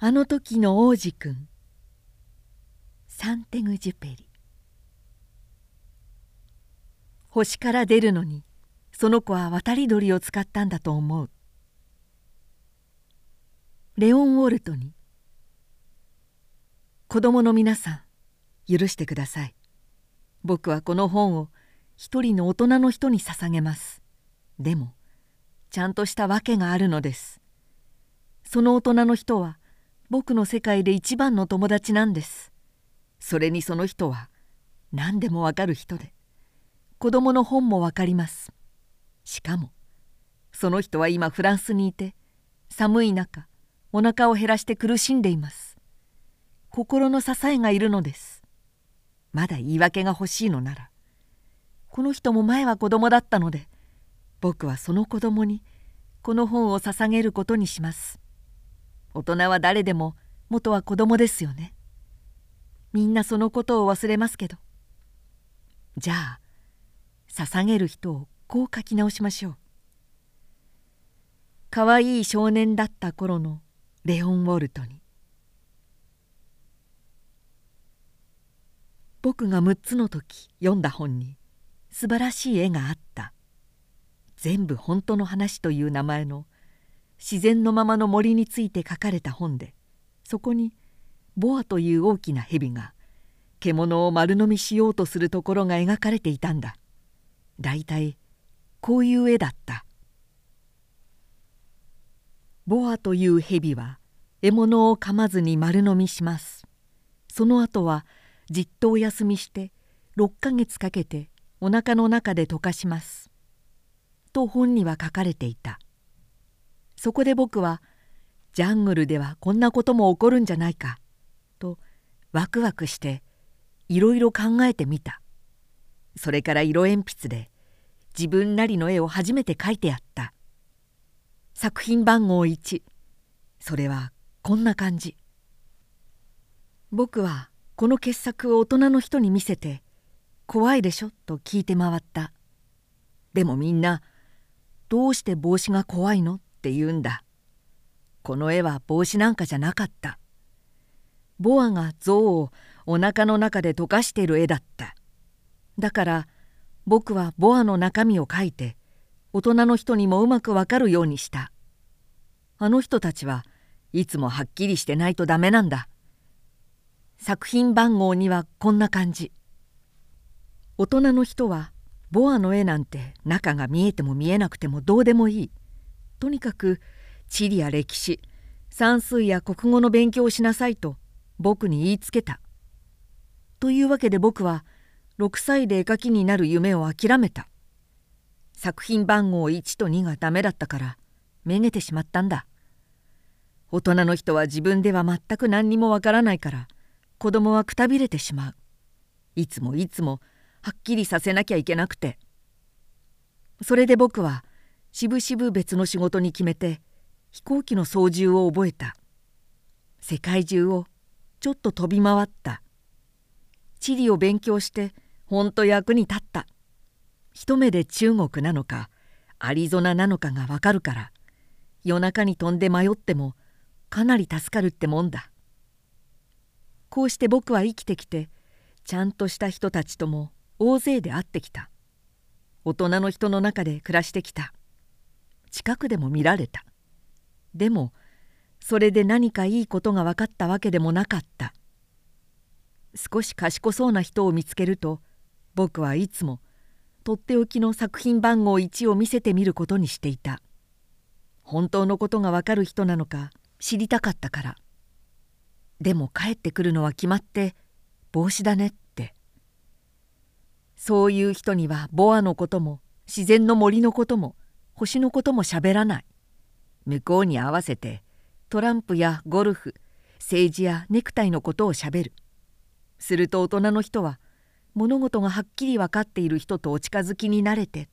あの時の王子くんサンテグジュペリ。星から出るのにその子は渡り鳥を使ったんだと思う。レオン・ウォルトに「子供の皆さん許してください。僕はこの本を一人の大人の人に捧げます。でもちゃんとした訳があるのです。その大人の人は僕の世界で一番の友達なんです。それにその人は何でもわかる人で。子供の本もわかります。しかもその人は今フランスにいて寒い中お腹を減らして苦しんでいます。心の支えがいるのです。まだ言い訳が欲しいのならこの人も前は子供だったので僕はその子供にこの本を捧げることにします。大人は誰でも元は子供ですよね。みんなそのことを忘れますけど。じゃあ捧げる人をこう書き直しましょう。かわいい少年だった頃のレオン・ウォルトに。僕が6つの時読んだ本に素晴らしい絵があった。全部本当の話という名前の自然のままの森について書かれた本でそこにボアという大きな蛇が獣を丸飲みしようとするところが描かれていたんだ。だいたいこういう絵だった。ボアという蛇は獲物を噛まずに丸飲みします。その後はじっとお休みして6ヶ月かけておなかの中で溶かします。と本には書かれていた。そこで僕はジャングルではこんなことも起こるんじゃないかとワクワクしていろいろ考えてみた。それから色鉛筆で自分なりの絵を初めて描いてやった。作品番号1それはこんな感じ。僕はこの傑作を大人の人に見せて「怖いでしょ?」と聞いて回った。でもみんな「どうして帽子が怖いの?」って言うんだ。この絵は帽子なんかじゃなかった。ボアが象をおなかの中で溶かしてる絵だった。だから僕はボアの中身を描いて大人の人にもうまくわかるようにした。あの人たちはいつもはっきりしてないとダメなんだ。作品番号にはこんな感じ。大人の人はボアの絵なんて中が見えても見えなくてもどうでもいい。とにかく地理や歴史算数や国語の勉強をしなさいと僕に言いつけた。というわけで僕は6歳で絵描きになる夢を諦めた。作品番号1と2がダメだったからめげてしまったんだ。大人の人は自分では全く何にもわからないから子供はくたびれてしまう。いつもいつもはっきりさせなきゃいけなくて。それで僕はしぶしぶ別の仕事に決めて飛行機の操縦を覚えた。世界中をちょっと飛び回った。地理を勉強してほんと役に立った。一目で中国なのかアリゾナなのかがわかるから夜中に飛んで迷ってもかなり助かるってもんだ。こうして僕は生きてきてちゃんとした人たちとも大勢で会ってきた。大人の人の中で暮らしてきた。近くでも見られた。でもそれで何かいいことが分かったわけでもなかった。少し賢そうな人を見つけると僕はいつもとっておきの作品番号1を見せてみることにしていた。本当のことがわかる人なのか知りたかったから。でも帰ってくるのは決まって帽子だねって。そういう人にはボアのことも自然の森のことも星のことも喋らない。向こうに合わせてトランプやゴルフ政治やネクタイのことをしゃべる。すると大人の人は物事がはっきり分かっている人とお近づきになれて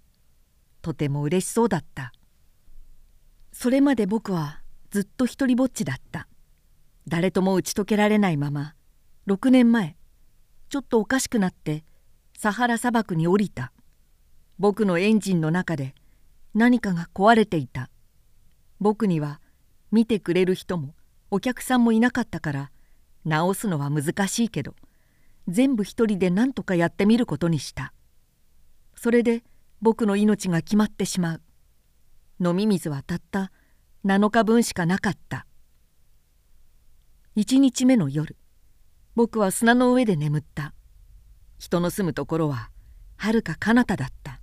とても嬉しそうだった。それまで僕はずっと一りぼっちだった。誰とも打ち解けられないまま6年前ちょっとおかしくなってサハラ砂漠に降りた。僕のエンジンの中で何かが壊れていた。僕には見てくれる人もお客さんもいなかったから直すのは難しいけど全部一人で何とかやってみることにした。それで僕の命が決まってしまう。飲み水はたった7日分しかなかった。1日目の夜僕は砂の上で眠った。人の住むところははるか彼方だった。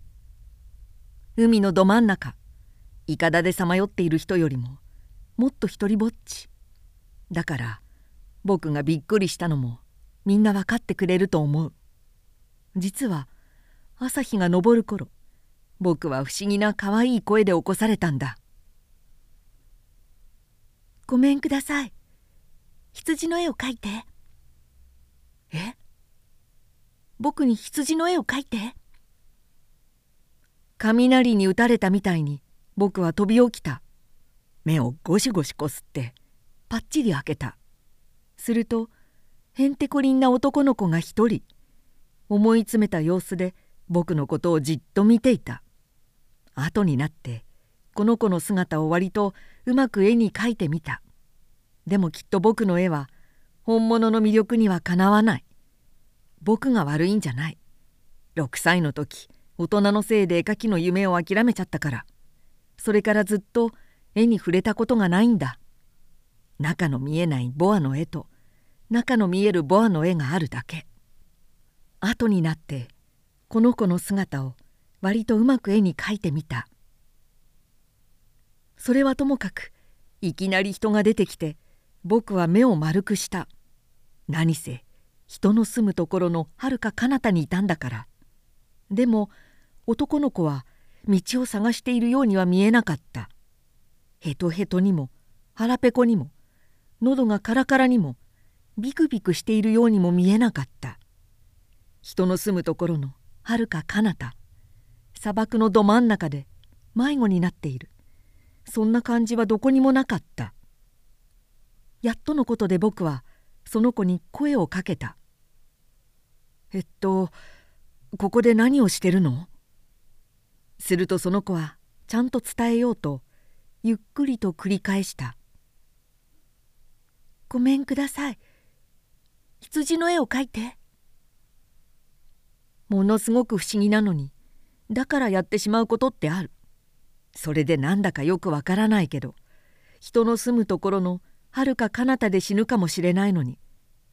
海のど真ん中。いかだでさまよっている人よりももっと一りぼっち。だから僕がびっくりしたのもみんな分かってくれると思う。実は朝日が昇る頃僕は不思議な可愛い声で起こされたんだ「ごめんください。羊の絵を描いて」え？僕に羊の絵を描いて。雷に打たれたみたいに僕は飛び起きた。目をゴシゴシこすってパッチリ開けた。するとへんてこりんな男の子が一人思い詰めた様子で僕のことをじっと見ていた。後になってこの子の姿を割とうまく絵に描いてみた。でもきっと僕の絵は本物の魅力にはかなわない。僕が悪いんじゃない。6歳の時大人のせいで絵描きの夢を諦めちゃったから。それからずっと絵に触れたことがないんだ。中の見えないボアの絵と中の見えるボアの絵があるだけ。後になってこの子の姿を割とうまく絵に描いてみた。それはともかくいきなり人が出てきて僕は目を丸くした。何せ人の住むところのはるか彼方にいたんだから。でも男の子は道を探しているようには見えなかった。ヘトヘトにも腹ペコにも喉がカラカラにもビクビクしているようにも見えなかった。人の住むところのはるか彼方砂漠のど真ん中で迷子になっている。そんな感じはどこにもなかった。やっとのことで僕はその子に声をかけた「えっとここで何をしてるの?」するとその子はちゃんと伝えようとゆっくりと繰り返した「ごめんください。羊の絵を描いて」ものすごく不思議なのにだからやってしまうことってある。それでなんだかよくわからないけど人の住むところのはるか彼方で死ぬかもしれないのに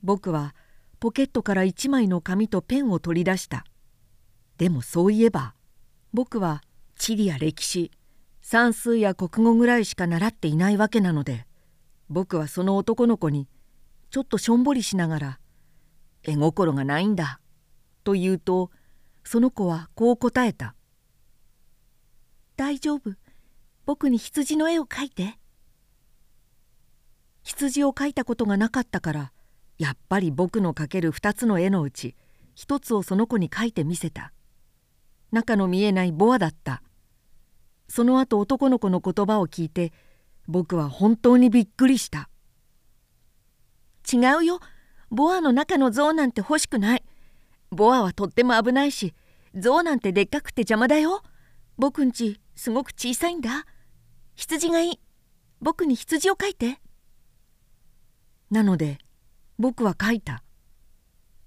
僕はポケットから一枚の紙とペンを取り出した。でもそういえば僕は地理や歴史算数や国語ぐらいしか習っていないわけなので僕はその男の子にちょっとしょんぼりしながら「絵心がないんだ」と言うとその子はこう答えた「大丈夫僕に羊の絵を描いて」羊を描いたことがなかったからやっぱり僕の描ける2つの絵のうち1つをその子に描いてみせた。中の見えないボアだった。その後男の子の言葉を聞いて僕は本当にびっくりした。違うよ。ボアの中の像なんて欲しくない。ボアはとっても危ないし象なんてでっかくて邪魔だよ。僕んちすごく小さいんだ。羊がいい。僕に羊を描いて。なので僕は描いた。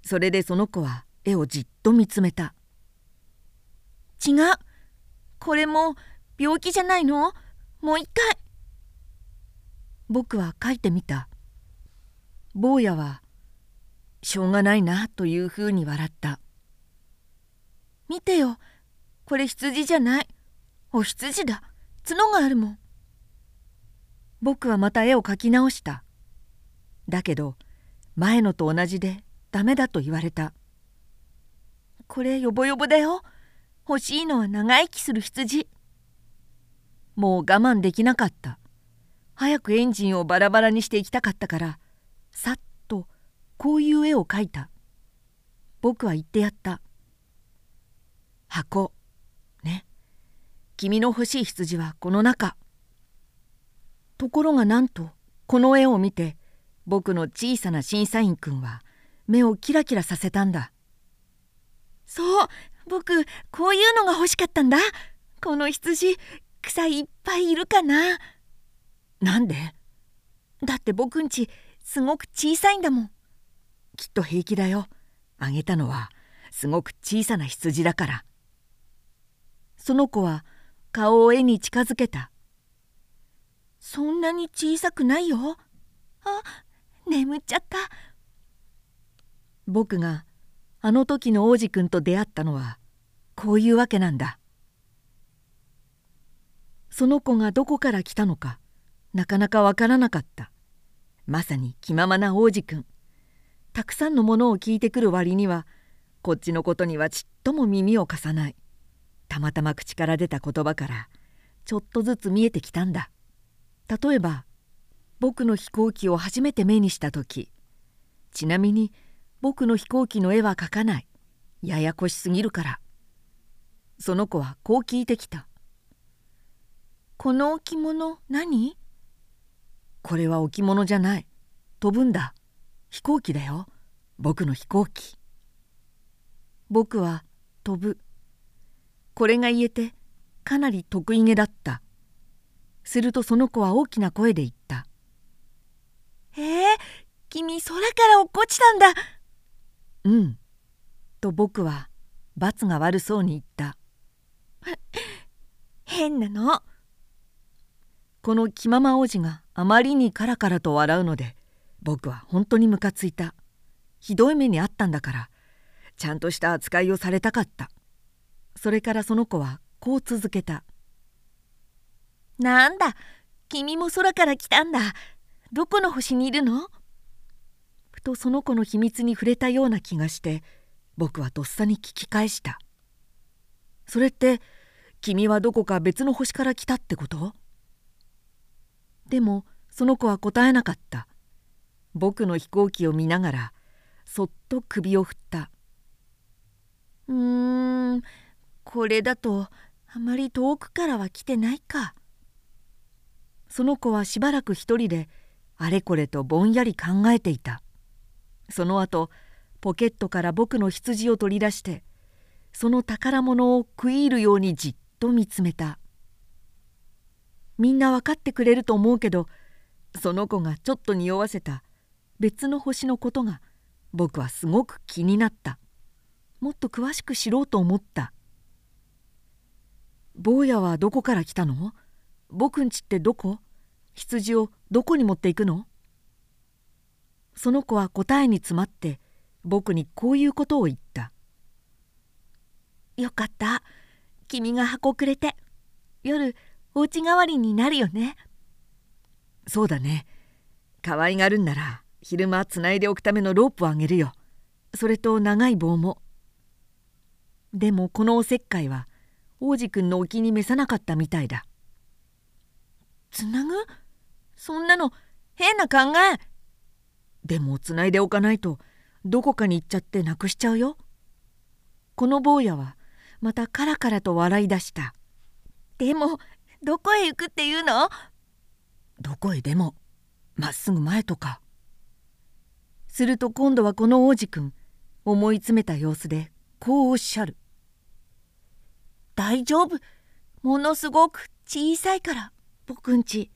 それでその子は絵をじっと見つめた。違う。これも病気じゃないの？もう一回。僕は描いてみた。坊やはしょうがないなというふうに笑った。見てよ。これ羊じゃない。お羊だ。角があるもん。僕はまた絵を描き直した。だけど前のと同じでダメだと言われた。これヨボヨボだよ。欲しいのは長生きする羊。もう我慢できなかった。早くエンジンをバラバラにしていきたかったからさっとこういう絵を描いた。僕は言ってやった。箱。ね。君の欲しい羊はこの中。ところがなんとこの絵を見て僕の小さな審査員くんは目をキラキラさせたんだ。そう。僕こういうのが欲しかったんだ。この羊草いっぱいいるかな。なんで？だって僕んちすごく小さいんだもん。きっと平気だよ。あげたのはすごく小さな羊だから。その子は顔を絵に近づけた。そんなに小さくないよ。あ眠っちゃった。僕があの時の王子くんと出会ったのはこういうわけなんだ。その子がどこから来たのかなかなかわからなかった。まさに気ままな王子くんたくさんのものを聞いてくる割にはこっちのことにはちっとも耳を貸さない。たまたま口から出た言葉からちょっとずつ見えてきたんだ。例えば僕の飛行機を初めて目にした時。ちなみに僕の飛行機の絵は描かない。ややこしすぎるから。その子はこう聞いてきた「この置物何?」これは置物じゃない。飛ぶんだ。飛行機だよ。僕の飛行機。僕は飛ぶ。これが言えてかなり得意げだった。するとその子は大きな声で言った「えー、君空から落っこちたんだ」うん。と僕は罰が悪そうに言った。変なの。この気まま王子があまりにカラカラと笑うので僕は本当にムカついた。ひどい目にあったんだからちゃんとした扱いをされたかった。それからその子はこう続けた「なんだ君も空から来たんだ。どこの星にいるの?」ふとその子の秘密に触れたような気がして僕はとっさに聞き返した「それって君はどこか別の星から来たってこと?」でもその子は答えなかった。僕の飛行機を見ながらそっと首を振った「うーんこれだとあまり遠くからは来てないか」その子はしばらく一人であれこれとぼんやり考えていた。その後ポケットから僕の羊を取り出してその宝物を食い入るようにじっと見つめた。みんな分かってくれると思うけどその子がちょっと匂わせた。別の星のことが僕はすごく気になった。もっと詳しく知ろうと思った。坊やはどこから来たの？僕んちってどこ？羊をどこに持っていくの？その子は答えに詰まって僕にこういうことを言った「よかった。君が箱くれて。夜お家代わりになるよね」そうだね。可愛がるんなら昼間つないでおくためのロープをあげるよ。それと長い棒も。でもこのおせっかいは王子くんのお気に召さなかったみたいだ。つなぐ？そんなの変な考え。でもつないでおかないとどこかに行っちゃってなくしちゃうよ。この坊やはまたカラカラと笑い出した。でもどこへ行くっていうの？どこへでもまっすぐ前とか。すると今度はこの王子くん思い詰めた様子でこうおっしゃる「大丈夫。ものすごく小さいから僕んち」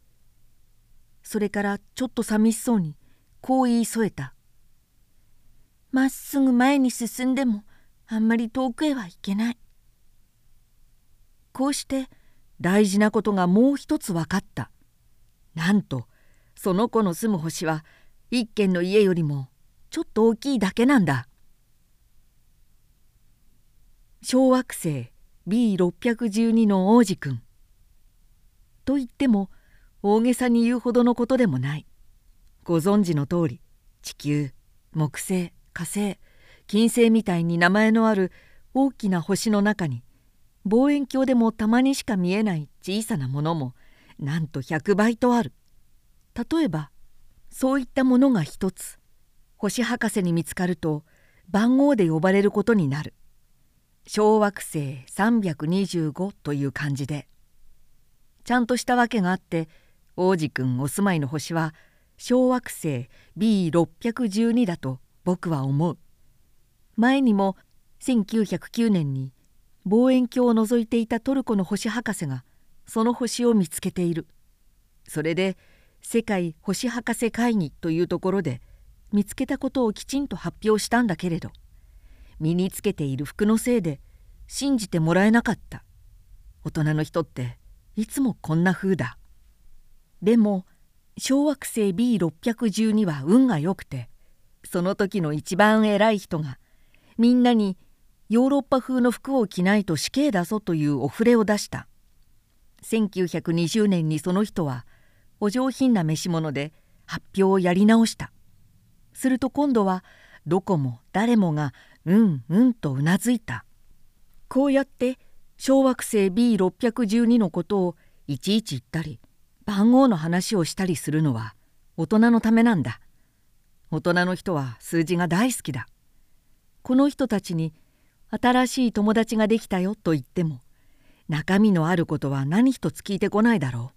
それからちょっと寂しそうにこう言い添えた「まっすぐ前に進んでもあんまり遠くへは行けない」こうして大事なことがもう一つ分かった。なんとその子の住む星は一軒の家よりもちょっと大きいだけなんだ。小惑星 B612 の王子くん。と言っても大げさに言うほどのことでもない。ご存知の通り地球木星火星金星みたいに名前のある大きな星の中に望遠鏡でもたまにしか見えない小さなものもなんと100倍とある。例えばそういったものが一つ星博士に見つかると番号で呼ばれることになる。小惑星325という漢字で。ちゃんとしたわけがあって王子くんお住まいの星は小惑星 B612 だと僕は思う。前にも1909年に望遠鏡を覗いていたトルコの星博士がその星を見つけている。それで世界星博士会議というところで見つけたことをきちんと発表したんだけれど身につけている服のせいで信じてもらえなかった。大人の人っていつもこんな風だ。でも小惑星 B612 は運が良くてその時の一番偉い人がみんなにヨーロッパ風の服を着ないと死刑だぞというお触れを出した。1920年にその人はお上品な召し物で発表をやり直した。すると今度はどこも誰もがうんうんとうなずいた。こうやって小惑星 B612 のことをいちいち言ったり番号の話をしたりするのは大人のためなんだ。大人の人は数字が大好きだ。この人たちに新しい友達ができたよと言っても中身のあることは何一つ聞いてこないだろう。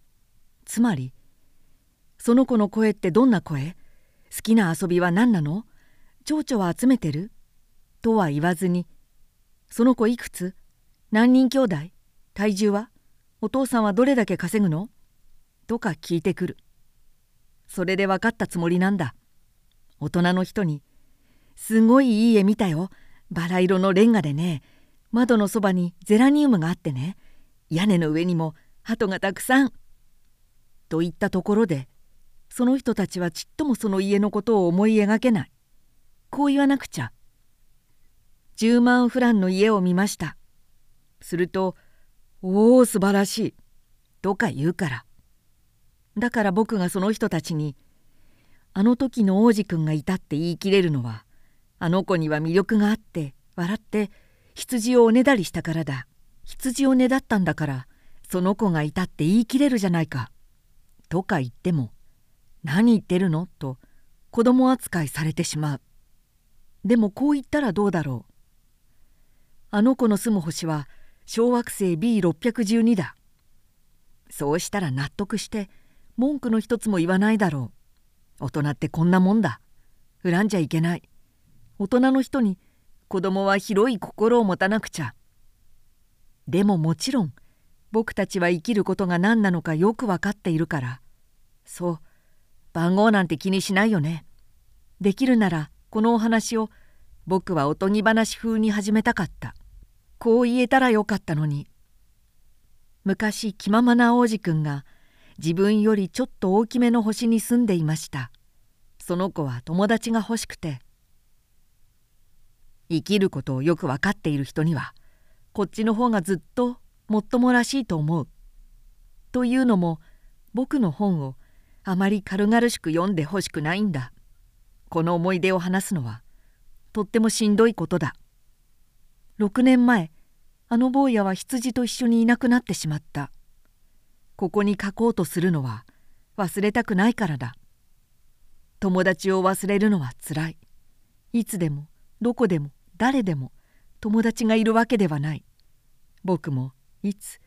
つまりその子の声ってどんな声？好きな遊びは何なの？蝶々は集めてる？とは言わずにその子いくつ？何人兄弟？体重は？お父さんはどれだけ稼ぐの？とか聞いてくる。それで分かったつもりなんだ。大人の人に「すごいいい絵見たよ。バラ色のレンガでね。窓のそばにゼラニウムがあってね。屋根の上にも鳩がたくさん」と言ったところでその人たちはちっともその家のことを思い描けない。こう言わなくちゃ。10万フランの家を見ました。すると「おお素晴らしい」とか言うから。だから僕がその人たちに「あの時の王子くんがいた」って言い切れるのはあの子には魅力があって笑って羊をおねだりしたからだ羊をねだったんだからその子がいたって言い切れるじゃないか。とか言っても「何言ってるの?」と子供扱いされてしまう。でもこう言ったらどうだろう。あの子の住む星は小惑星 B612 だ。そうしたら納得して文句の一つも言わないだろう。大人ってこんなもんだ。恨んじゃいけない。大人の人に子供は広い心を持たなくちゃ。でももちろん僕たちは生きることが何なのかよく分かっているからそう番号なんて気にしないよね。できるならこのお話を僕はおとぎ話風に始めたかった。こう言えたらよかったのに。昔気ままな王子くんが自分よりちょっと大きめの星に住んでいました。その子は友達が欲しくて生きることをよく分かっている人にはこっちの方がずっともっともらしいと思う。というのも僕の本をあまり軽々しく読んでほしくないんだ。この思い出を話すのはとってもしんどいことだ。6年前あの坊やは羊と一緒にいなくなってしまった。ここに書こうとするのは忘れたくないからだ。友達を忘れるのはつらい。いつでもどこでも誰でも友達がいるわけではない僕もいつ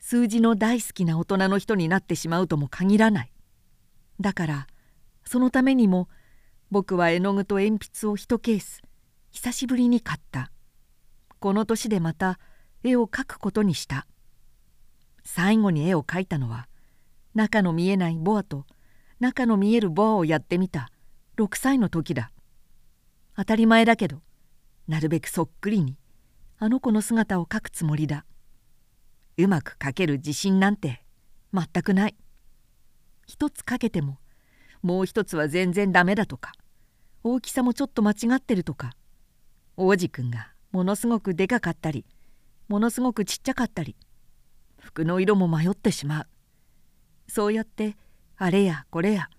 数字の大好きな大人の人になってしまうとも限らないだからそのためにも僕は絵の具と鉛筆を一ケース久しぶりに買ったこの年でまた絵を描くことにした最後に絵を描いたのは中の見えないボアと中の見えるボアをやってみた6歳の時だ。当たり前だけどなるべくそっくりにあの子の姿を描くつもりだ。うまく描ける自信なんて全くない。一つ描けてももう一つは全然ダメだとか大きさもちょっと間違ってるとか王子くんがものすごくでかかったりものすごくちっちゃかったり服の色も迷ってしまう。そうやってあれやこれや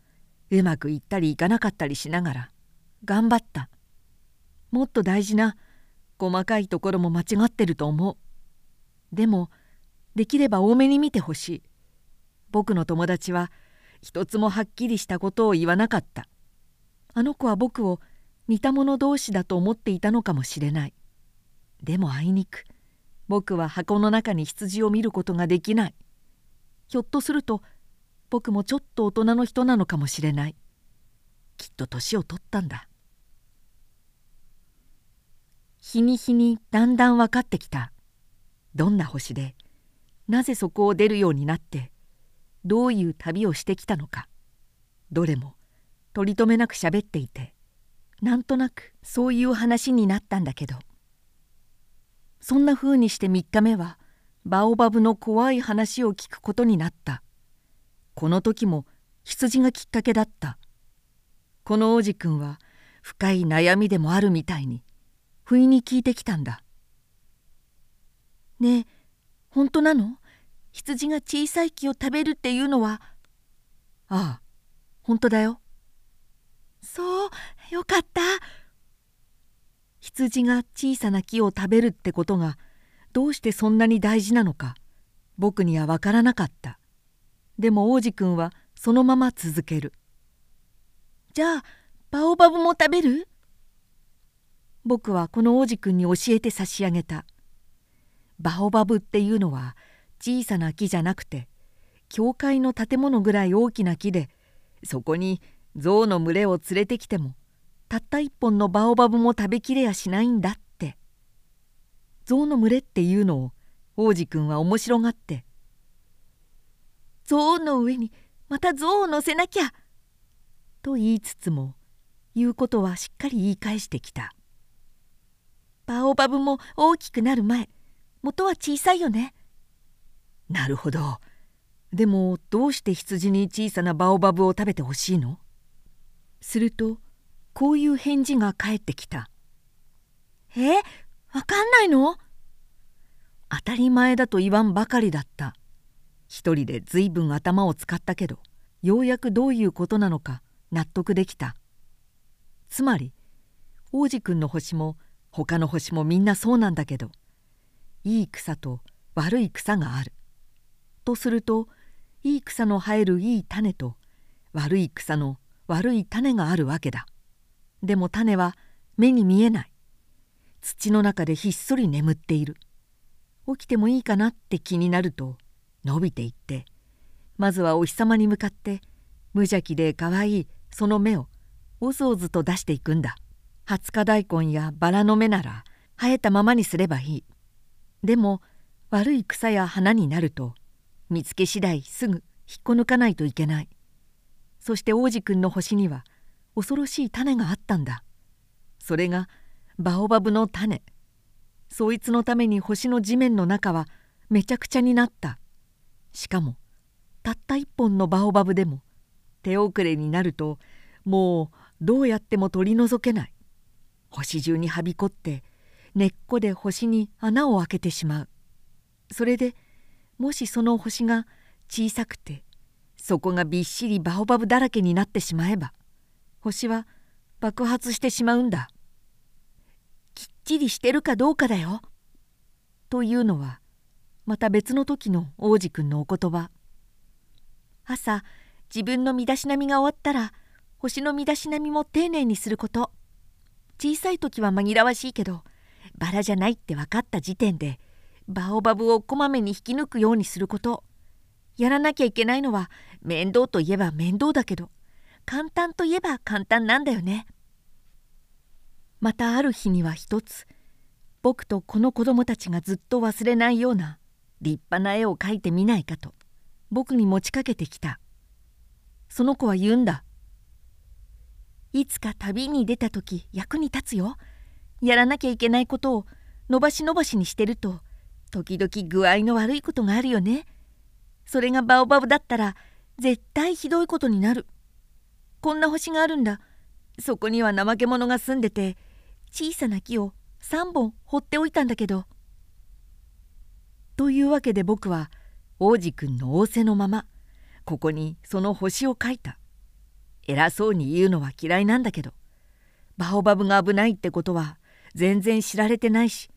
うまくいったりいかなかったりしながら頑張った。もっと大事な細かいところも間違ってると思う。でもできれば多めに見てほしい。僕の友達は一つもはっきりしたことを言わなかった。あの子は僕を似た者同士だと思っていたのかもしれない。でもあいにく。僕は箱の中に羊を見ることができない。ひょっとすると僕もちょっと大人の人なのかもしれない。きっと年を取ったんだ。日に日にだんだん分かってきた。どんな星でなぜそこを出るようになってどういう旅をしてきたのか。どれも取り留めなく喋っていてなんとなくそういう話になったんだけど。そんなふうにして3日目はバオバブの怖い話を聞くことになった。この時も羊がきっかけだった。この王子くんは深い悩みでもあるみたいに不意に聞いてきたんだ。ねえ本当なの？羊が小さい木を食べるっていうのは？ああ本当だよ。そうよかった。羊が小さな木を食べるってことがどうしてそんなに大事なのか僕には分からなかった。でも王子くんはそのまま続ける。じゃあバオバブも食べる？僕はこの王子くんに教えて差し上げた。バオバブっていうのは小さな木じゃなくて教会の建物ぐらい大きな木でそこに象の群れを連れてきてもたった一本のバオバブも食べきれやしないんだって。象の群れっていうのを王子くんは面白がって「象の上にまた象を乗せなきゃ」と言いつつも言うことはしっかり言い返してきた「バオバブも大きくなる前元は小さいよね」なるほど。でもどうして羊に小さなバオバブを食べてほしいの？するとこういう返事が返ってきた「えわかんないの?」当たり前だと言わんばかりだった。一人でずいぶん頭を使ったけどようやくどういうことなのか納得できた。つまり王子くんの星も他の星もみんなそうなんだけどいい草と悪い草がある。とするといい草の生えるいい種と悪い草の悪い種があるわけだでも種は目に見えない。土の中でひっそり眠っている。起きてもいいかなって気になると伸びていってまずはお日様に向かって無邪気でかわいいその芽をおずおずと出していくんだ。20日大根やバラの芽なら生えたままにすればいい。でも悪い草や花になると見つけ次第すぐ引っこ抜かないといけない。そして王子くんの星には恐ろしい種があったんだ。それがバオバブの種。そいつのために星の地面の中はめちゃくちゃになった。しかもたった一本のバオバブでも手遅れになるともうどうやっても取り除けない。星中にはびこって根っこで星に穴を開けてしまう。それでもしその星が小さくてそこがびっしりバオバブだらけになってしまえば星は爆発してしまうんだ。きっちりしてるかどうかだよ。というのはまた別の時の王子くんのお言葉。朝自分の身だしなみが終わったら星の身だしなみも丁寧にすること。小さい時は紛らわしいけどバラじゃないって分かった時点でバオバブをこまめに引き抜くようにすること。やらなきゃいけないのは面倒といえば面倒だけど。簡単といえば簡単なんだよね。またある日には一つ僕とこの子供たちがずっと忘れないような立派な絵を描いてみないかと僕に持ちかけてきた。その子は言うんだ。いつか旅に出た時役に立つよ。やらなきゃいけないことを伸ばし伸ばしにしてると時々具合の悪いことがあるよね。それがバオバブだったら絶対ひどいことになる。こんな星があるんだ。そこには怠け者が住んでて小さな木を3本放っておいたんだけど。というわけで僕は王子くんの仰せのままここにその星を描いた。偉そうに言うのは嫌いなんだけど。バオバブが危ないってことは全然知られてないし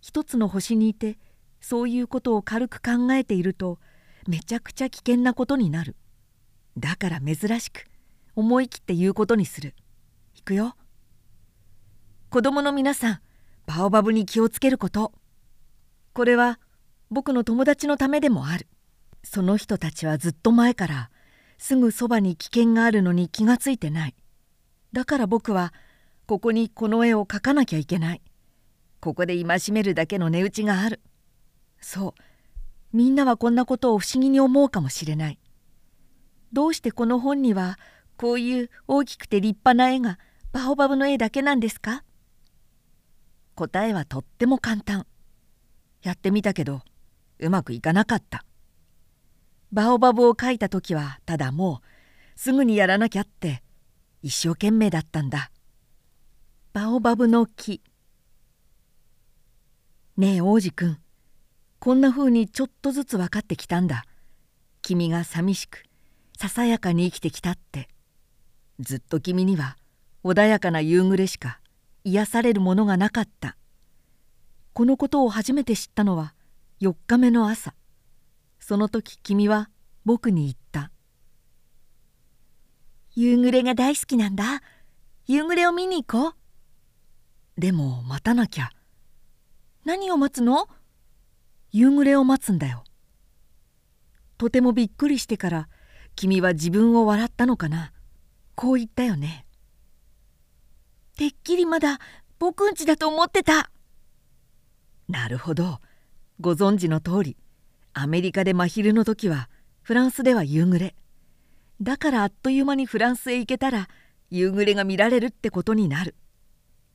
一つの星にいてそういうことを軽く考えているとめちゃくちゃ危険なことになる。だから珍しく思い切って言うことにする。いくよ。子供の皆さんバオバブに気をつけること。これは僕の友達のためでもある。その人たちはずっと前からすぐそばに危険があるのに気がついてない。だから僕はここにこの絵を描かなきゃいけない。ここで戒めるだけの値打ちがある。そう。みんなはこんなことを不思議に思うかもしれない。どうしてこの本にはこういう大きくて立派な絵がバオバブの絵だけなんですか？答えはとっても簡単。やってみたけどうまくいかなかった。バオバブを描いた時はただもうすぐにやらなきゃって一生懸命だったんだ。バオバブの木。ねえ王子くん。こんな風にちょっとずつ分かってきたんだ。君が寂しくささやかに生きてきたって。ずっと君には穏やかな夕暮れしか癒されるものがなかった。このことを初めて知ったのは4日目の朝。その時君は僕に言った「夕暮れが大好きなんだ。夕暮れを見に行こう」でも待たなきゃ。何を待つの？夕暮れを待つんだよ。とてもびっくりしてから君は自分を笑ったのかなこう言ったよね。てっきりまだ僕んちだと思ってた。なるほど。ご存知の通りアメリカで真昼の時はフランスでは夕暮れ。だからあっという間にフランスへ行けたら夕暮れが見られるってことになる。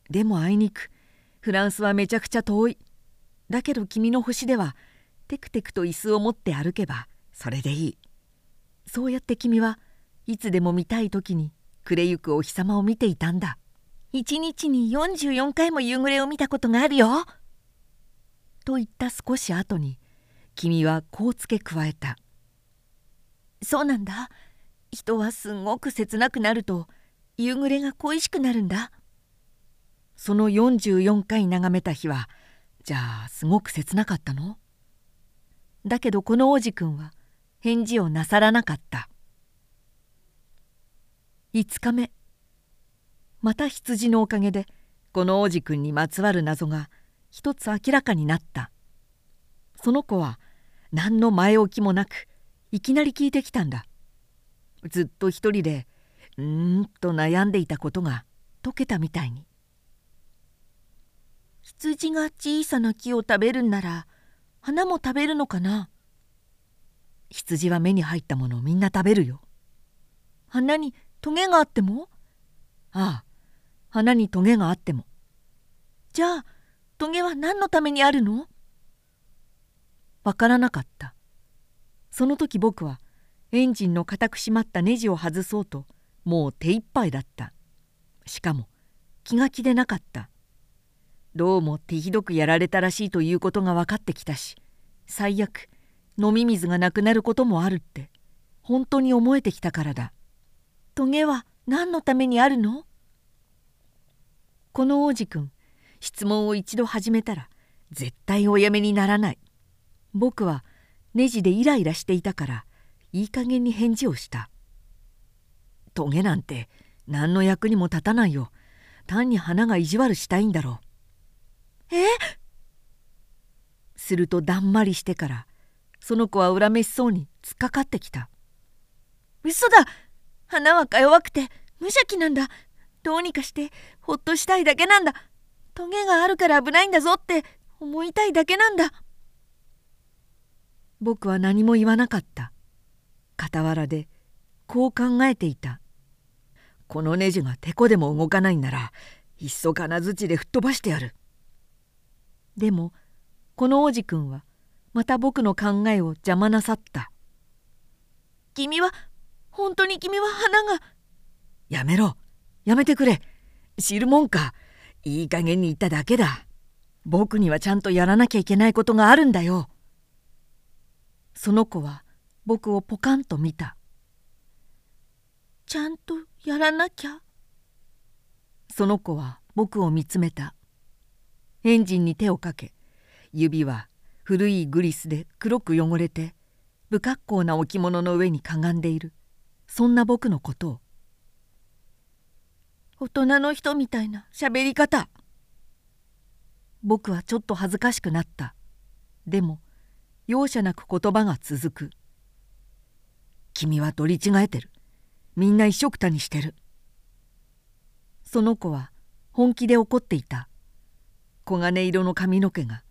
でもあいにくフランスはめちゃくちゃ遠い。だけど君の星ではテクテクと椅子を持って歩けばそれでいい。そうやって君はいつでも見たい時に暮れゆくお日様を見ていたんだ一日に44回も夕暮れを見たことがあるよ。と言った少し後に君はこう付け加えた。そうなんだ。人はすごく切なくなると夕暮れが恋しくなるんだ。その44回眺めた日はじゃあすごく切なかったの？だけどこの王子くんは返事をなさらなかった5日目。また羊のおかげでこの王子くんにまつわる謎が一つ明らかになった。その子は何の前置きもなくいきなり聞いてきたんだ。ずっと一人でうーんと悩んでいたことが解けたみたいに。羊が小さな木を食べるんなら花も食べるのかな？羊は目に入ったものをみんな食べるよ。花にトゲがあっても？ああ花にトゲがあっても。じゃあトゲは何のためにあるの？わからなかった。その時僕はエンジンの固く閉まったネジを外そうともう手一杯だった。しかも気が気でなかった。どうも手ひどくやられたらしいということが分かってきたし最悪飲み水がなくなることもあるって本当に思えてきたからだ。トゲは何のためにあるの？この王子くん質問を一度始めたら絶対おやめにならない。僕はネジでイライラしていたからいい加減に返事をした。トゲなんて何の役にも立たないよ。単に花が意地悪したいんだろう。え？するとだんまりしてからその子は恨めしそうに突っかかってきた。嘘だ！花はか弱くて無邪気なんだ。どうにかしてほっとしたいだけなんだ。トゲがあるから危ないんだぞって思いたいだけなんだ。僕は何も言わなかった。傍らでこう考えていた。このネジがてこでも動かないならいっそ金槌で吹っ飛ばしてやる。でもこの王子くんはまた僕の考えを邪魔なさった。君は本当に君は花が。やめろ。やめてくれ。知るもんか。いい加減に言っただけだ。僕にはちゃんとやらなきゃいけないことがあるんだよ。その子は僕をポカンと見た。ちゃんとやらなきゃ。その子は僕を見つめた。エンジンに手をかけ指は古いグリスで黒く汚れて不格好な置物の上にかがんでいる。そんな僕のことを。大人の人みたいな。喋り方。僕はちょっと恥ずかしくなった。でも容赦なく言葉が続く。君は取り違えてる。みんな一緒くたにしてる。その子は本気で怒っていた。黄金色の髪の毛が。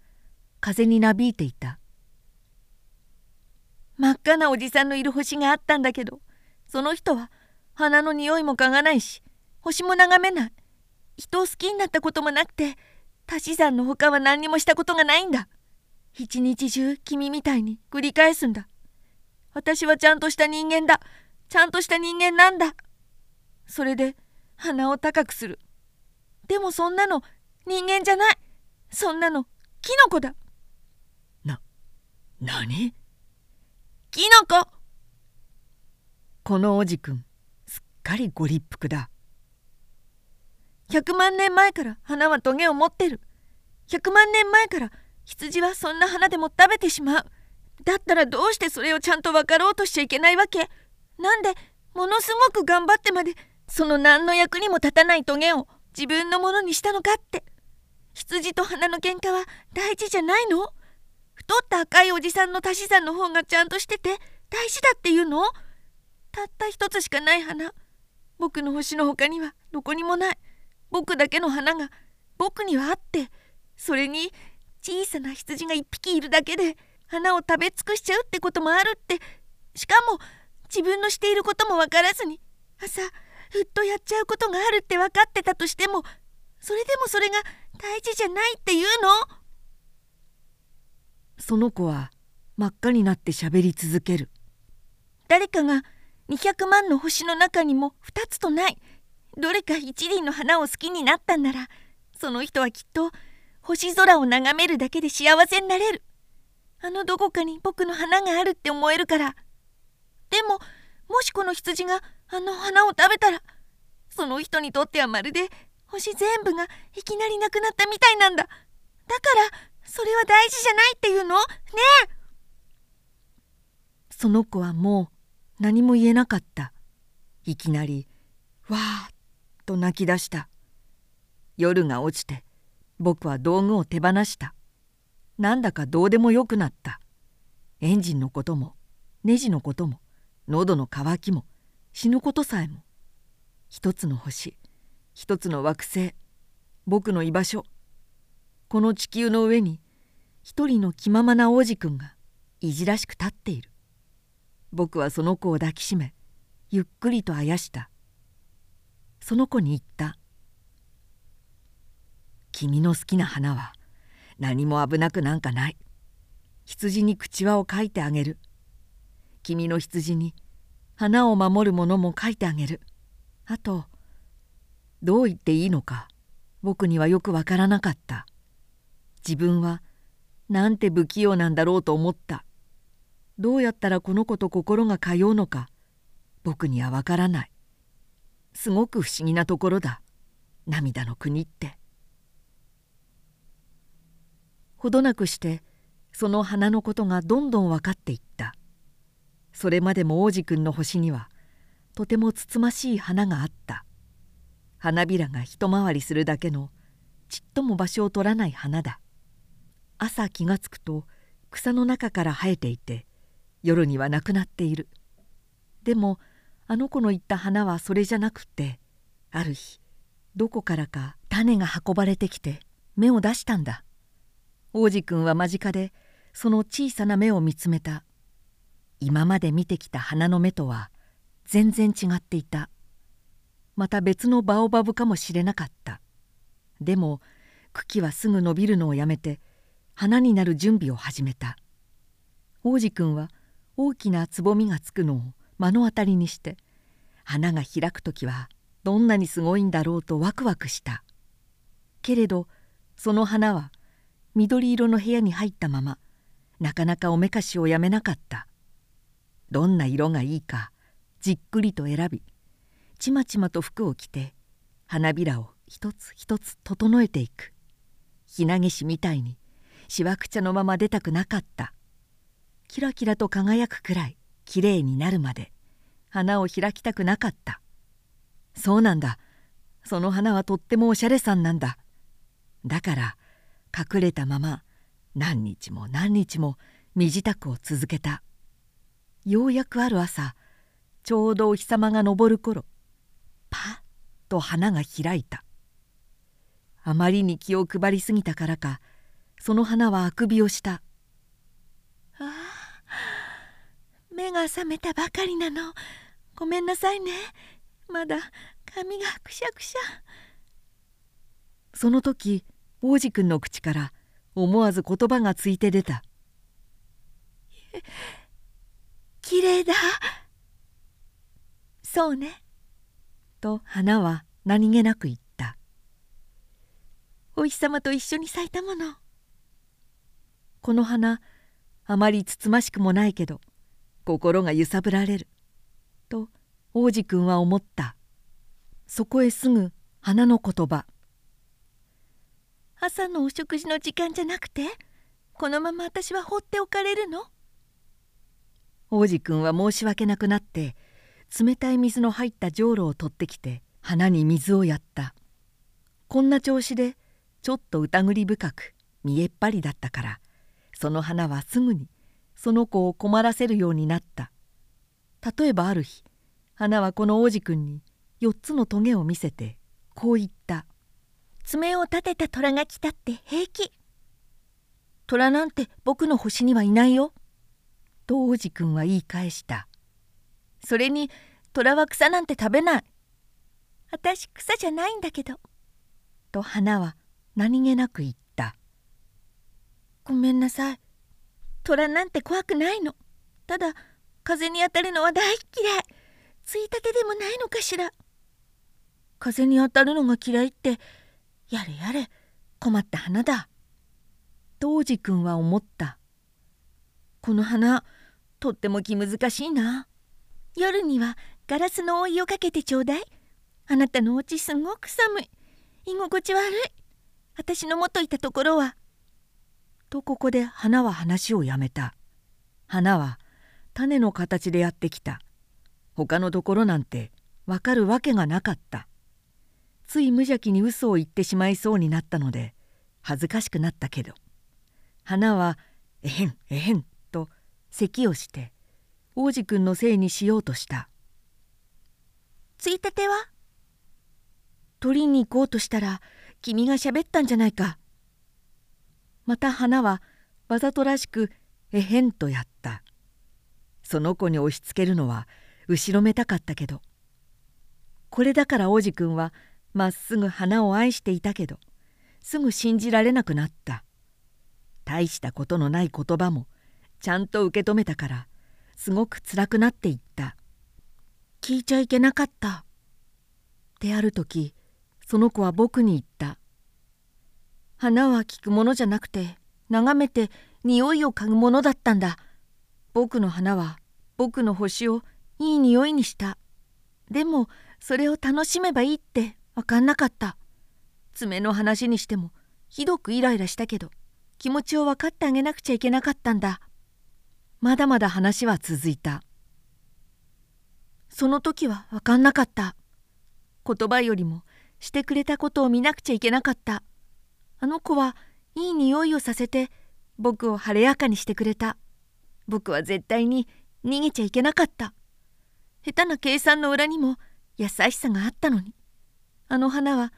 風になびいていた。真っ赤なおじさんのいる星があったんだけど。その人は花の匂いも嗅がないし星も眺めない。人を好きになったこともなくて足し算の他は何にもしたことがないんだ。一日中君みたいに繰り返すんだ。私はちゃんとした人間だ。ちゃんとした人間なんだ。それで鼻を高くする。でもそんなの人間じゃない。そんなのキノコだ。な何？キノコ？このおじくんすっかりご立腹だ。100万年前から花はトゲを持ってる。100万年前から羊はそんな花でも食べてしまう。だったらどうしてそれをちゃんと分かろうとしちゃいけないわけ。なんでものすごく頑張ってまでその何の役にも立たないトゲを自分のものにしたのかって。羊と花の喧嘩は大事じゃないの？太った赤いおじさんの足し算の方がちゃんとしてて大事だっていうの？たった一つしかない花。僕の星の他にはどこにもない。僕だけの花が僕にはあって。それに小さな羊が一匹いるだけで花を食べ尽くしちゃうってこともあるって。しかも自分のしていることも分からずに朝ふっとやっちゃうことがあるって分かってたとしてもそれでもそれが大事じゃないっていうの。その子は真っ赤になって喋り続ける。誰かが200万の星の中にも2つとない。どれか一輪の花を好きになったんならその人はきっと星空を眺めるだけで幸せになれる。あのどこかに僕の花があるって思えるから。でももしこの羊があの花を食べたらその人にとってはまるで星全部がいきなりなくなったみたいなんだ。だからそれは大事じゃないっていうの？ねえ。その子はもう何も言えなかった。いきなりわーっと泣き出した。夜が落ちて僕は道具を手放した。なんだかどうでもよくなった。エンジンのこともネジのことも喉の渇きも死ぬことさえも。一つの星一つの惑星僕の居場所。この地球の上に一人の気ままな王子くんがいじらしく立っている。僕はその子を抱きしめゆっくりとあやした。その子に言った「君の好きな花は何も危なくなんかない。羊に口輪を描いてあげる。君の羊に花を守るものも描いてあげる。あとどう言っていいのか僕にはよくわからなかった。自分はなんて不器用なんだろうと思った。どうやったらこの子と心が通うのか僕にはわからない。すごく不思議なところだ。涙の国って。ほどなくしてその花のことがどんどん分かっていった。それまでも王子くんの星にはとてもつつましい花があった。花びらが一回りするだけのちっとも場所を取らない花だ。朝気がつくと草の中から生えていて夜にはなくなっている。でもあの子の言った花はそれじゃなくってある日どこからか種が運ばれてきて芽を出したんだ。王子くんは間近でその小さな芽を見つめた。今まで見てきた花の芽とは全然違っていた。また別のバオバブかもしれなかった。でも茎はすぐ伸びるのをやめて花になる準備を始めた。王子くんは大きなつぼみがつくのを目の当たりにして花が開く時はどんなにすごいんだろうとワクワクした。けれどその花は緑色の部屋に入ったままなかなかおめかしをやめなかった。どんな色がいいかじっくりと選びちまちまと服を着て花びらを一つ一つ整えていく。ひなげしみたいにしわくちゃのまま出たくなかった。キラキラと輝くくらいきれいになるまで花を開きたくなかった。そうなんだ。その花はとってもおしゃれさんなんだ。だから隠れたまま何日も何日も身支度を続けた。ようやくある朝ちょうどお日様が昇る頃パッと花が開いた。あまりに気を配りすぎたからかその花はあくびをしたああ目が覚めたばかりなの。ごめんなさいね。まだ髪がくしゃくしゃ。その時王子くんの口から思わず言葉がついて出た「きれいだ」そうね。と花は何気なく言った「お日様と一緒に咲いたもの」この花あまりつつましくもないけど心が揺さぶられる。と王子くんは思った。そこへすぐ花の言葉。朝のお食事の時間じゃなくてこのまま私は放っておかれるの？王子くんは申し訳なくなって冷たい水の入ったじょうろを取ってきて花に水をやった。こんな調子でちょっと疑り深く見えっ張りだったからその花はすぐにその子を困らせるようになった。例えばある日花はこの王子くんに4つのトゲを見せてこう言った「爪を立てた虎が来たって平気」「虎なんて僕の星にはいないよ」と王子くんは言い返した「それに虎は草なんて食べない」「私草じゃないんだけど」と花は何気なく言った「ごめんなさい。虎なんて怖くないの。ただ風に当たるのは大嫌い。ついたてでもないのかしら。風に当たるのが嫌いってやれやれ困った花だ。当時くんは思った。この花とっても気難しいな。夜にはガラスの覆いをかけてちょうだい。あなたのお家すごく寒い。居心地悪い。私の元いたところはとここで花は話をやめた。花は種の形でやってきた。他のところなんてわかるわけがなかった。つい無邪気に嘘を言ってしまいそうになったので恥ずかしくなったけど。花は「えへんえへん」と咳をして王子くんのせいにしようとした「ついたては?」取りに行こうとしたら君がしゃべったんじゃないか。また花はわざとらしく「えへん」とやった。その子に押しつけるのは後ろめたかったけど。これだから王子くんはまっすぐ花を愛していたけどすぐ信じられなくなった。大したことのない言葉もちゃんと受け止めたからすごく辛くなっていった。聞いちゃいけなかった。である時その子は僕に言った。花は聞くものじゃなくて眺めて匂いを嗅ぐものだったんだ。僕の花は僕の星をいい匂いにした。でもそれを楽しめばいいって分かんなかった。爪の話にしてもひどくイライラしたけど気持ちを分かってあげなくちゃいけなかったんだ。まだまだ話は続いた。その時は分かんなかった。言葉よりもしてくれたことを見なくちゃいけなかった。あの子はいい匂いをさせて僕を晴れやかにしてくれた。僕は絶対に逃げちゃいけなかった。下手な計算の裏にも優しさがあったのに。あの花は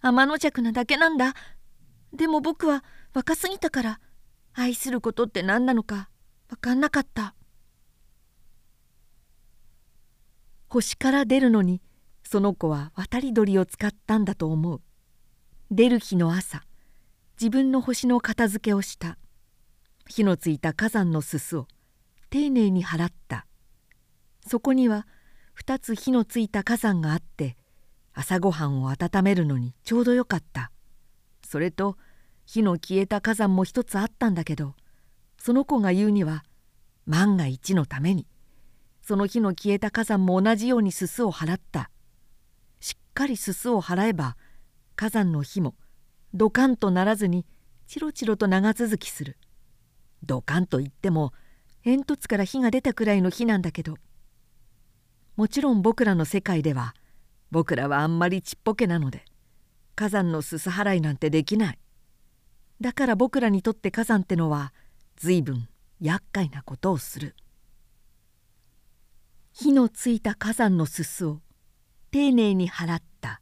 天の弱なだけなんだ。でも僕は若すぎたから愛することって何なのか分かんなかった。星から出るのにその子は渡り鳥を使ったんだと思う。出る日の朝自分の星の片付けをした。火のついた火山のすすを丁寧に払った。そこには2つ火のついた火山があって朝ごはんを温めるのにちょうどよかった。それと火の消えた火山も一つあったんだけどその子が言うには万が一のためにその火の消えた火山も同じようにすすを払った。しっかりすすを払えば火山の火もドカンとならずにチロチロと長続きする。ドカンといっても煙突から火が出たくらいの火なんだけど。もちろん僕らの世界では僕らはあんまりちっぽけなので火山のすす払いなんてできない。だから僕らにとって火山ってのは随分厄介なことをする。火のついた火山のすすを丁寧に払った。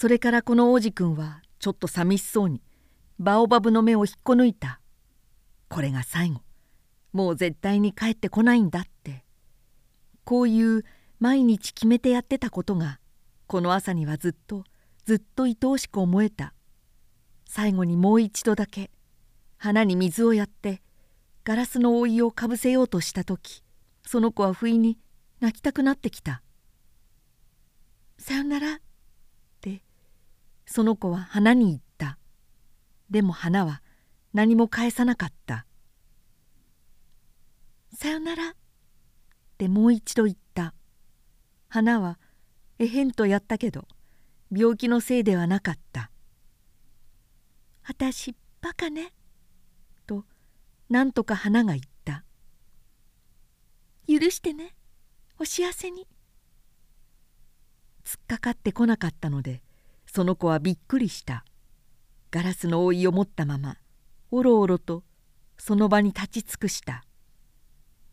それからこの王子くんはちょっと寂しそうにバオバブの目を引っこ抜いた。これが最後。もう絶対に帰ってこないんだって。こういう毎日決めてやってたことがこの朝にはずっとずっと愛おしく思えた。最後にもう一度だけ花に水をやってガラスの覆いをかぶせようとした時その子は不意に泣きたくなってきた「さよなら」その子は花に言った。でも花は何も返さなかった「さよなら」ってもう一度言った。花はえへんとやったけど病気のせいではなかった「あたしバカね」となんとか花が言った「許してね。お幸せに」突っかかってこなかったのでその子はびっくりした。ガラスの覆いを持ったままおろおろとその場に立ち尽くした。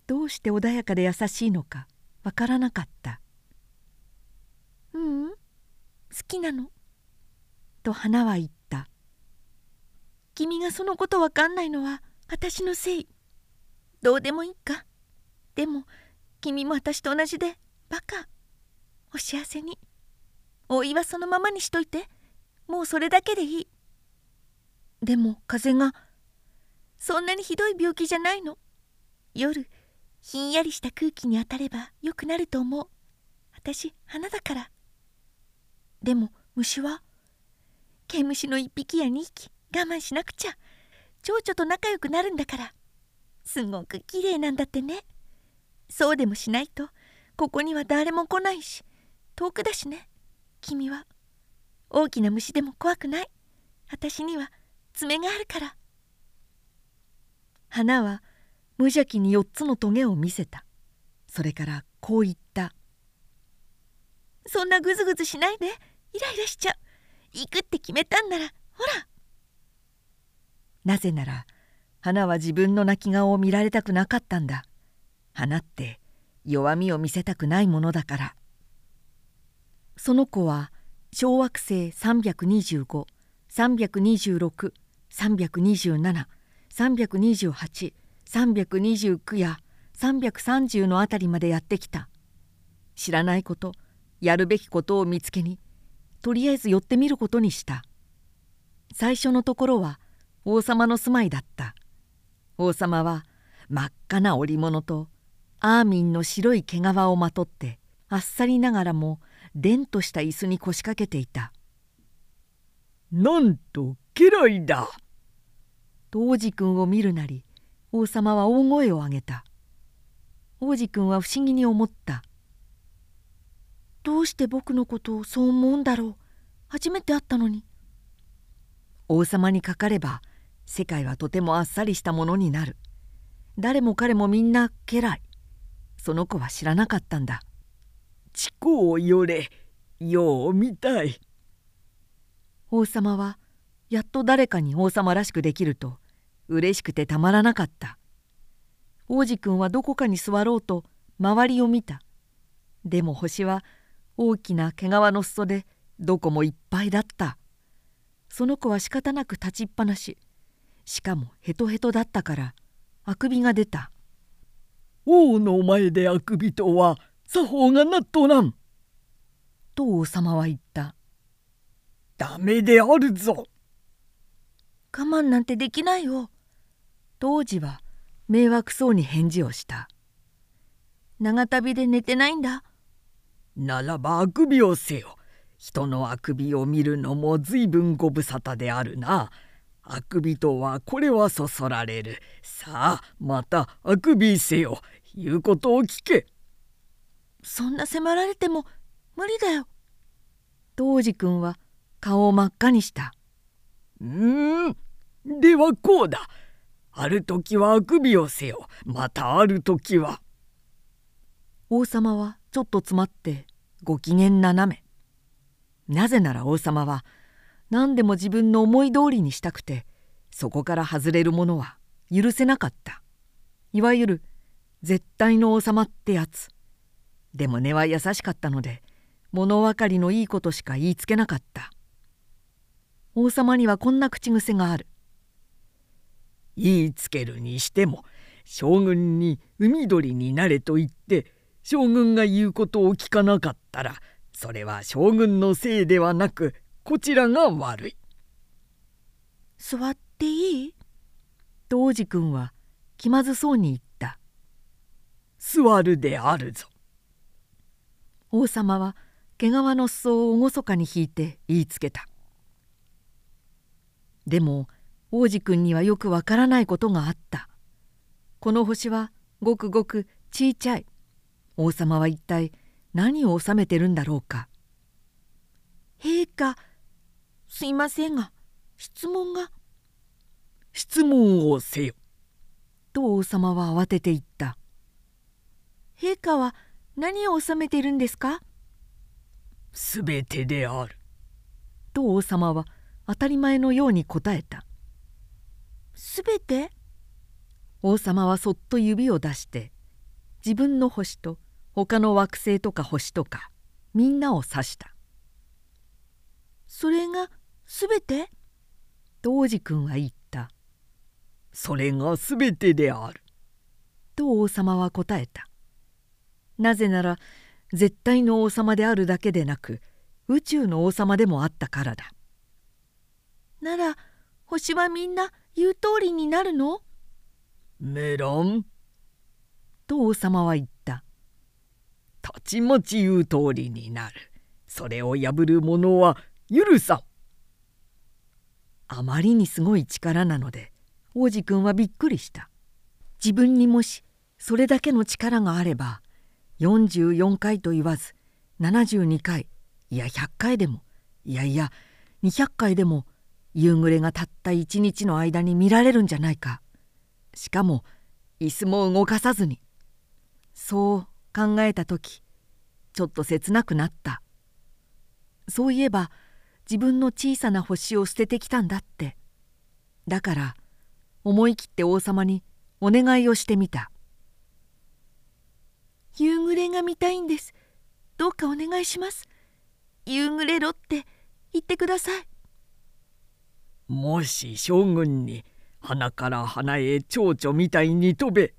どうして穏やかで優しいのかわからなかった「ううん？好きなの」と花は言った「君がそのことわかんないのは私のせい。どうでもいいか。でも君も私と同じでバカ。お幸せにおいはそのままにしといて。もうそれだけでいい。でも風が。そんなにひどい病気じゃないの。夜ひんやりした空気に当たればよくなると思う。私花だから。でも虫は。毛虫の1匹や2匹。我慢しなくちゃ。蝶々と仲良くなるんだから。すごく綺麗なんだってね。そうでもしないと。ここには誰も来ないし。遠くだしね。君は大きな虫でも怖くない。私には爪があるから。花は無邪気に4つのトゲを見せた。それからこう言った「そんなぐずぐずしないで。イライラしちゃう。行くって決めたんならほら」なぜなら花は自分の泣き顔を見られたくなかったんだ。花って弱みを見せたくないものだから。その子は小惑星325326327328 329や330の辺りまでやってきた。知らないことやるべきことを見つけにとりあえず寄ってみることにした。最初のところは王様の住まいだった。王様は真っ赤な織物とアーミンの白い毛皮をまとってあっさりながらもでんとした椅子に腰掛けていた「なんと家来だ!」と王子くんを見るなり王様は大声を上げた。王子くんは不思議に思った。どうして僕のことをそう思うんだろう。初めて会ったのに。王様にかかれば世界はとてもあっさりしたものになる。誰も彼もみんな家来。その子は知らなかったんだ地高をよれよう見たい。王様はやっと誰かに王様らしくできると嬉しくてたまらなかった。王子くんはどこかに座ろうと周りを見た。でも星は大きな毛皮の裾でどこもいっぱいだった。その子は仕方なく立ちっぱなし。しかもヘトヘトだったから。あくびが出た「王の前であくびとは作法がなっとらん」と王様は言った「ダメであるぞ」我慢なんてできないよ。当時は迷惑そうに返事をした。長旅で寝てないんだ。ならばあくびをせよ。人のあくびを見るのもずいぶんご無沙汰であるな。あくびとはこれはそそられる。さあまたあくびせよ。言うことを聞けそんな迫られても無理だよ。当時くんは顔を真っ赤にした。うん。ではこうだ。ある時はあくびをせよ。またある時は。王様はちょっと詰まってご機嫌斜め。なぜなら王様は何でも自分の思い通りにしたくてそこから外れるものは許せなかった。いわゆる絶対の王様ってやつでも根は優しかったので物分かりのいいことしか言いつけなかった。王様にはこんな口癖がある。言いつけるにしても将軍に海鳥になれと言って将軍が言うことを聞かなかったらそれは将軍のせいではなくこちらが悪い。座っていい？と王子くんは気まずそうに言った「座るであるぞ」王様は毛皮の裾を厳かに引いて言いつけた。でも王子くんにはよくわからないことがあった。この星はごくごくちいちゃい。王様は一体何を収めてるんだろうか。陛下すいませんが質問が。質問をせよ。と王様は慌てて言った。陛下は何を収めているんですか？すべてである。と王様は当たり前のように答えた。すべて？王様はそっと指を出して自分の星と他の惑星とか星とかみんなを指した。それがすべて？と王子くんは言った。それがすべてである。と王様は答えたなぜなら絶対の王様であるだけでなく宇宙の王様でもあったからだ。なら星はみんな言う通りになるの？メロン？と王様は言った。たちまち言う通りになる。それを破る者は許さん。あまりにすごい力なので王子くんはびっくりした。自分にもしそれだけの力があれば44回と言わず72回いや100回でもいやいや200回でも夕暮れがたった一日の間に見られるんじゃないか。しかも椅子も動かさずに。そう考えた時ちょっと切なくなった。そういえば自分の小さな星を捨ててきたんだって。だから思い切って王様にお願いをしてみた。夕暮れが見たいんです。どうかお願いします。夕暮れろって言ってください。もし将軍に鼻から鼻へ蝶々みたいに飛べ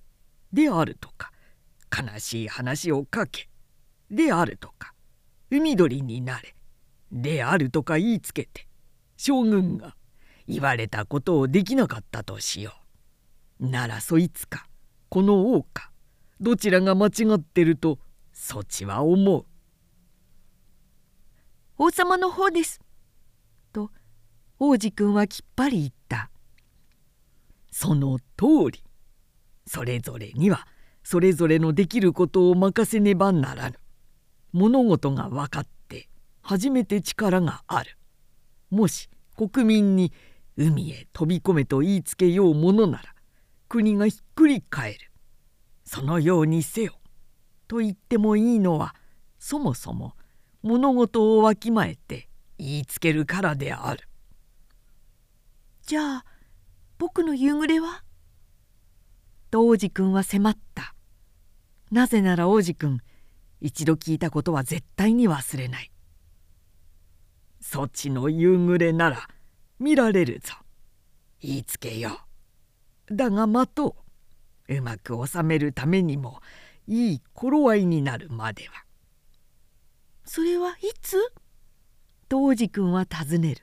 であるとか悲しい話をかけであるとか海鳥になれであるとか言いつけて将軍が言われたことをできなかったとしよう。ならそいつかこの王かどちらが間違ってるとそちは思う。王様の方です。と王子くんはきっぱり言った。その通り。それぞれにはそれぞれのできることを任せねばならぬ。物事が分かって初めて力がある。もし国民に海へ飛び込めと言いつけようものなら国がひっくり返るそのようにせよ。と言ってもいいのはそもそも物事をわきまえて言いつけるからである。じゃあ僕の夕暮れは？と王子くんは迫った。なぜなら王子くん一度聞いたことは絶対に忘れない。そちの夕暮れなら見られるぞ。言いつけよう。だが待とううまく収めるためにもいい頃合いになるまでは。それはいつ？と王子くんは尋ねる。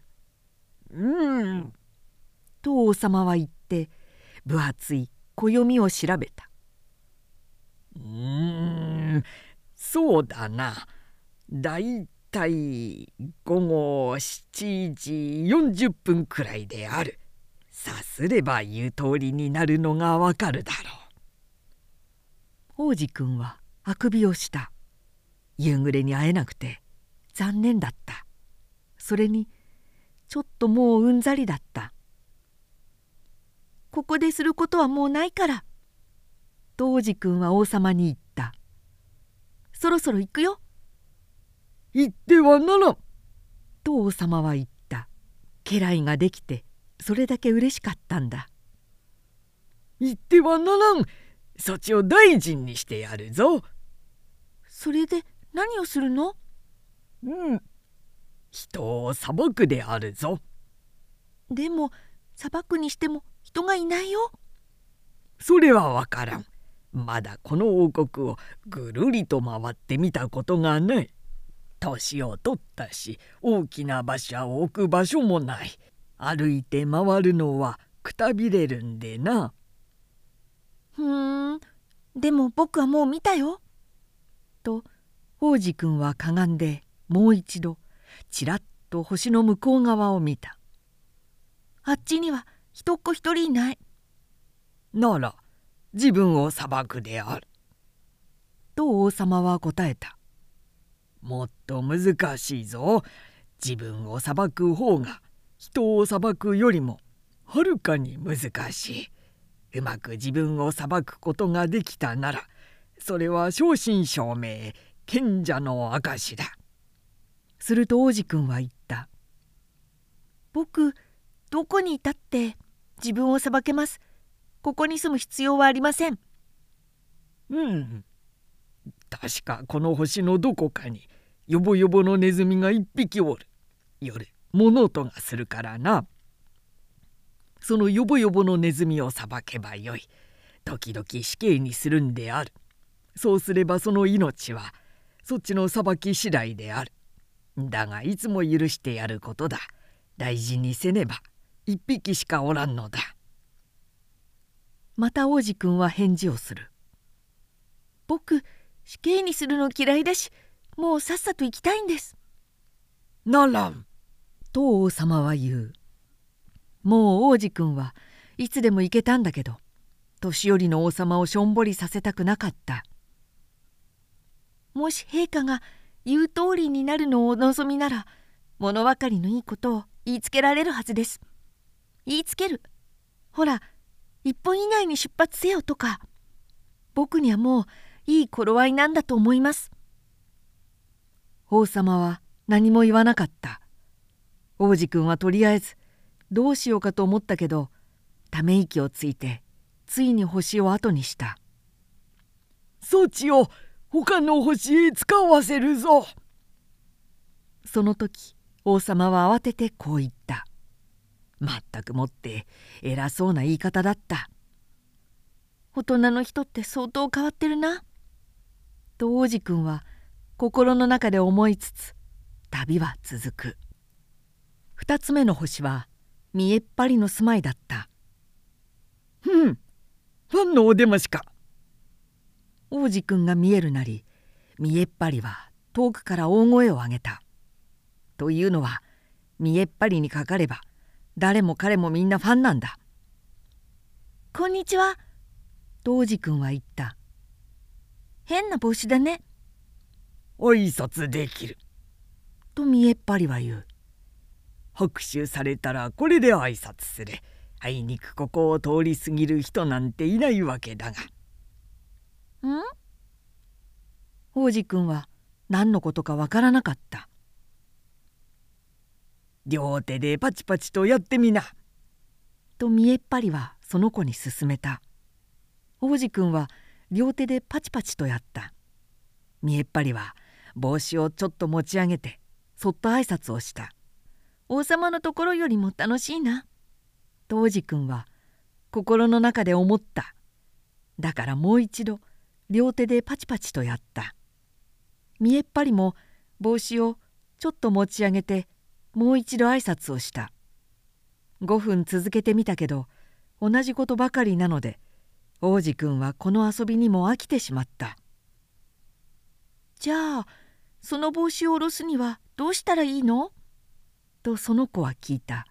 うん。と王様は言って分厚い暦を調べた。うーん。そうだな。だいたい午後7時40分くらいである。さすれば言う通りになるのがわかるだろう。王子くんはあくびをした。夕暮れに会えなくて。残念だった。それにちょっともううんざりだった。ここですることはもうないから」と王子くんは王様に言った「そろそろ行くよ」「行ってはならん」と王様は言った。家来ができてそれだけ嬉しかったんだ「行ってはならん。そっちを大臣にしてやるぞ」それで何をするの？うん。人を裁くであるぞ。でも裁くにしても人がいないよ。それはわからん。まだこの王国をぐるりと回ってみたことがない。年を取ったし大きな馬車を置く場所もない。歩いて回るのはくたびれるんでな。ふーんでも僕はもう見たよ。と王子くんはかがんでもう一度ちらっと星の向こう側を見た。あっちには人っ子一人いない。なら自分を裁くである。と王様は答えた。もっと難しいぞ。自分を裁く方が人を裁くよりもはるかに難しい。うまく自分を裁くことができたならそれは正真正銘賢者の証だ。すると王子くんは言った。僕どこにいたって自分を裁けます？ここに住む必要はありません。うん確かこの星のどこかによぼよぼのネズミが一匹おる。夜物音がするからな。そのよぼよぼのネズミを裁けばよい。時々死刑にするんである。そうすればその命はそっちの裁き次第である。だがいつも許してやることだ。大事にせねば一匹しかおらんのだ。また王子くんは返事をする僕死刑にするの嫌いだしもうさっさと行きたいんですならんと王様は言う。もう王子くんはいつでも行けたんだけど年寄りの王様をしょんぼりさせたくなかった。もし陛下が言う通りになるのをお望みなら物分かりのいいことを言いつけられるはずです。言いつける。ほら1分以内に出発せよとか。僕にはもういい頃合いなんだと思います。王様は何も言わなかった。王子くんはとりあえずどうしようかと思ったけどため息をついてついに星を後にした。装置を他の星へ使わせるぞ。その時王様は慌ててこう言った。まったくもって偉そうな言い方だった。大人の人って相当変わってるな。と王子くんは心の中で思いつつ旅は続く二つ目の星は見えっ張りの住まいだったふんファンのお出ましか王子くんが見えるなり見えっ張りは遠くから大声を上げたというのは見えっ張りにかかれば誰も彼もみんなファンなんだ。こんにちは。道治君は言った。変な帽子だね。挨拶できる。と見えっ張りは言う。拍手されたらこれで挨拶する。あいにくここを通り過ぎる人なんていないわけだが。ん？王子くんは何のことかわからなかった。両手でパチパチとやってみな。と見えっ張りはその子に勧めた。王子くんは両手でパチパチとやった。見えっ張りは帽子をちょっと持ち上げてそっと挨拶をした。王様のところよりも楽しいな。と王子くんは心の中で思った。だからもう一度両手でパチパチとやった。見えっ張りも帽子をちょっと持ち上げてもう一度挨拶をした5分続けてみたけど同じことばかりなので王子くんはこの遊びにも飽きてしまったじゃあその帽子を下ろすにはどうしたらいいの？とその子は聞いた。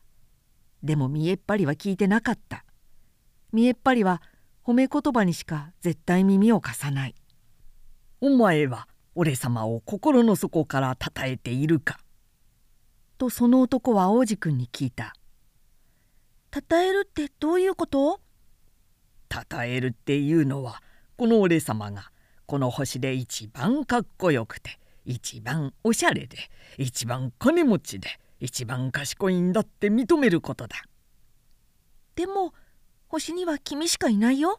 でも見えっ張りは聞いてなかった。見えっ張りは褒め言葉にしか絶対耳を貸さない。お前は俺様を心の底からたたえているか。とその男は王子くんに聞いた「たたえるってどういうこと?」たたえるっていうのはこの俺様がこの星で一番かっこよくて一番おしゃれで一番金持ちで一番賢いんだって認めることだ。でも星には君しかいないよ。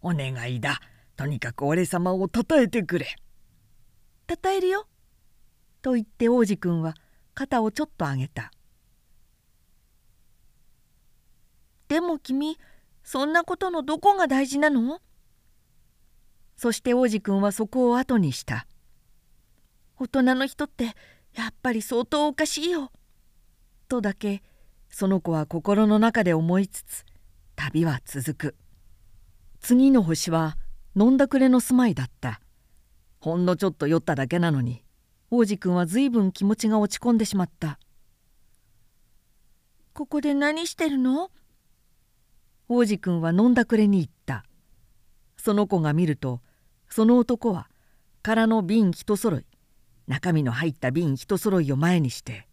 お願いだ。とにかく俺様をたたえてくれ。たたえるよ。と言って王子くんは肩をちょっと上げた。でも君そんなことのどこが大事なの？そして王子くんはそこを後にした。大人の人ってやっぱり相当おかしいよ。とだけその子は心の中で思いつつ旅は続く。次の星は飲んだくれの住まいだった。ほんのちょっと酔っただけなのに王子くんはずいぶん気持ちが落ち込んでしまった。ここで何してるの？王子くんは飲んだくれに行った。その子が見るとその男は空の瓶一揃い中身の入った瓶一揃いを前にして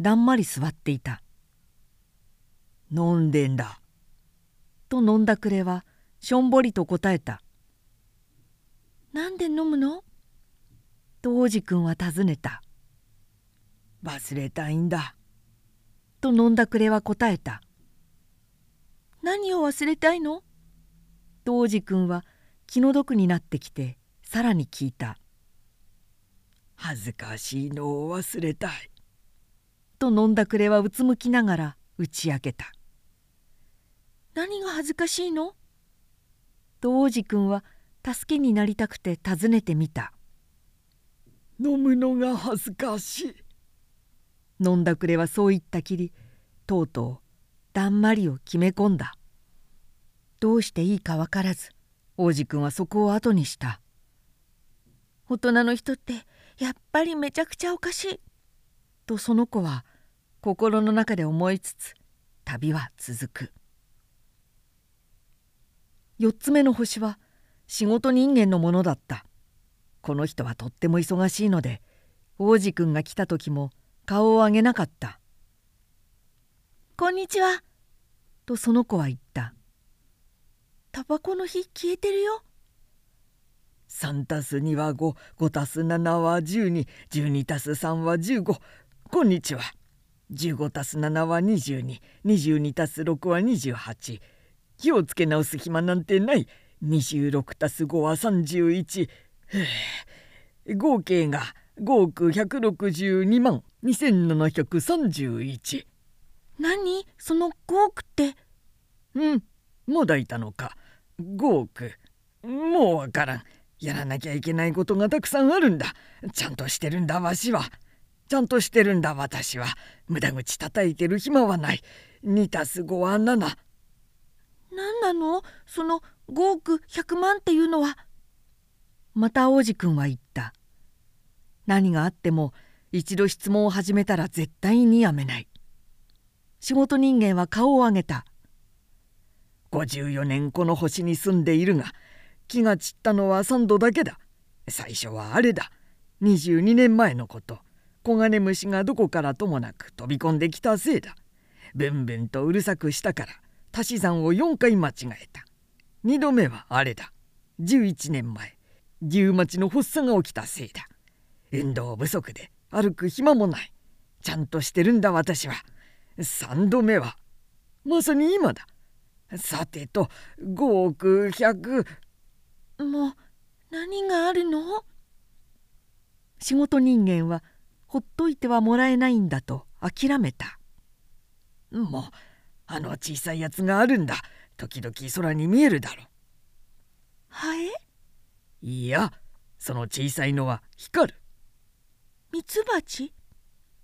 だんまり座っていた「飲んでんだ」と飲んだくれはしょんぼりと答えた「なんで飲むの?」と王子くんは尋ねた「忘れたいんだ」と飲んだくれは答えた「何を忘れたいの?」と王子くんは気の毒になってきてさらに聞いた「恥ずかしいのを忘れたい」と飲んだくれはうつむきながら打ち明けた「何が恥ずかしいの?」と王子くんは助けになりたくて尋ねてみた「飲むのが恥ずかしい」飲んだくれはそう言ったきりとうとうだんまりを決め込んだ。どうしていいか分からず王子くんはそこを後にした。大人の人ってやっぱりめちゃくちゃおかしい。とその子は心の中で思いつつ旅は続く。4つ目の星は仕事人間のものだった。この人はとっても忙しいので王子くんが来た時も顔を上げなかった「こんにちは」とその子は言った「タバコの火消えてるよ」3たす2は55たす7は1212たす3は15こんにちは。15たす7は2222たす6は28気をつけ直す暇なんてない。26たす5は31合計が5億162万2731何？その5億って？うん。まだいたのか。5億。もうわからんやらなきゃいけないことがたくさんあるんだ。ちゃんとしてるんだわしは。ちゃんとしてるんだ私は。無駄口叩いてる暇はない。2たす5は7何なの？その5億100万っていうのは。また王子くんは言った。何があっても一度質問を始めたら絶対にやめない。仕事人間は顔を上げた。54年この星に住んでいるが気が散ったのは3度だけだ。最初はあれだ。22年前のこと。黄金虫がどこからともなく飛び込んできたせいだ。ブンブンとうるさくしたから足し算を4回間違えた。2度目はあれだ。11年前牛町の発作が起きたせいだ。運動不足で歩く暇もない。ちゃんとしてるんだ私は。3度目はまさに今だ。さてと5億100もう何があるの？仕事人間はほっといてはもらえないんだと諦めた。もうあの小さいやつがあるんだ。時々空に見えるだろハエ？いやその小さいのは光る。ミツバチ？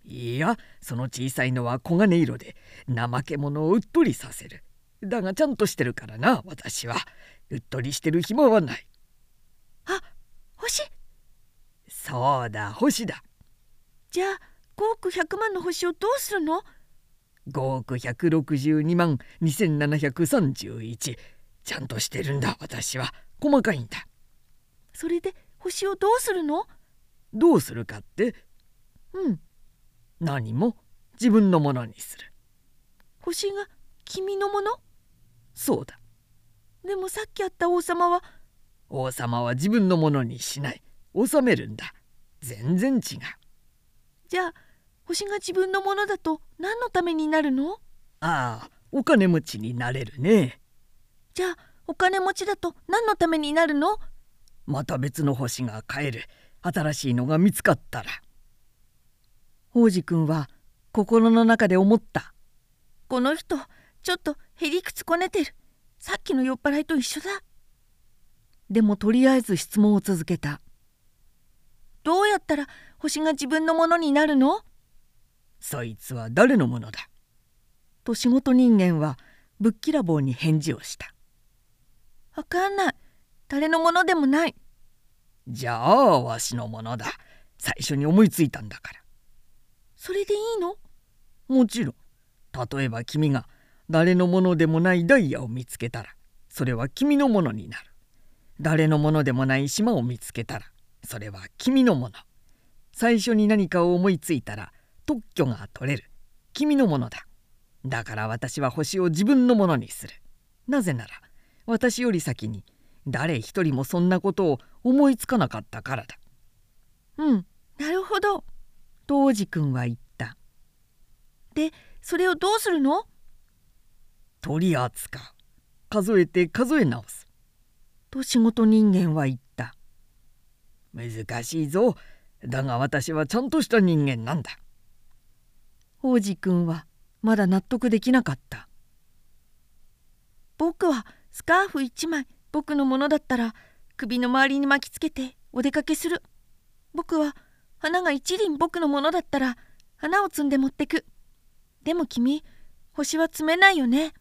いやその小さいのは黄金色で怠け者をうっとりさせる。だがちゃんとしてるからな私は。うっとりしてる暇はないあ星？そうだ星だ。じゃあ5億100万の星をどうするの？5億162万2731ちゃんとしてるんだ私は。細かいんだ。それで星をどうするの？どうするかって？うん。何も自分のものにする。星が君のもの？そうだ。でもさっきあった王様は王様は自分のものにしない。収めるんだ。全然違う。じゃあ星が自分のものだと何のためになるの？ああお金持ちになれるね。じゃあお金持ちだと何のためになるの？また別の星が買える。新しいのが見つかったら。王子くんは心の中で思った。この人ちょっとへりくつこねてる。さっきの酔っ払いと一緒だでもとりあえず質問を続けた「どうやったら星が自分のものになるの?」そいつは誰のものだ？と仕事人間はぶっきらぼうに返事をした「わかんない。誰のものでもない」じゃあわしのものだ。最初に思いついたんだから。それでいいの？もちろん。例えば君が誰のものでもないダイヤを見つけたらそれは君のものになる誰のものでもない島を見つけたらそれは君のもの。最初に何かを思いついたら特許が取れる。君のものだ。だから私は星を自分のものにする。なぜなら私より先に誰一人もそんなことを思いつかなかったからだ。うんなるほど。と王子くんは言った。でそれをどうするの？取り扱う。数えて数え直すと仕事人間は言った。難しいぞ。だが私はちゃんとした人間なんだ。王子くんはまだ納得できなかった。僕はスカーフ1枚僕のものだったら首の周りに巻きつけてお出かけする。僕は花が一輪僕のものだったら花を摘んで持ってく。でも君星は摘めないよね。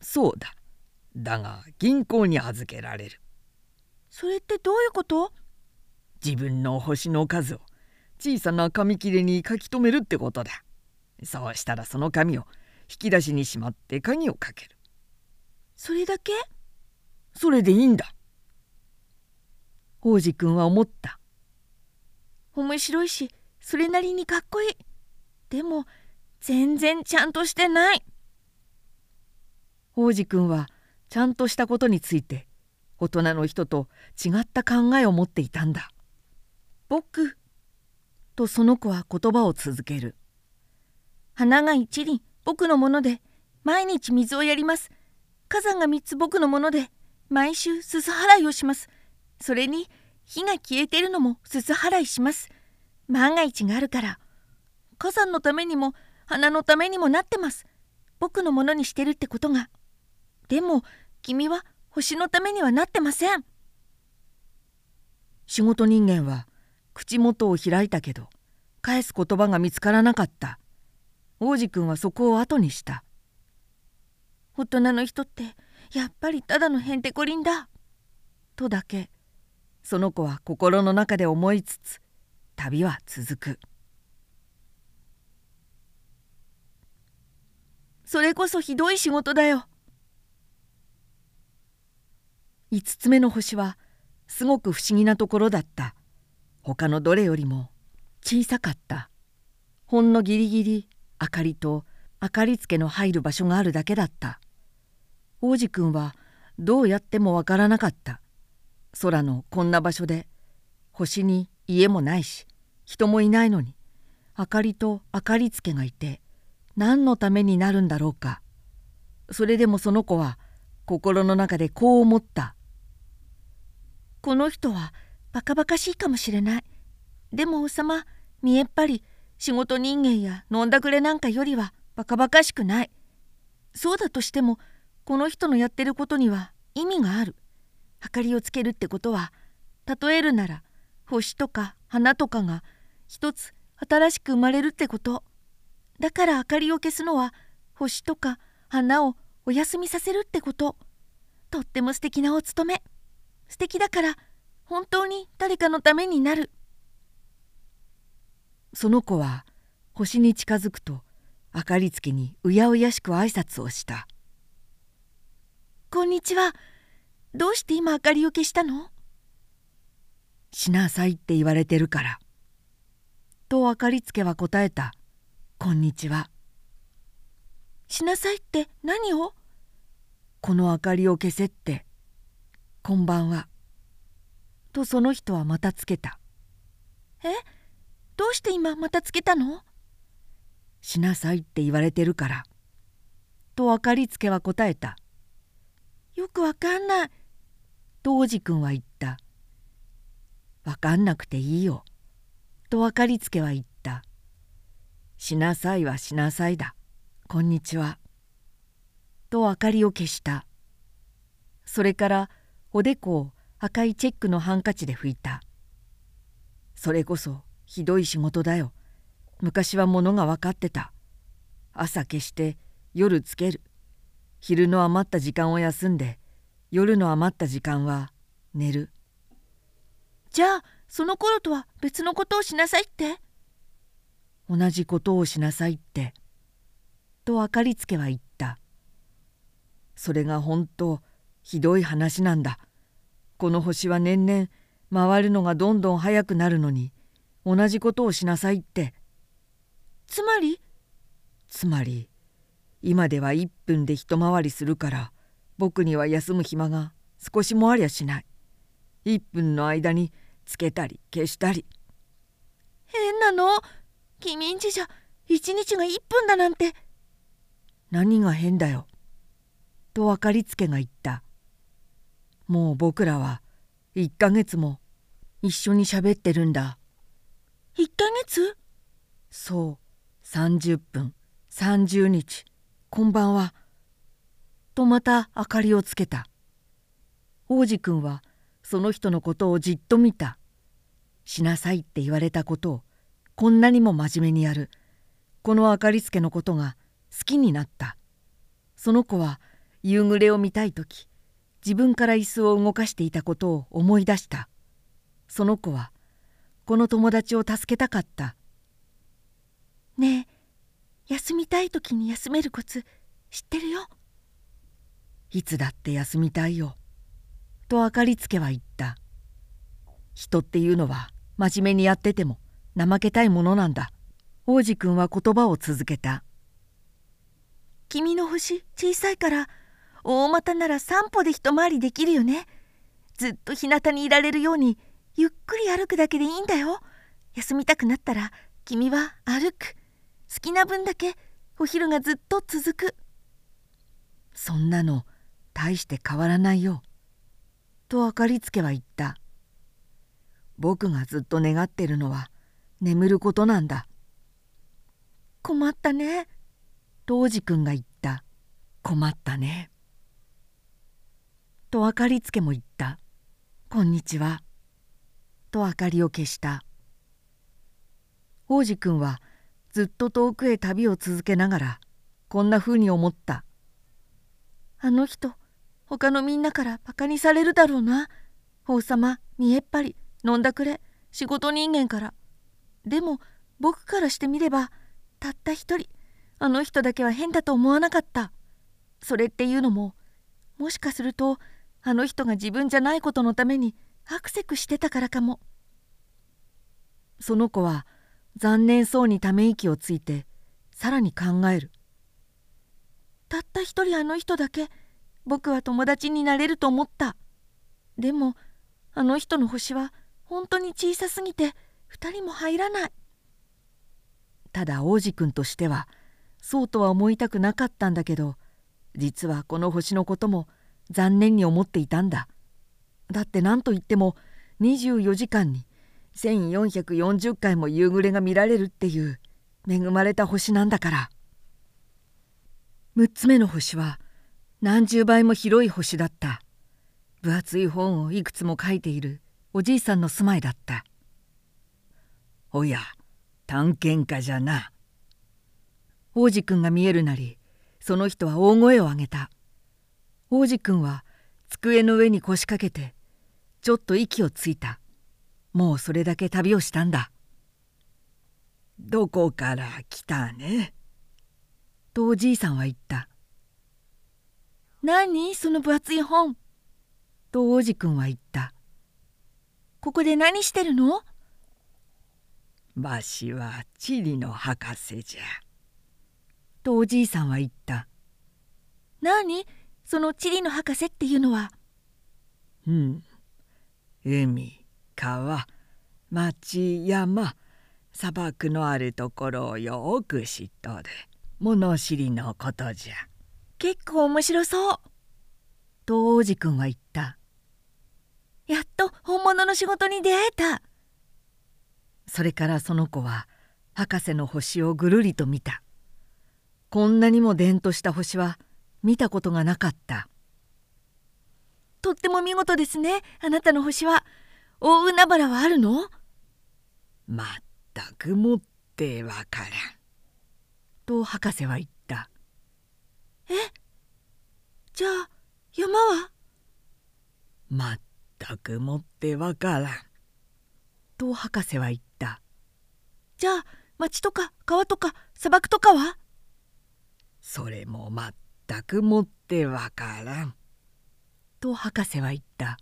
そうだ。だが銀行に預けられる。それってどういうこと？自分の星の数を小さな紙切れに書き留めるってことだ。そうしたらその紙を引き出しにしまって鍵をかける。それだけ？それでいいんだ。王子くんは思った。面白いしそれなりにかっこいい。でも全然ちゃんとしてない。王子くんはちゃんとしたことについて大人の人と違った考えを持っていたんだ。僕とその子は言葉を続ける。花が一輪僕のもので毎日水をやります。火山が3つ僕のもので毎週すす払いをします。それに火が消えてるのもすす払いします。万が一があるから火山のためにも花のためにもなってます。僕のものにしてるってことがでも君は星のためにはなってません。仕事人間は口元を開いたけど返す言葉が見つからなかった。王子くんはそこを後にした。大人の人ってやっぱりただのへんてこりんだ。とだけその子は心の中で思いつつ旅は続く。それこそひどい仕事だよ。5つ目の星はすごく不思議なところだった。他のどれよりも小さかった。ほんのギリギリ明かりと明かりつけの入る場所があるだけだった。王子くんはどうやってもわからなかった。空のこんな場所で。星に家もないし人もいないのに。明かりと明かりつけがいて何のためになるんだろうか。それでもその子は心の中でこう思った。この人はバカバカしいかもしれない。でも王様見えっぱり仕事人間や飲んだくれなんかよりはバカバカしくない。そうだとしてもこの人のやってることには意味がある。明かりをつけるってことは例えるなら星とか花とかが一つ新しく生まれるってこと。だから明かりを消すのは星とか花をお休みさせるってこと。とっても素敵なお務め。素敵だから本当に誰かのためになる。その子は星に近づくと明かりつけにうやうやしく挨拶をした「こんにちは。どうして今明かりを消したの?」「しなさいって言われてるから」と明かりつけは答えた「こんにちは」「しなさいって何を?」この明かりを消せって「こんばんは」とその人はまたつけた「え？どうして今またつけたの?」「しなさいって言われてるから」と明かりつけは答えた「よくわかんない」とおじくんは言った「わかんなくていいよ」と明かりつけは言った「しなさいはしなさいだ。こんにちは」と明かりを消した。それからおでこを赤いチェックのハンカチで拭いた。それこそひどい仕事だよ。昔はものが分かってた。朝消して夜つける。昼の余った時間を休んで夜の余った時間は寝る。じゃあその頃とは別のことをしなさいって？同じことをしなさいって。とあかりつけは言った。それが本当ひどい話なんだ。この星は年々回るのがどんどん早くなるのに同じことをしなさいって。つまり？つまり今では1分で一回りするから僕には休む暇が少しもありゃしない。1分の間につけたり消したり。変なの？君んちじゃ一日が1分だなんて。何が変だよ？と分かりつけが言った。もう僕らは1ヶ月も一緒に喋ってるんだ。1ヶ月？そう。30分。30日。こんばんは。とまた明かりをつけた。王子くんはその人のことをじっと見た。しなさいって言われたことをこんなにも真面目にやる。この明かりつけのことが好きになった。その子は夕暮れを見たい時自分から椅子を動かしていたことを思い出した。その子はこの友達を助けたかった。ねえ休みたい時に休めるコツ知ってるよ。いつだって休みたいよ。とあかりつけは言った。人っていうのは真面目にやってても怠けたいものなんだ。王子くんは言葉を続けた。君の星小さいから大股なら散歩で一回りできるよね。ずっと日向にいられるようにゆっくり歩くだけでいいんだよ。休みたくなったら君は歩く。好きな分だけお昼がずっと続く。そんなの大して変わらないよ。とあかりつけは言った。僕がずっと願ってるのは眠ることなんだ。困ったね。と王子くんが言った。困ったね。とあかりつけも言った。こんにちは。と明かりを消した。王子くんはずっと遠くへ旅を続けながらこんなふうに思った。あの人他のみんなからバカにされるだろうな。王様見えっ張り飲んだくれ仕事人間から。でも僕からしてみればたった一人あの人だけは変だと思わなかった。それっていうのももしかするとあの人が自分じゃないことのためにアクセクしてたからかも。その子は残念そうにため息をついてさらに考える。たった一人あの人だけ僕は友達になれると思った。でもあの人の星は本当に小さすぎて2人も入らない。ただ王子くんとしてはそうとは思いたくなかったんだけど実はこの星のことも残念に思っていたんだ。だって何と言っても24時間に1440回も夕暮れが見られるっていう恵まれた星なんだから。6つ目の星は何十倍も広い星だった。分厚い本をいくつも書いているおじいさんの住まいだった。おや探検家じゃな。王子くんが見えるなりその人は大声を上げた。王子くんは机の上に腰掛けてちょっと息をついた。もうそれだけ旅をしたんだ。どこから来たね？とおじいさんは言った。何？その分厚い本？と王子くんは言った。ここで何してるの？わしは地理の博士じゃ。とおじいさんは言った。何？その地理の博士っていうのは？うん。海川町山砂漠のあるところをよく知っとる物知りのことじゃ。結構面白そう。と王子くんは言った。やっと本物の仕事に出会えた。それからその子は博士の星をぐるりと見た。こんなにもでんとした星は見たことがなかった。とっても見事ですねあなたの星は。大海原はあるの？まったくもってわからん。と博士は言った。え？じゃあ山は？まったくもってわからん。と博士は言った。じゃあ町とか川とか砂漠とかは？それもまったくもってわからん。と博士は言った。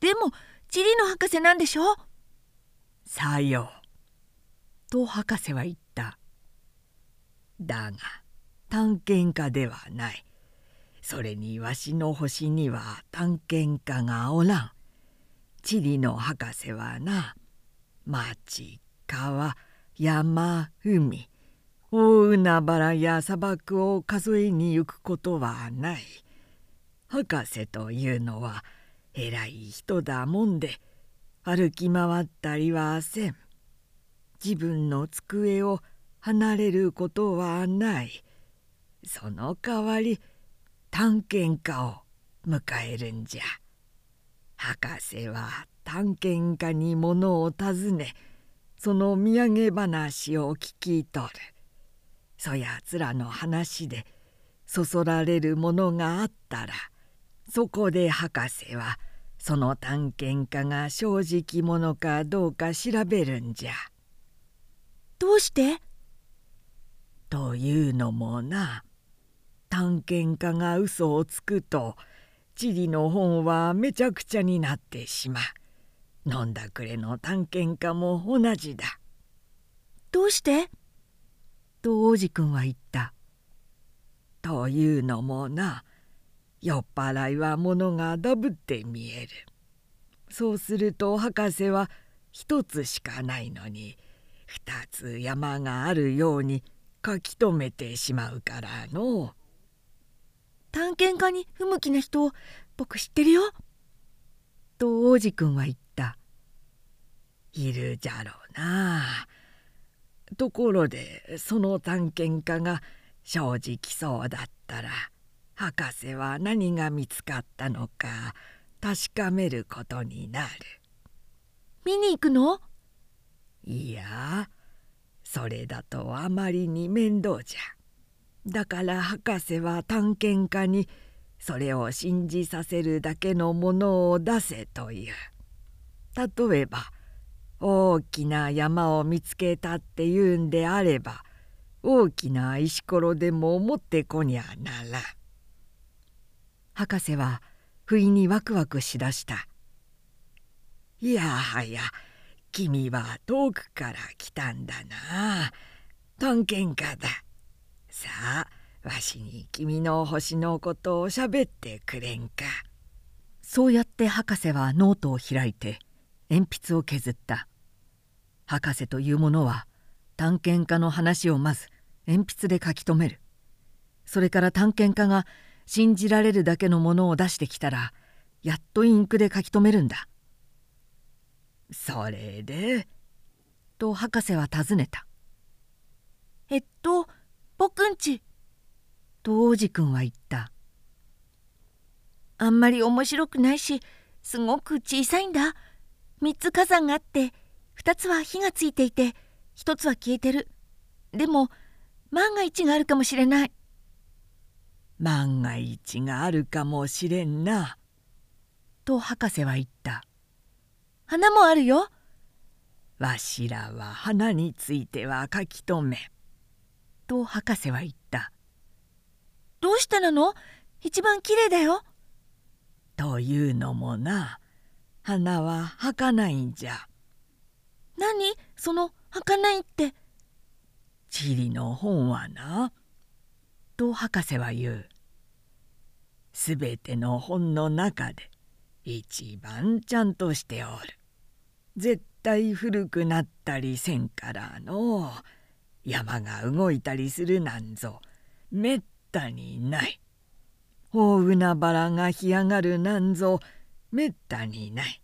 でも地理の博士なんでしょ？さよ。うと博士は言った。だが探検家ではない。それにわしの星には探検家がおらん。地理の博士はな町川山海大海原や砂漠を数えに行くことはない。博士というのは偉い人だもんで歩き回ったりはせん。自分の机を離れることはない。その代わり探検家を迎えるんじゃ。博士は探検家に物を尋ねその土産話を聞き取る。そやつらの話でそそられるものがあったらそこで博士はその探検家が正直者かどうか調べるんじゃ。どうして？というのもな探検家が嘘をつくと地理の本はめちゃくちゃになってしまう。飲んだくれの探検家も同じだ。どうして？と王子くんは言った。というのもな酔っ払いは物がダブって見える。そうすると博士は一つしかないのに二つ山があるように書き留めてしまうからの。探検家に不向きな人を僕知ってるよ。と王子くんは言った。いるじゃろうな。ところでその探検家が正直そうだったら博士は何が見つかったのか確かめることになる。見に行くの？いやそれだとあまりに面倒じゃ。だから博士は探検家にそれを信じさせるだけのものを出せという。例えば大きな山を見つけたっていうんであれば大きな石ころでも持ってこにゃなら。博士は不意にワクワクしだした。いやはや君は遠くから来たんだな探検家ださあわしに君の星のことをしゃべってくれんかそうやって博士はノートを開いて鉛筆を削った博士というものは探検家の話をまず鉛筆で書き留めるそれから探検家が信じられるだけのものを出してきたらやっとインクで書き留めるんだそれで?」と博士は尋ねた。えっと僕んち。と王子くんは言った。あんまり面白くないしすごく小さいんだ。3つ火山があって2つは火がついていて1つは消えてる。でも万が一があるかもしれない。万が一があるかもしれんな。と博士は言った。花もあるよ。わしらは花については書き留め。と博士は言った。どうしてなの？一番きれいだよ。というのもな花は儚いんじゃ。何？その儚いって。地理の本はな。と博士は言う。すべての本の中で一番ちゃんとしておる。絶対古くなったりせんからの山が動いたりするなんぞめったにない大海原が干上がるなんぞめったにない。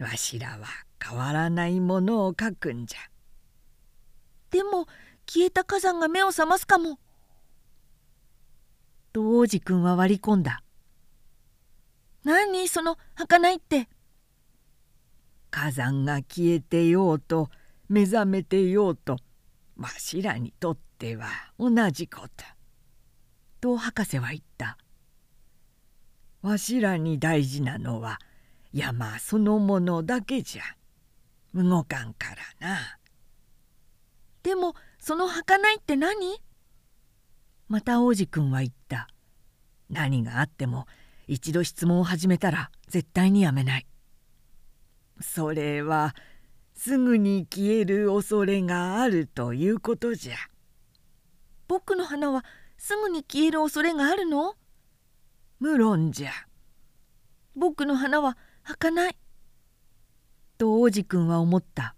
わしらは変わらないものを書くんじゃ。でも消えた火山が目を覚ますかも。と王子くんは割り込んだ。何その儚いって。火山が消えてようと目覚めてようとわしらにとっては同じこと。と博士は言った。わしらに大事なのは山そのものだけじゃ動かんからな。でもその儚いって何？また王子くんは言った。何があっても一度質問を始めたら絶対にやめない。それはすぐに消える恐れがあるということじゃ。僕の花はすぐに消える恐れがあるの？無論じゃ。僕の花は儚い。と王子くんは思った。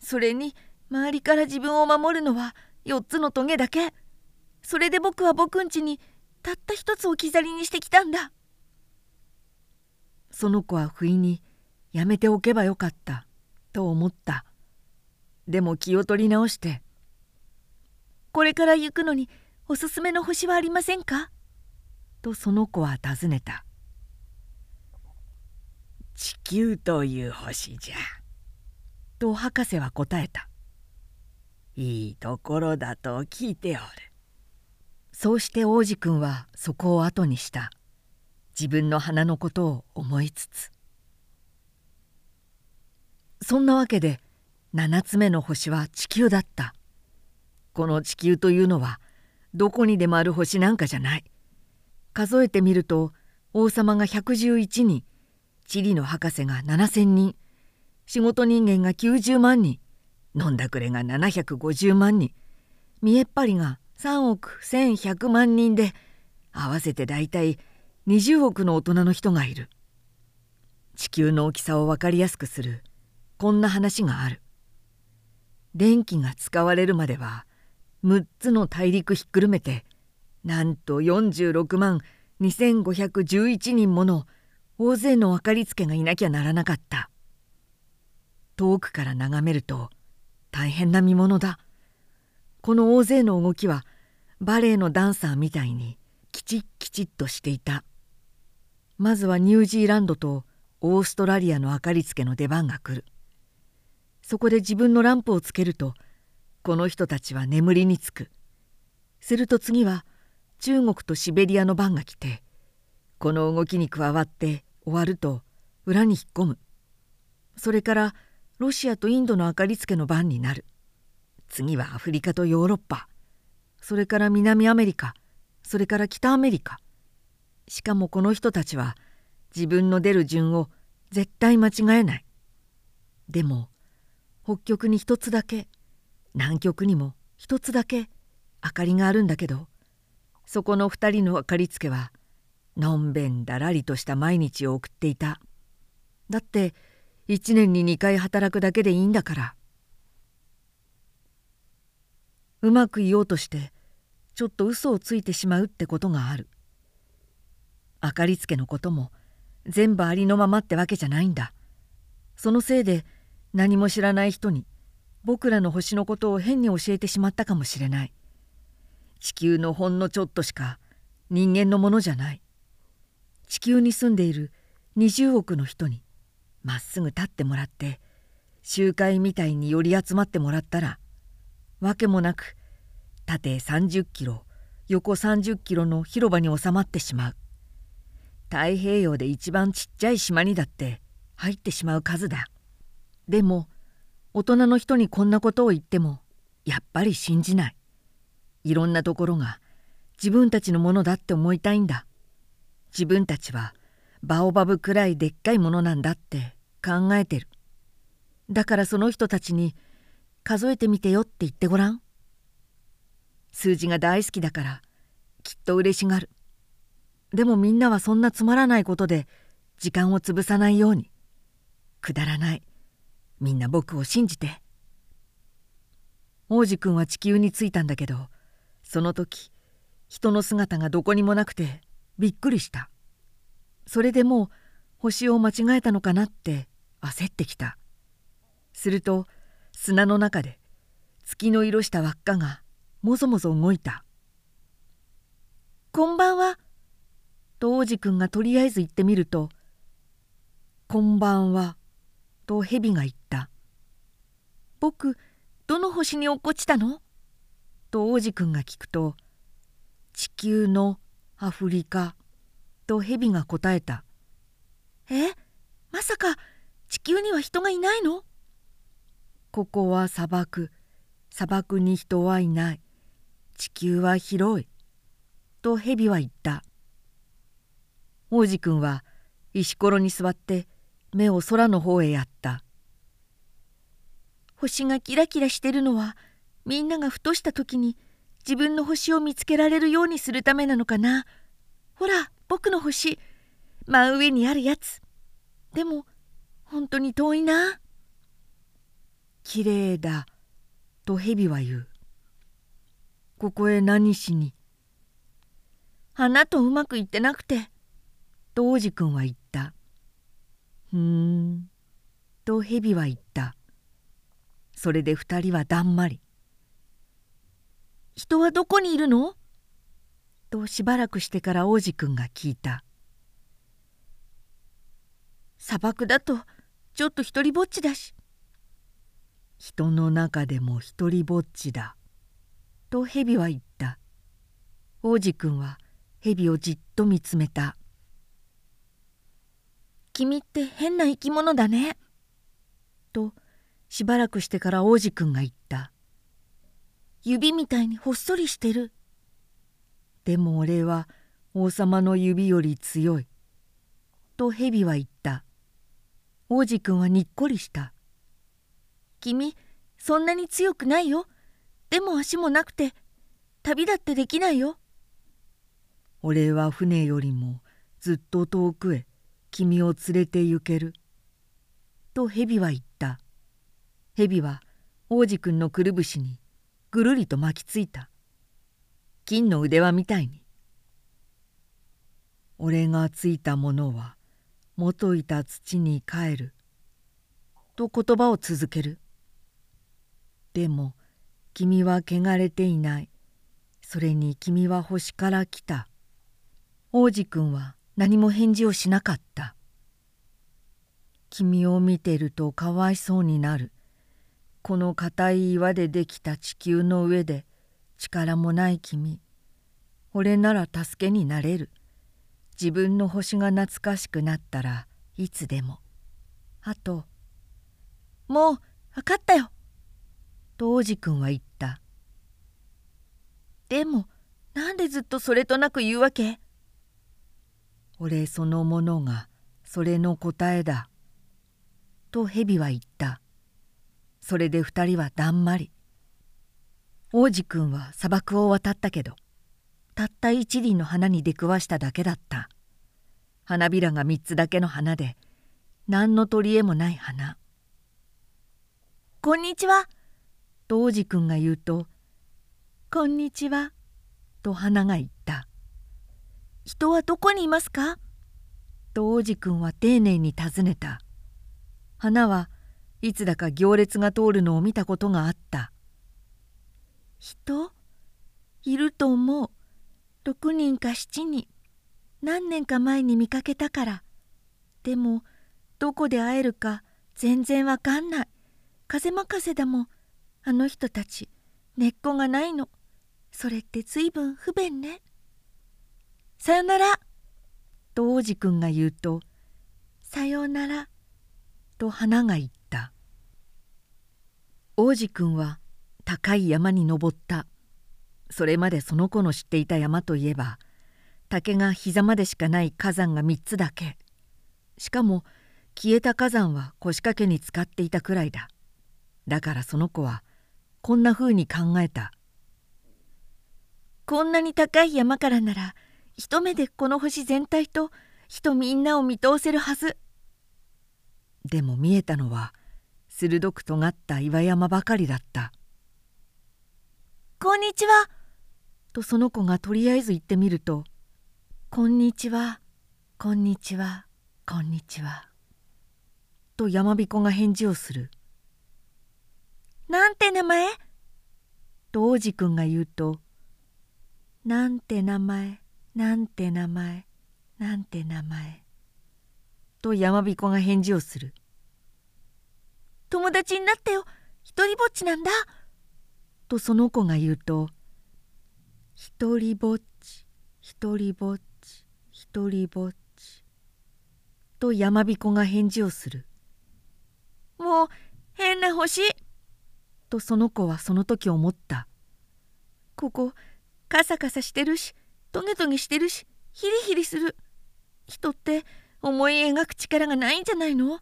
それに周りから自分を守るのは4つのトゲだけ。それで僕は僕んちにたった一つ置き去りにしてきたんだ。その子は不意にやめておけばよかったと思ったでも気を取り直して「これから行くのにおすすめの星はありませんか?」とその子は尋ねた「地球という星じゃ」と博士は答えた「いいところだと聞いておる」そうして王子くんはそこを後にした。自分の花のことを思いつつ。そんなわけで7つ目の星は地球だった。この地球というのはどこにでもある星なんかじゃない。数えてみると王様が111人地理の博士が7,000人仕事人間が90万人飲んだくれが750万人見えっ張りが3億1,100万人で合わせてだいたい20億の大人の人がいる。地球の大きさを分かりやすくするこんな話がある。電気が使われるまでは6つの大陸ひっくるめてなんと46万2511人もの大勢の明かりつけがいなきゃならなかった。遠くから眺めると大変な見ものだ。この大勢の動きはバレエのダンサーみたいにきちっきちっとしていた。まずはニュージーランドとオーストラリアの明かりつけの出番が来る。そこで自分のランプをつけるとこの人たちは眠りにつく。すると次は中国とシベリアの番が来てこの動きに加わって終わると裏に引っ込む。それからロシアとインドの明かりつけの番になる。次はアフリカとヨーロッパ。それから南アメリカ。それから北アメリカ。しかもこの人たちは自分の出る順を絶対間違えない。でも北極に一つだけ南極にも一つだけ明かりがあるんだけどそこの二人の明かりつけはのんべんだらりとした毎日を送っていた。だって一年に二回働くだけでいいんだから。うまく言おうとしてちょっと嘘をついてしまうってことがある。明かりつけのことも全部ありのままってわけじゃないんだ。そのせいで何も知らない人に僕らの星のことを変に教えてしまったかもしれない。地球のほんのちょっとしか人間のものじゃない。地球に住んでいる20億の人にまっすぐ立ってもらって集会みたいに寄り集まってもらったらわけもなく縦30キロ横30キロの広場に収まってしまう。太平洋で一番ちっちゃい島にだって入ってしまう数だ。でも大人の人にこんなことを言ってもやっぱり信じない。いろんなところが自分たちのものだって思いたいんだ。自分たちはバオバブくらいでっかいものなんだって考えてる。だからその人たちに数えてみてよって言ってごらん。数字が大好きだからきっと嬉しがる。でもみんなはそんなつまらないことで時間を潰さないように。くだらない。みんな僕を信じて。王子くんは地球に着いたんだけどその時人の姿がどこにもなくてびっくりした。それでもう星を間違えたのかなって焦ってきた。すると砂の中で月の色した輪っかがもぞもぞ動いた「こんばんは」と王子くんがとりあえず言ってみると「こんばんは」と蛇が言った「僕どの星に落っこちたの?」と王子くんが聞くと「地球のアフリカ」と蛇が答えた「えまさか地球には人がいないの?」ここは砂漠。砂漠に人はいない。地球は広い。と蛇は言った。王子くんは石ころに座って目を空の方へやった。星がキラキラしてるのはみんながふとした時に自分の星を見つけられるようにするためなのかな。ほら僕の星。真上にあるやつ。でも本当に遠いな。きれいだ。と蛇は言う。ここへ何しに。花とうまくいってなくてと王子くんは言った。ふーん。と蛇は言った。それで二人はだんまり。人はどこにいるの？としばらくしてから王子くんが聞いた。砂漠だとちょっと一りぼっちだし。人の中でも一りぼっちだ。と蛇は言った。王子くんは蛇をじっと見つめた「君って変な生き物だね」としばらくしてから王子くんが言った「指みたいにほっそりしてる」でも俺は王様の指より強い」と蛇は言った。王子くんはにっこりした「君そんなに強くないよ。でも足もなくて旅だってできないよ」俺は船よりもずっと遠くへ君を連れて行ける。と蛇は言った。蛇は王子くんのくるぶしにぐるりと巻きついた。金の腕輪みたいに。俺がついたものは元いた土に帰る。と言葉を続ける。でも君は汚れていない。それに君は星から来た。王子くんは何も返事をしなかった君を見てるとかわいそうになるこの硬い岩でできた地球の上で力もない君。俺なら助けになれる。自分の星が懐かしくなったらいつでも。あともう分かったよ。と王子くんは言った。でもなんでずっとそれとなく言うわけ？俺そのものがそれの答えだ。と蛇は言った。それで二人はだんまり。王子くんは砂漠を渡ったけどたった一輪の花に出くわしただけだった。花びらが三つだけの花で何の取り柄もない花。こんにちは。と王子くんが言うと「こんにちは」と花が言った。人はどこにいますか?」と王子くんは丁寧に尋ねた花はいつだか行列が通るのを見たことがあった「人？いると思う。6人か7人。何年か前に見かけたから。でもどこで会えるか全然わかんない。風任せだもん。あの人たち根っこがないの。それってずいぶん不便ね」さよなら」と王子くんが言うと「さようなら」と花が言った。王子くんは高い山に登った。それまでその子の知っていた山といえば竹が膝までしかない火山が3つだけ。しかも消えた火山は腰掛けに使っていたくらいだ。だからその子はこんなふうに考えた。こんなに高い山からなら一目でこの星全体と人みんなを見通せるはず。でも見えたのは鋭く尖った岩山ばかりだった「こんにちは」とその子がとりあえず言ってみると「こんにちは。こんにちは。こんにちは」と山彦が返事をする「なんて名前?」と王子くんが言うと「なんて名前？なんて名前？なんて名前？と山彦が返事をする友達になってよ。一りぼっちなんだ。とその子が言うと「一りぼっち一りぼっち一りぼっち」と山彦が返事をする「もう変な星」とその子はその時思った「ここカサカサしてるしトゲトゲしてるしヒリヒリする。人って思い描く力がないんじゃないの？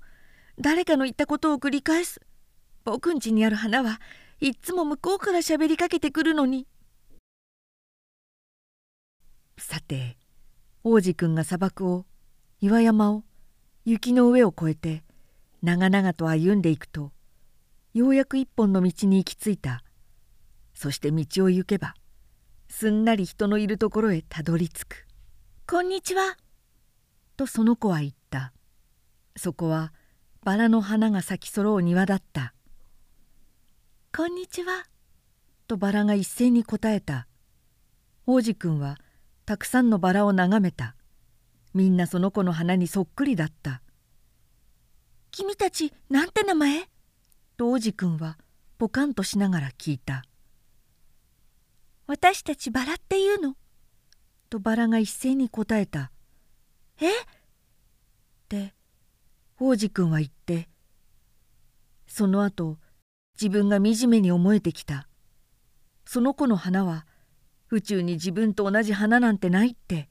誰かの言ったことを繰り返す。僕ん家にある花はいっつも向こうから喋りかけてくるのに。さて王子くんが砂漠を岩山を雪の上を越えて長々と歩んでいくとようやく一本の道に行き着いた。そして道を行けばすんなり人のいるところへたどり着く「こんにちは」とその子は言った。そこはバラの花が咲き揃う庭だった「こんにちは」とバラが一斉に答えた。王子くんはたくさんのバラを眺めた。みんなその子の花にそっくりだった「君たちなんて名前?」と王子くんはポカンとしながら聞いた「私たちバラっていうの?」とバラが一斉に答えた「え？って王子くんは言ってその後自分が惨めに思えてきた。その子の花は宇宙に自分と同じ花なんてないって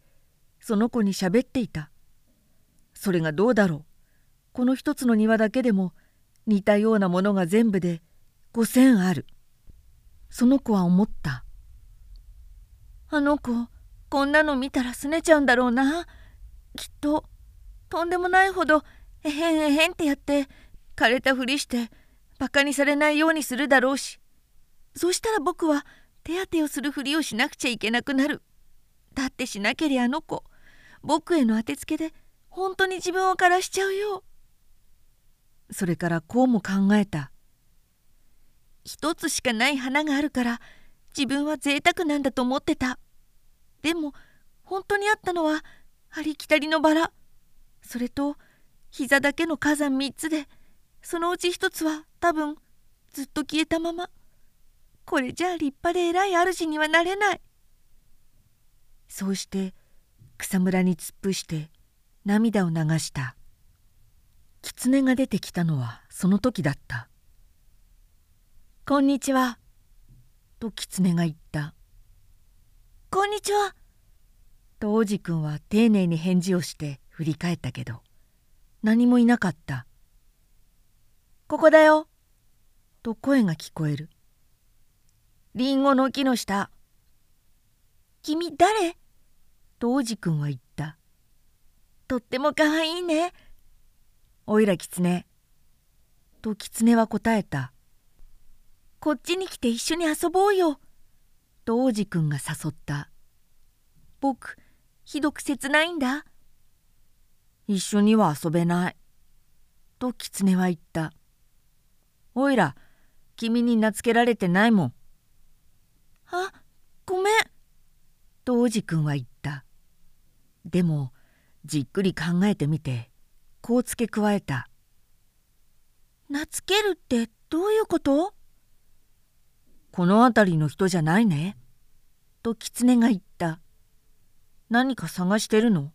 その子にしゃべっていた。それがどうだろう。この一つの庭だけでも似たようなものが全部で5,000ある。その子は思った。あの子こんなの見たらすねちゃうんだろうな。きっととんでもないほどえへんえへんってやって枯れたふりしてバカにされないようにするだろうし。そしたら僕は手当てをするふりをしなくちゃいけなくなる。だってしなけりゃあの子僕への当てつけで本当に自分を枯らしちゃうよ。それからこうも考えた。一つしかない花があるから自分は贅沢なんだと思ってた。でも本当にあったのはありきたりのバラ。それと膝だけの火山3つでそのうち1つは多分ずっと消えたまま。これじゃあ立派で偉い主にはなれない。そうして草むらに突っ伏して涙を流した。狐が出てきたのはその時だった「こんにちは」と狐が言った「こんにちは」と王子くんは丁寧に返事をして振り返ったけど。何もいなかった「ここだよ」と声が聞こえる「りんごの木の下」「君誰?」と王子くんは言った「とってもかわいいね」おいら狐。と狐は答えた。こっちに来て一緒に遊ぼうよ。と王子くんが誘った。僕、ひどく切ないんだ。一緒には遊べない。と狐は言った。おいら、君に名付けられてないもん。あ、ごめん。と王子くんは言った。でも、じっくり考えてみて、こう付け加えた「名付けるってどういうこと？この辺りの人じゃないね」と狐が言った「何か探してるの?」「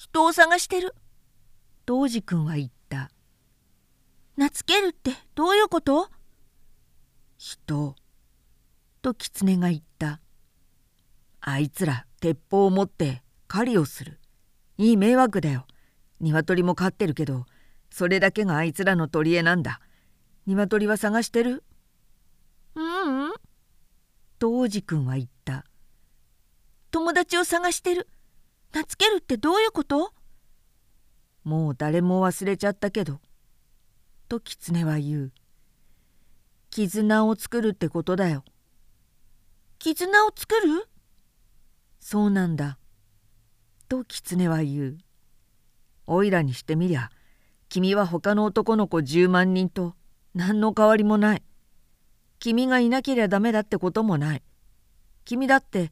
人を探してる」と王子くんは言った「名付けるってどういうこと?」人。と狐が言った「あいつら鉄砲を持って狩りをする。いい迷惑だよ。鶏も飼ってるけどそれだけがあいつらの取り柄なんだ。鶏は探してる？ううん、と王子くんは言った。友達を探してる名付けるってどういうこと？もう誰も忘れちゃったけど。と狐は言う。絆を作るってことだよ。絆を作る？そうなんだ。と狐は言う。おいらにしてみりゃ君は他の男の子10万人と何の変わりもない。君がいなけりゃダメだってこともない。君だって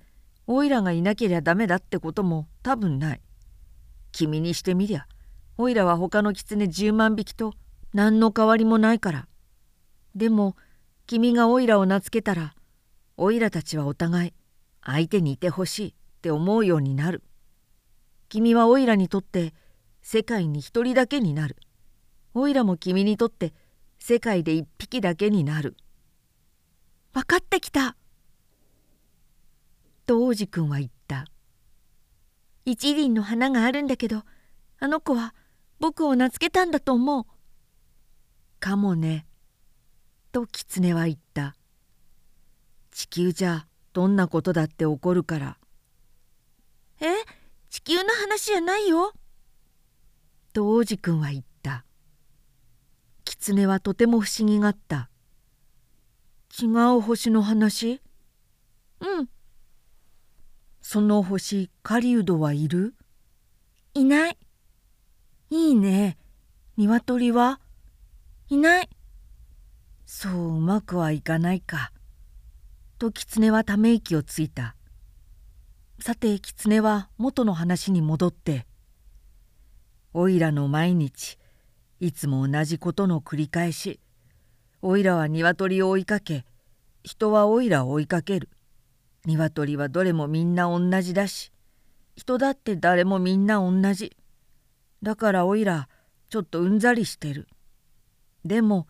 おいらがいなけりゃダメだってことも多分ない君にしてみりゃおいらは他の狐10万匹と何の変わりもないから。でも君がおいらを名付けたらおいらたちはお互い相手にいてほしいって思うようになる。君はおいらにとって世界に一人だけになる。おいらも君にとって世界で一匹だけになる。分かってきた。と王子くんは言った。一輪の花があるんだけどあの子は僕を名付けたんだと思う。かもね。と狐は言った。地球じゃどんなことだって起こるから。え？地球の話じゃないよ。と王子くんは言った。狐はとても不思議がった。違う星の話？うん。その星狩人はいる？いない。いいね。鶏は？いない。そううまくはいかないか。と狐はため息をついた。さて狐は元の話に戻って「おいらの毎日いつも同じことの繰り返し。おいらは鶏を追いかけ人はおいらを追いかける。鶏はどれもみんな同じだし人だって誰もみんな同じだからおいらちょっとうんざりしてる。でも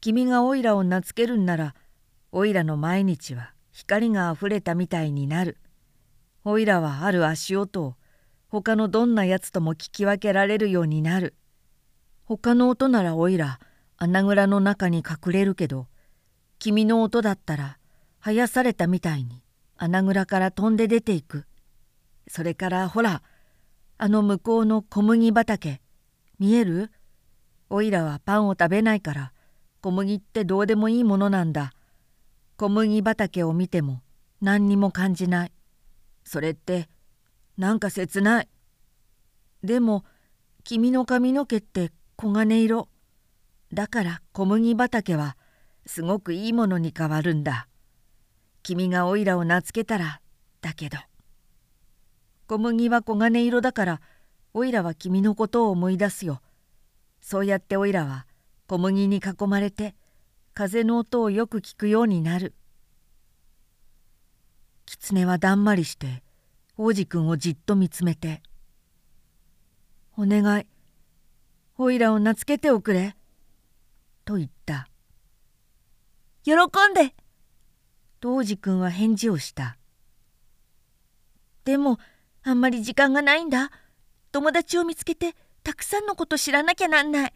君がおいらを名付けるんならおいらの毎日は光があふれたみたいになる。おいらはある足音を他のどんなやつとも聞き分けられるようになる。他の音ならおいら穴蔵の中に隠れるけど君の音だったら生やされたみたいに穴蔵から飛んで出ていく。それからほらあの向こうの小麦畑見える？おいらはパンを食べないから小麦ってどうでもいいものなんだ。小麦畑を見ても何にも感じない。それってなんか切ない。でも君の髪の毛って黄金色。だから小麦畑はすごくいいものに変わるんだ。君がおいらを名付けたらだけど。小麦は黄金色だからおいらは君のことを思い出すよ。そうやっておいらは小麦に囲まれて風の音をよく聞くようになる。狐はだんまりして王子くんをじっと見つめて「お願いおいらを名付けておくれ」と言った「喜んで!」と王子くんは返事をした「でもあんまり時間がないんだ。友達を見つけてたくさんのこと知らなきゃなんない。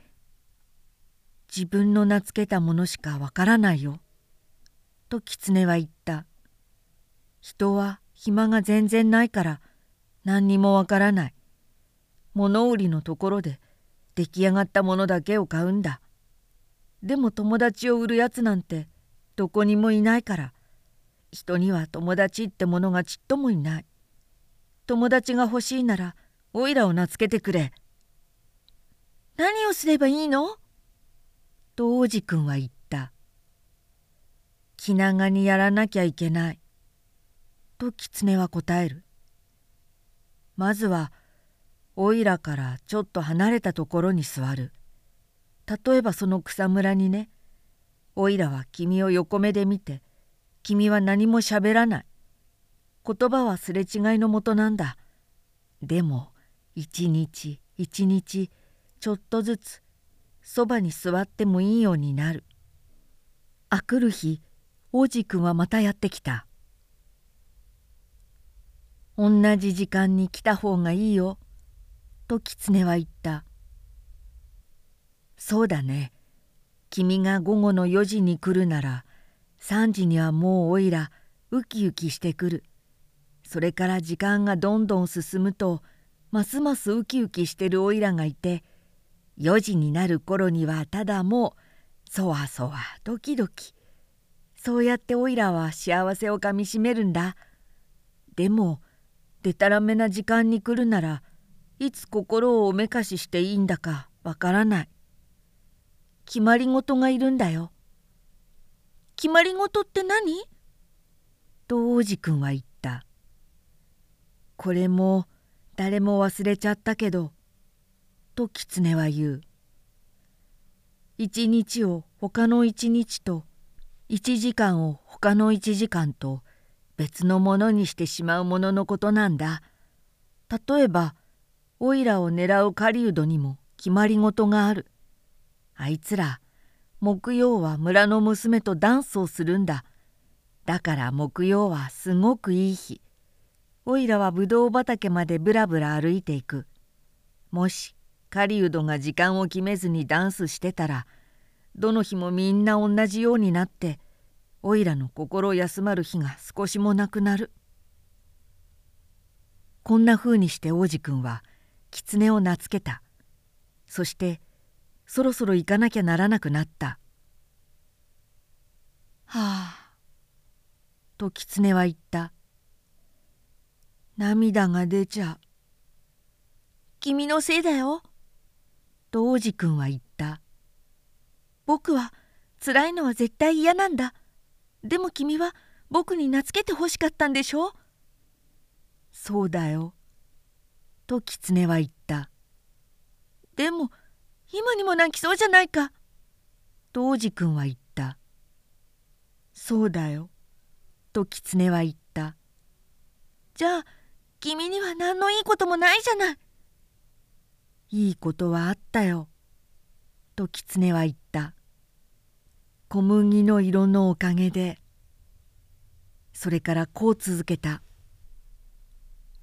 自分の名付けたものしかわからないよ。と狐は言った。人は暇が全然ないから何にもわからない。物売りのところで出来上がったものだけを買うんだ。でも友達を売るやつなんてどこにもいないから人には友達ってものがちっともいない友達が欲しいならおいらを名付けてくれ。何をすればいいの？と王子くんは言った。気長にやらなきゃいけない。と狐は答える。まずはおいらからちょっと離れたところに座る。例えばその草むらにね。おいらは君を横目で見て君は何もしゃべらない。言葉はすれ違いのもとなんだ。でも一日一日ちょっとずつそばに座ってもいいようになる。あくる日王子くんはまたやってきた。同じ時間に来た方がいいよ。と狐は言った。そうだね。君が午後の4時に来るなら3時にはもうおいらウキウキしてくる。それから時間がどんどん進むとますますウキウキしてるおいらがいて4時になる頃にはただもうそわそわドキドキそうやっておいらは幸せをかみしめるんだ。でもでたらめな時間に来るならいつ心をおめかししていいんだかわからない。決まり事がいるんだよ。決まり事って何？と王子くんは言った。これも誰も忘れちゃったけど」と狐は言う。一日を他の一日と一時間を他の一時間と別のものにしてしまうもののことなんだ。例えばオイラを狙う狩人にも決まり事がある。あいつら木曜は村の娘とダンスをするんだ。だから木曜はすごくいい日。おいらはぶどう畑までぶらぶら歩いていく。もし狩人が時間を決めずにダンスしてたらどの日もみんな同じようになっておいらの心休まる日が少しもなくなる。こんなふうにして王子くんは狐を名付けた。そしてそろそろ行かなきゃならなくなった。はあ。と狐は言った。涙が出ちゃう。君のせいだよ。と王子くんは言った。僕は辛いのは絶対嫌なんだ。でも君は僕に名付けてほしかったんでしょ？そうだよ。と狐は言った。でも今にも泣きそうじゃないか。と王子くんは言った。そうだよ。と狐は言った。じゃあ君には何のいいこともないじゃない。いいことはあったよ。と狐は言った。小麦の色のおかげで。それからこう続けた。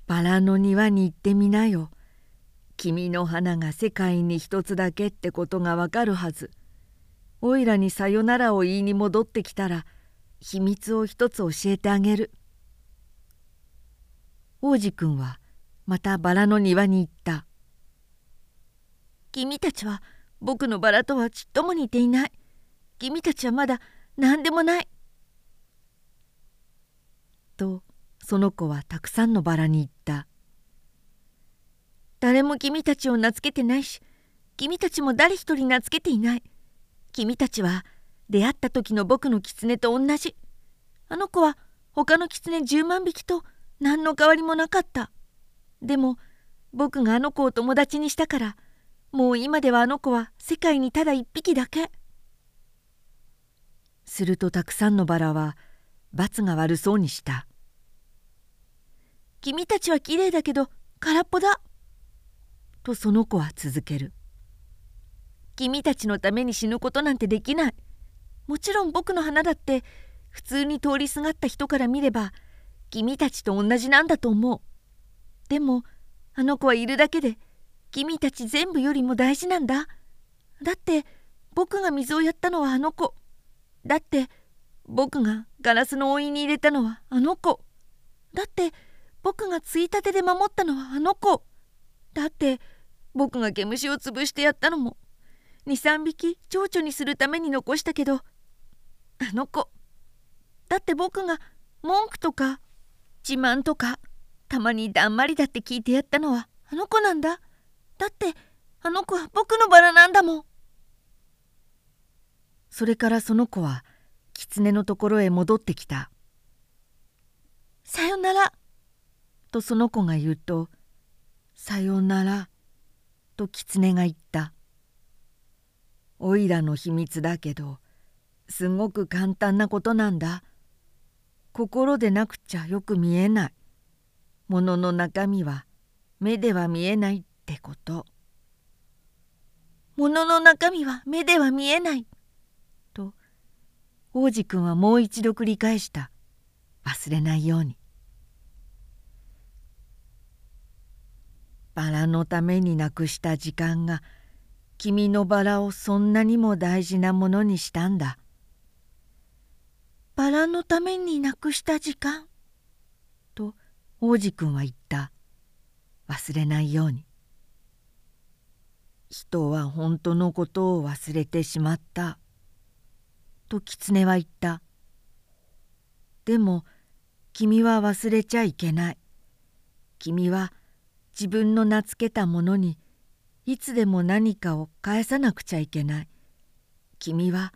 バラの庭に行ってみなよ。君の花が世界に一つだけってことがわかるはず。おいらにさよならを言いに戻ってきたら秘密を一つ教えてあげる。王子くんはまたバラの庭に行った。君たちは僕のバラとはちっとも似ていない。君たちはまだ何でもない。とその子はたくさんのバラに言った。誰も君たちを名付けてないし、君たちも誰一人名付けていない。君たちは出会った時の僕の狐と同じ。あの子は他の狐10万匹と何の変わりもなかった。でも僕があの子を友達にしたからもう今ではあの子は世界にただ一匹だけ。するとたくさんのバラは罰が悪そうにした。君たちはきれいだけど空っぽだ。とその子は続ける。君たちのために死ぬことなんてできない。もちろん僕の花だって普通に通りすがった人から見れば君たちと同じなんだと思う。でもあの子はいるだけで君たち全部よりも大事なんだ。だって僕が水をやったのはあの子。だって僕がガラスのお湯に入れたのはあの子。だって僕がついたてで守ったのはあの子。だって僕が毛虫を潰してやったのも23匹蝶々にするために残したけどあの子。だって僕が文句とか自慢とかたまにだんまりだって聞いてやったのはあの子なんだ。だってあの子は僕のバラなんだもんそれからその子は狐のところへ戻ってきた「さよなら」とその子が言うと「さよなら」と狐が言った「おいらの秘密だけどすごく簡単なことなんだ。心でなくちゃよく見えない。ものの中身は目では見えないってこと。物の中身は目では見えない。と王子くんはもう一度繰り返した。忘れないように。バラのためになくした時間が君のバラをそんなにも大事なものにしたんだ。バラのためになくした時間？と王子くんは言った。忘れないように。人は本当のことを忘れてしまった」と狐は言った「でも君は忘れちゃいけない。君は自分の名付けたものにいつでも何かを返さなくちゃいけない。君は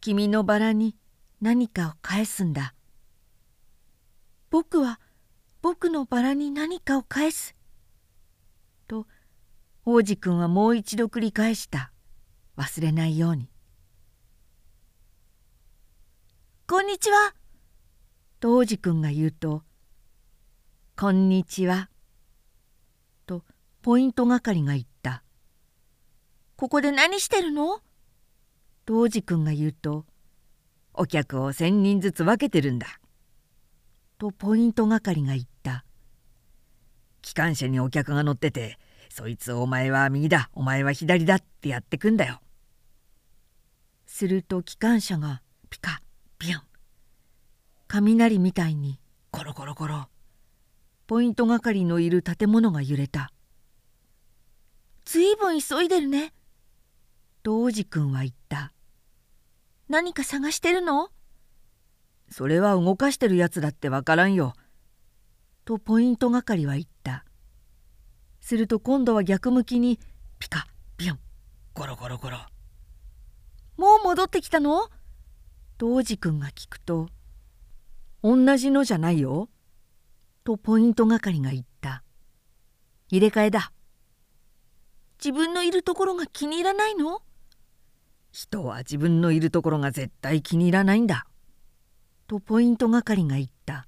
君のバラに何かを返すんだ。僕は僕のバラに何かを返す。と王子くんはもう一度繰り返した。忘れないように「こんにちは」と王子くんが言うと「こんにちは」ポイント係が言った「ここで何してるの?」と王子くんが言うと「お客を1,000人ずつ分けてるんだ」とポイント係が言った「機関車にお客が乗っててそいつお前は右だお前は左だってやってくんだよ。すると機関車がピカピヨン。雷みたいにコロコロコロ。ポイント係のいる建物が揺れた「ずいぶん急いでるね」と王子くんは言った「何か探してるの?」それは動かしてるやつだってわからんよ。とポイント係は言った。すると今度は逆向きにピカピヨンゴロゴロゴロ。もう戻ってきたの？と王子くんが聞くと「同じのじゃないよ」とポイント係が言った「入れ替えだ」自分のいるところが気に入らないの？人は自分のいるところが絶対気に入らないんだ。とポイント係が言った。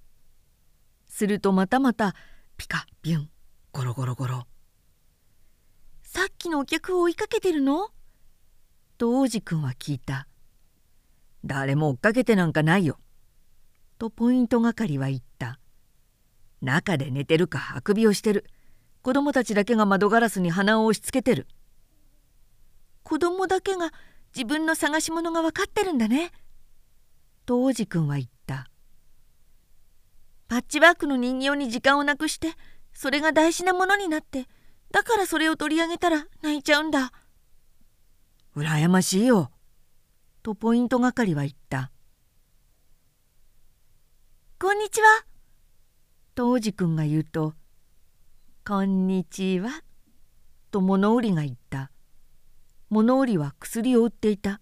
するとまたまたピカビュンゴロゴロゴロ。さっきのお客を追いかけてるの？と王子くんは聞いた。誰も追っかけてなんかないよ。とポイント係は言った。中で寝てるかあくびをしてる。子供たちだけが窓ガラスに鼻を押し付けてる。子供だけが自分の探し物が分かってるんだね。と王子くんは言った。パッチワークの人形に時間をなくしてそれが大事なものになってだからそれを取り上げたら泣いちゃうんだ。羨ましいよ。とポイント係は言った。こんにちは。と王子くんが言うとこんにちはと物売りが言った物売りは薬を売っていた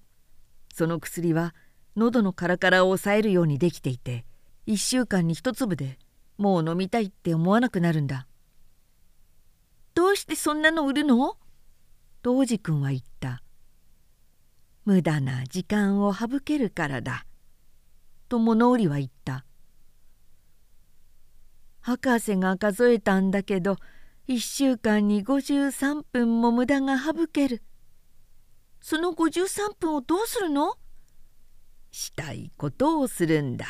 その薬は喉のカラカラを抑えるようにできていて1週間に一粒でもう飲みたいって思わなくなるんだ。どうしてそんなの売るの？と王子くんは言った。無駄な時間を省けるからだ。と物売りは言った。博士が数えたんだけど1週間に53分も無駄が省ける。その53分をどうするの？したいことをするんだ。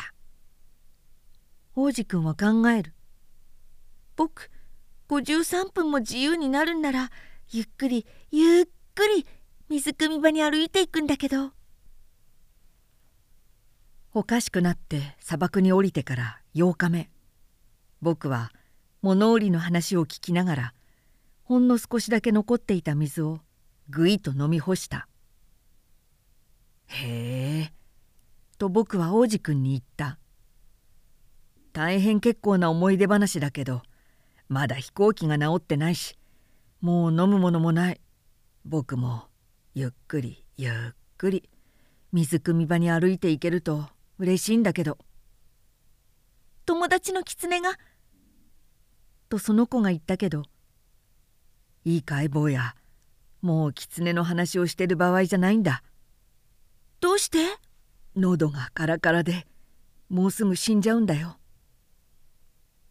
王子くんは考える僕53分も自由になるんならゆっくりゆっくり水汲み場に歩いていくんだけどおかしくなって砂漠に降りてから8日目僕は物売りの話を聞きながらほんの少しだけ残っていた水をぐいと飲み干した「へえ」と僕は王子くんに言った。大変結構な思い出話だけどまだ飛行機が治ってないしもう飲むものもない。僕もゆっくりゆっくり水汲み場に歩いていけると嬉しいんだけど。友達の狐がとその子が言ったけどいいかい坊や。もう狐の話をしてる場合じゃないんだ。どうして？喉がカラカラでもうすぐ死んじゃうんだよ。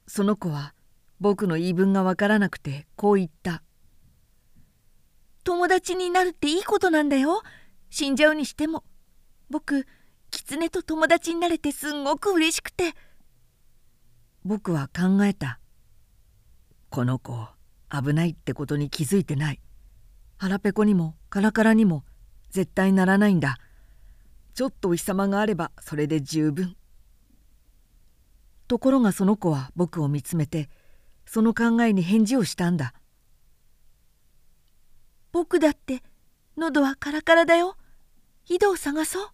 その子は僕の言い分がわからなくてこう言った「友達になるっていいことなんだよ。死んじゃうにしても。僕狐と友達になれてすんごく嬉しくて」僕は考えたこの子危ないってことに気づいてない。腹ペコにもカラカラにも絶対ならないんだ。ちょっとお日様があればそれで十分。ところがその子は僕を見つめてその考えに返事をしたんだ「僕だって喉はカラカラだよ。井戸を探そう」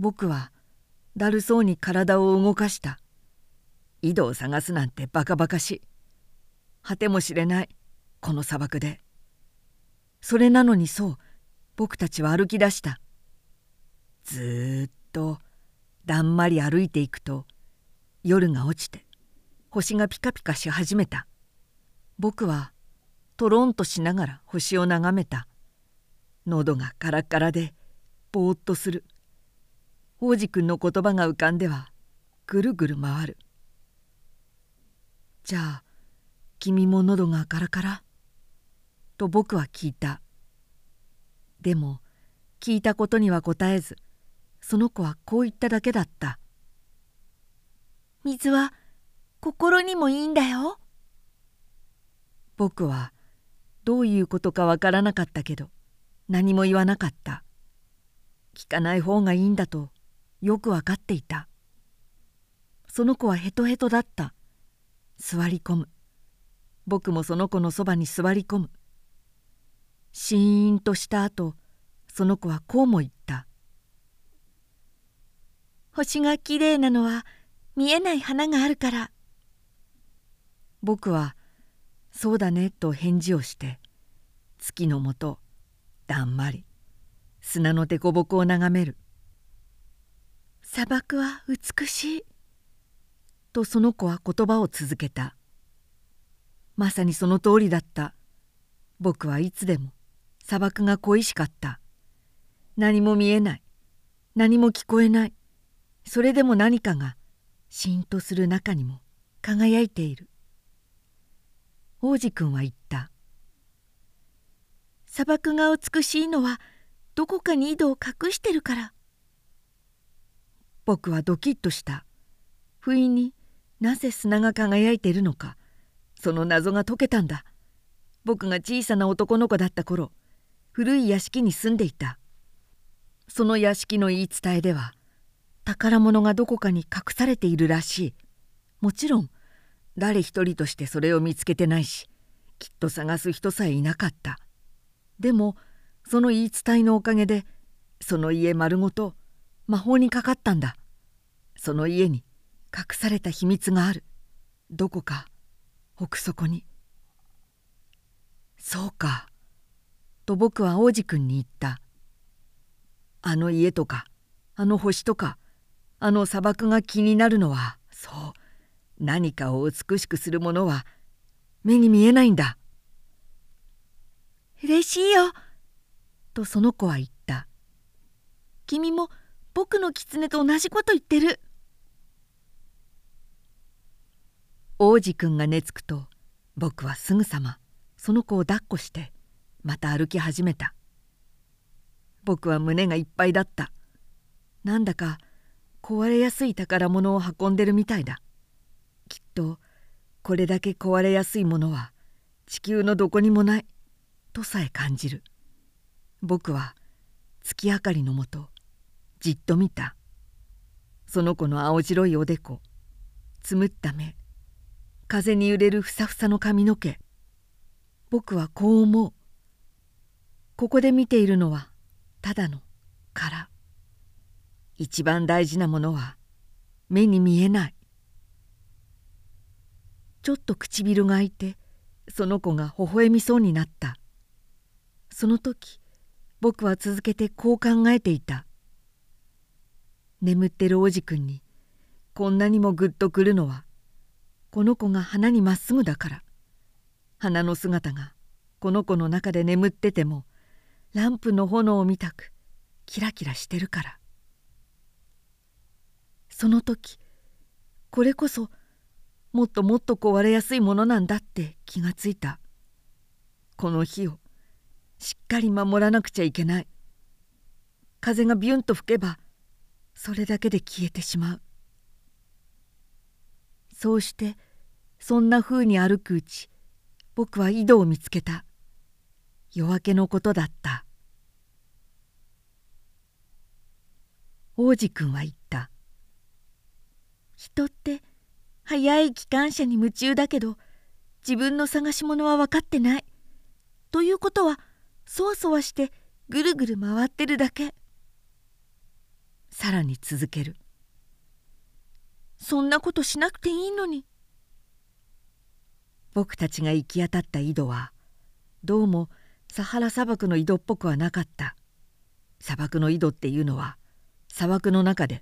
僕はだるそうに体を動かした。井戸を探すなんてバカバカしい。果てもしれないこの砂漠で。それなのにそう僕たちは歩き出した。ずっとだんまり歩いていくと夜が落ちて星がピカピカし始めた。僕はとろんとしながら星を眺めた。喉がカラッカラでぼーっとする。王子くんの言葉が浮かんではぐるぐる回る。じゃあ君も喉がカラカラ？と僕は聞いた。でも聞いたことには答えずその子はこう言っただけだった「水は心にもいいんだよ」僕はどういうことかわからなかったけど何も言わなかった。聞かない方がいいんだとよくわかっていた。その子はヘトヘトだった。座り込む。僕もその子のそばに座り込む。シーンとした後その子はこうも言った「星がきれいなのは見えない花があるから」僕は「そうだね」と返事をして月のもとだんまり砂の凸凹を眺める「砂漠は美しい」とその子は言葉を続けた。まさにその通りだった。僕はいつでも砂漠が恋しかった。何も見えない。何も聞こえない。それでも何かがしんとする中にも輝いている。王子くんは言った「砂漠が美しいのはどこかに井戸を隠してるから」僕はドキッとした。不意になぜ砂が輝いているのかその謎が解けたんだ。僕が小さな男の子だった頃古い屋敷に住んでいた。その屋敷の言い伝えでは宝物がどこかに隠されているらしい。もちろん誰一人としてそれを見つけてないしきっと探す人さえいなかった。でもその言い伝えのおかげでその家丸ごと魔法にかかったんだ。その家に隠された秘密がある。どこか奥底に。そうか。と僕は王子くんに言った。あの家とかあの星とかあの砂漠が気になるのはそう。何かを美しくするものは目に見えないんだ。嬉しいよ。とその子は言った。君も僕の狐と同じこと言ってる王子くんが寝つくと僕はすぐさまその子を抱っこしてまた歩き始めた。僕は胸がいっぱいだった。なんだか壊れやすい宝物を運んでるみたいだ。きっとこれだけ壊れやすいものは地球のどこにもないとさえ感じる。僕は月明かりのもとじっと見た。その子の青白いおでこつむった目風に揺れるふさふさの髪の毛。僕はこう思う。ここで見ているのはただの殻。一番大事なものは目に見えない。ちょっと唇が開いてその子が微笑みそうになった。その時僕は続けてこう考えていた。眠ってる王子くんにこんなにもグッとくるのはこの子が花にまっすぐだから。花の姿がこの子の中で眠っててもランプの炎を見たくキラキラしてるから。その時これこそもっともっと壊れやすいものなんだって気がついた。この火をしっかり守らなくちゃいけない。風がビュンと吹けばそれだけで消えてしまう。そうしてそんなふうに歩くうち僕は井戸を見つけた。夜明けのことだった。王子くんは言った「人って速い機関車に夢中だけど自分の探し物は分かってない」ということはそわそわしてぐるぐる回ってるだけ。さらに続ける。そんなことしなくていいのに。僕たちが行き当たった井戸はどうもサハラ砂漠の井戸っぽくはなかった。砂漠の井戸っていうのは砂漠の中で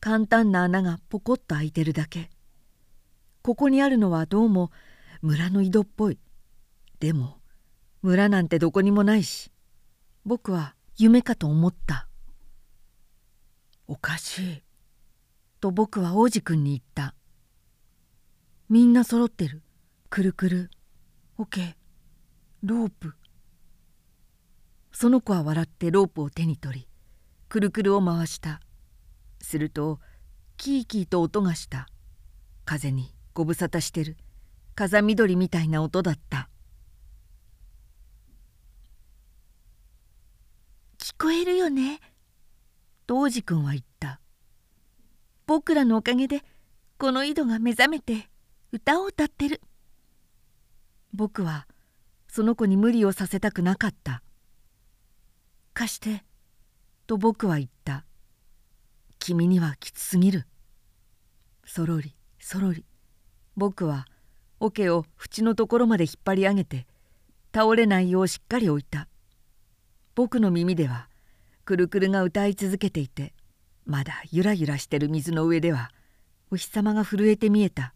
簡単な穴がポコッと開いてるだけ。ここにあるのはどうも村の井戸っぽい。でも村なんてどこにもないし僕は夢かと思った。おかしい。と僕は王子くんに言った。みんな揃ってる。くるくる。オケロープ。その子は笑ってロープを手に取りくるくるを回した。するとキーキーと音がした。風にご無沙汰してる。風緑みたいな音だった。聞こえるよね。と王子くんは言った。僕らのおかげでこの井戸が目覚めて歌を歌ってる。僕はその子に無理をさせたくなかった。貸してと僕は言った。君にはきつすぎる。そろりそろり。僕は桶を縁のところまで引っ張り上げて倒れないようしっかり置いた。僕の耳ではくるくるが歌い続けていてまだゆらゆらしてる水の上ではお日様が震えて見えた「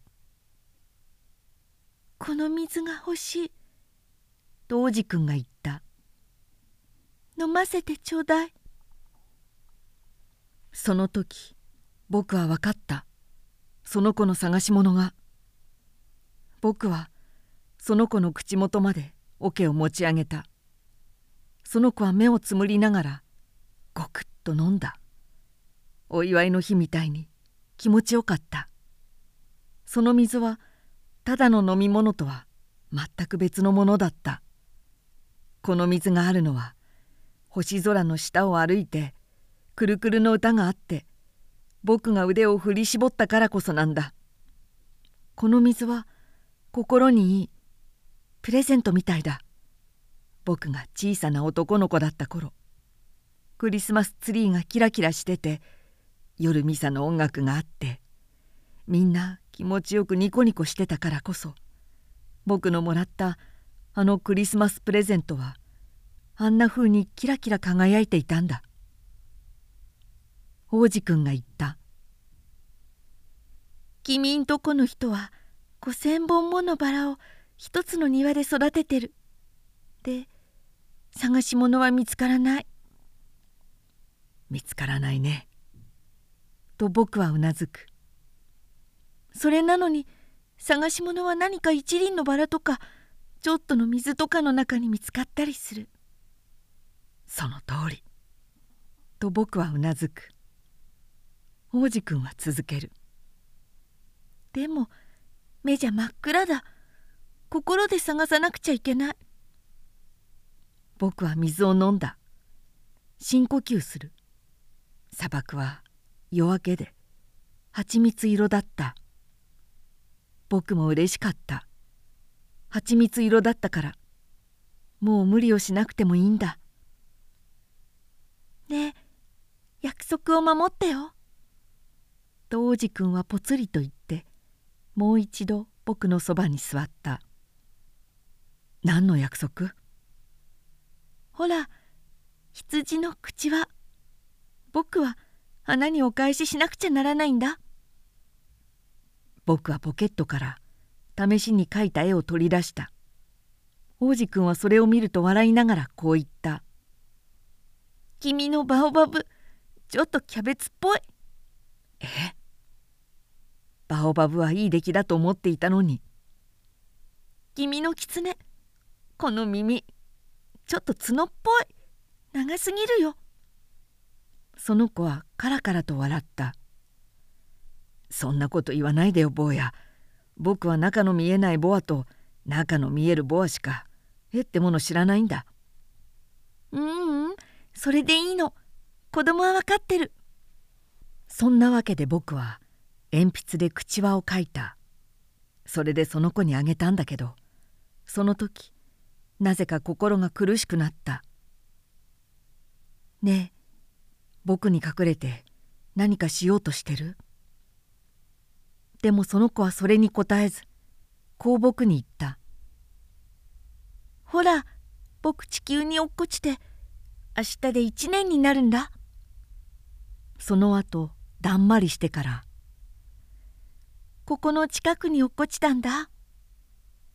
この水が欲しい」と王子くんが言った「飲ませてちょうだい」その時僕は分かった。その子の探し物が。僕はその子の口元まで桶を持ち上げた。その子は目をつむりながらごくっと飲んだ。お祝いの日みたいに気持ちよかった。その水はただの飲み物とは全く別のものだった。この水があるのは星空の下を歩いてくるくるの歌があって僕が腕を振り絞ったからこそなんだ。この水は心にいいプレゼントみたいだ。僕が小さな男の子だった頃クリスマスツリーがキラキラしてて夜ミサの音楽があってみんな気持ちよくニコニコしてたからこそ僕のもらったあのクリスマスプレゼントはあんな風にキラキラ輝いていたんだ。王子くんが言った「君んとこの人は5,000本ものバラを一つの庭で育ててる」で探し物は見つからない見つからないねと僕はうなずく。それなのに探し物は何か一輪のバラとかちょっとの水とかの中に見つかったりする。その通り。と僕はうなずく。王子くんは続ける。でも目じゃ真っ暗だ。心で探さなくちゃいけない。僕は水を飲んだ。深呼吸する。砂漠は夜明けで。蜂蜜色だった僕も嬉しかった。蜂蜜色だったから。もう無理をしなくてもいいんだ。ねえ約束を守ってよ。と王子くんはぽつりと言ってもう一度僕のそばに座った。何の約束？ほら羊の口は。僕は花にお返ししなくちゃならないんだ。僕はポケットから試しに描いた絵を取り出した。王子くんはそれを見ると笑いながらこう言った「君のバオバブちょっとキャベツっぽい」え？バオバブはいい出来だと思っていたのに。君の狐この耳ちょっと角っぽい。長すぎるよ。その子はカラカラと笑ったそんなこと言わないでよ坊や。僕は中の見えないボアと中の見えるボアしかえってもの知らないんだ。うんうんそれでいいの。子供は分かってる。そんなわけで僕は鉛筆で口輪を描いた。それでその子にあげたんだけどその時なぜか心が苦しくなった「ねえ僕に隠れて何かしようとしてる?」でもその子はそれに答えずこう僕に言った「ほら僕地球に落っこちて明日で1年になるんだ」その後だんまりしてから「ここの近くに落っこちたんだ」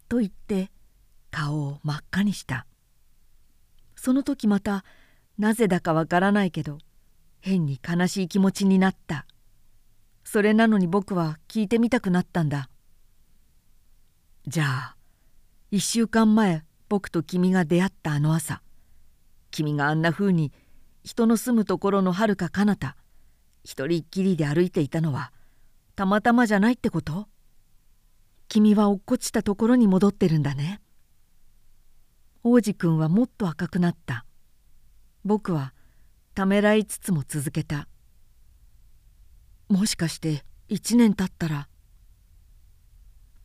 と言って顔を真っ赤にした。その時またなぜだかわからないけど変に悲しい気持ちになった。それなのに僕は聞いてみたくなったんだ。じゃあ1週間前僕と君が出会ったあの朝君があんな風に人の住むところのはるか彼方一人っきりで歩いていたのはたまたまじゃないってこと？君は落っこちたところに戻ってるんだね。王子くんはもっと赤くなった。僕はためらいつつも続けた。もしかして1年経ったら。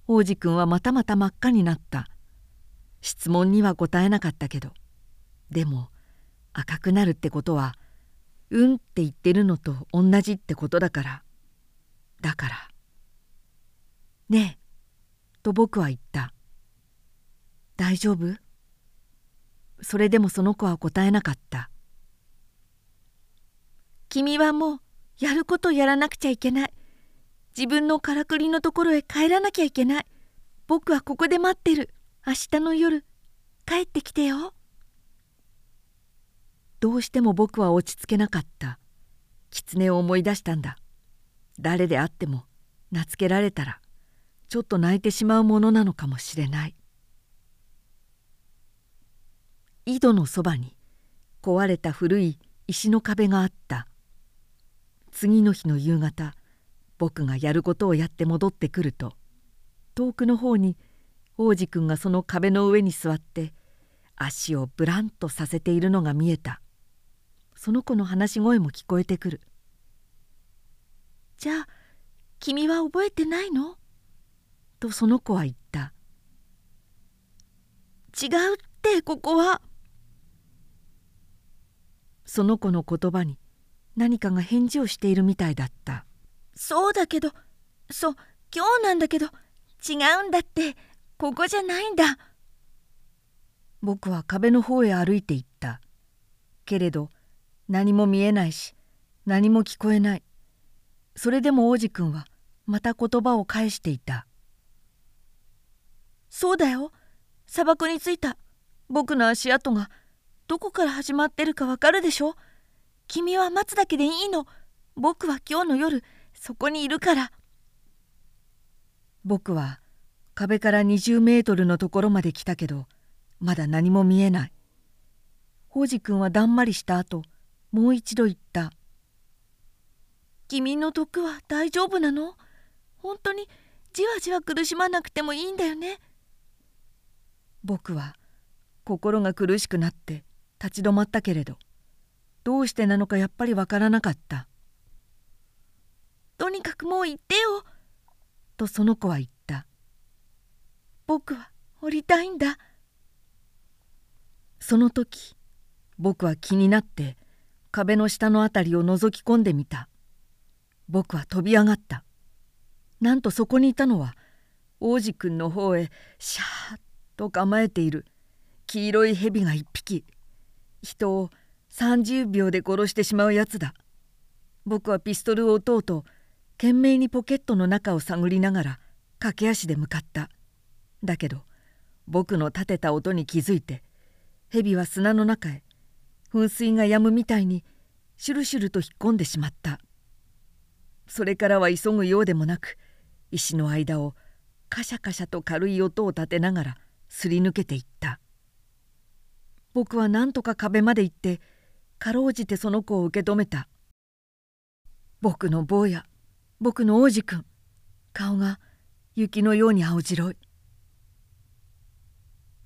王子くんはまたまた真っ赤になった。質問には答えなかったけど。でも赤くなるってことは「うん」って言ってるのと同じってことだから。だから「ねえ」と僕は言った「大丈夫?」それでもその子は答えなかった「君はもうやることやらなくちゃいけない。自分のからくりのところへ帰らなきゃいけない。僕はここで待ってる。明日の夜帰ってきてよ」どうしても僕は落ち着けなかった。狐を思い出したんだ。誰であっても懐けられたらちょっと泣いてしまうものなのかもしれない。井戸のそばに壊れた古い石の壁があった。次の日の夕方僕がやることをやって戻ってくると遠くの方に王子くんがその壁の上に座って足をブランとさせているのが見えた。その子の話し声も聞こえてくる「じゃあ君は覚えてないの?」とその子は言った「違うってここは」その子の言葉に何かが返事をしているみたいだった「そうだけどそう今日なんだけど違うんだって。ここじゃないんだ」僕は壁の方へ歩いて行った。けれど何も見えないし何も聞こえない。それでも王子くんはまた言葉を返していた「そうだよ。砂漠に着いた。僕の足跡がどこから始まってるかわかるでしょ？君は待つだけでいいの。僕は今日の夜そこにいるから」僕は壁から20メートルのところまで来たけどまだ何も見えない。王子くんはだんまりした後もう一度言った「君の毒は大丈夫なの？本当にじわじわ苦しまなくてもいいんだよね」僕は心が苦しくなって立ち止まったけれどどうしてなのかやっぱりわからなかった「とにかくもう行ってよ」とその子は言った「僕は降りたいんだ」その時僕は気になって壁の下の辺りを覗き込んでみた。僕は飛び上がった。なんとそこにいたのは王子くんの方へシャーッと構えている。黄色い蛇が一匹。人を30秒で殺してしまうやつだ。僕はピストルを撃とうと懸命にポケットの中を探りながら駆け足で向かった。だけど僕の立てた音に気づいて蛇は砂の中へ噴水が止むみたいにシュルシュルと引っ込んでしまった。それからは急ぐようでもなく石の間をカシャカシャと軽い音を立てながらすり抜けていった。僕は何とか壁まで行ってかろうじてその子を受け止めた。僕の坊や僕の王子くん。顔が雪のように青白い。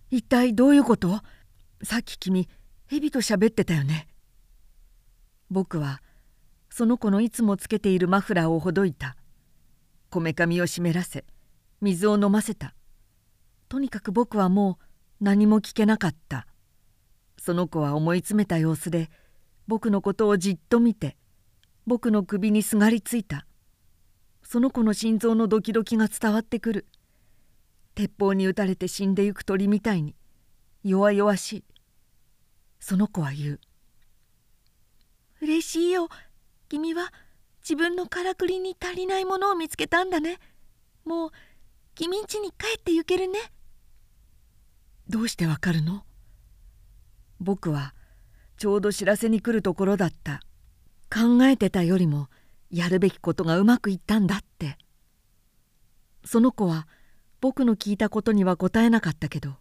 一体どういうこと？さっき君蛇と喋ってたよね。僕はその子のいつもつけているマフラーをほどいた。こめかみを湿らせ水を飲ませた。とにかく僕はもう何も聞けなかった。その子は思い詰めた様子で僕のことをじっと見て僕の首にすがりついた。その子の心臓のドキドキが伝わってくる。鉄砲に撃たれて死んでゆく鳥みたいに弱々しい。その子は言う「嬉しいよ。君は自分のからくりに足りないものを見つけたんだね。もう君ん家に帰って行けるね」どうしてわかるの？僕はちょうど知らせに来るところだった。考えてたよりもやるべきことがうまくいったんだって。その子は僕の聞いたことには答えなかったけど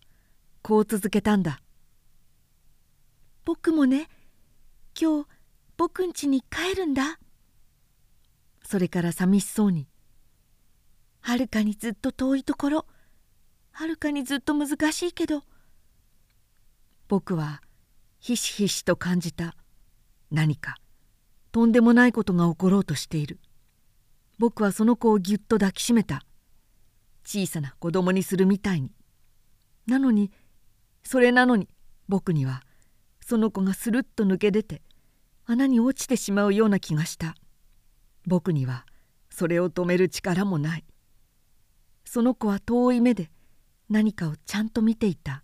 こう続けたんだ。僕もね今日僕ん家に帰るんだ。それから寂しそうにはるかにずっと遠いところはるかにずっと難しいけど僕はひしひしと感じた。何かとんでもないことが起ころうとしている。僕はその子をぎゅっと抱きしめた。小さな子供にするみたいに。なのにそれなのに僕にはその子がスルッと抜け出て穴に落ちてしまうような気がした。僕にはそれを止める力もない。その子は遠い目で何かをちゃんと見ていた「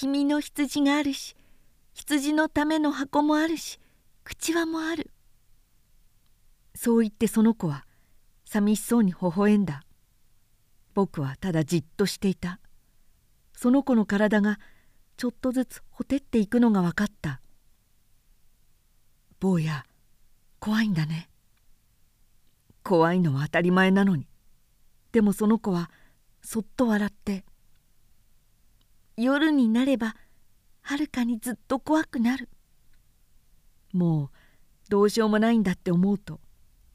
君の羊があるし羊のための箱もあるし口輪もある」そう言ってその子は寂しそうに微笑んだ。僕はただじっとしていた。その子の体がちょっとずつほてっていくのが分かった。坊や怖いんだね。怖いのは当たり前なのに。でもその子はそっと笑って「夜になればはるかにずっと怖くなる」もうどうしようもないんだって思うと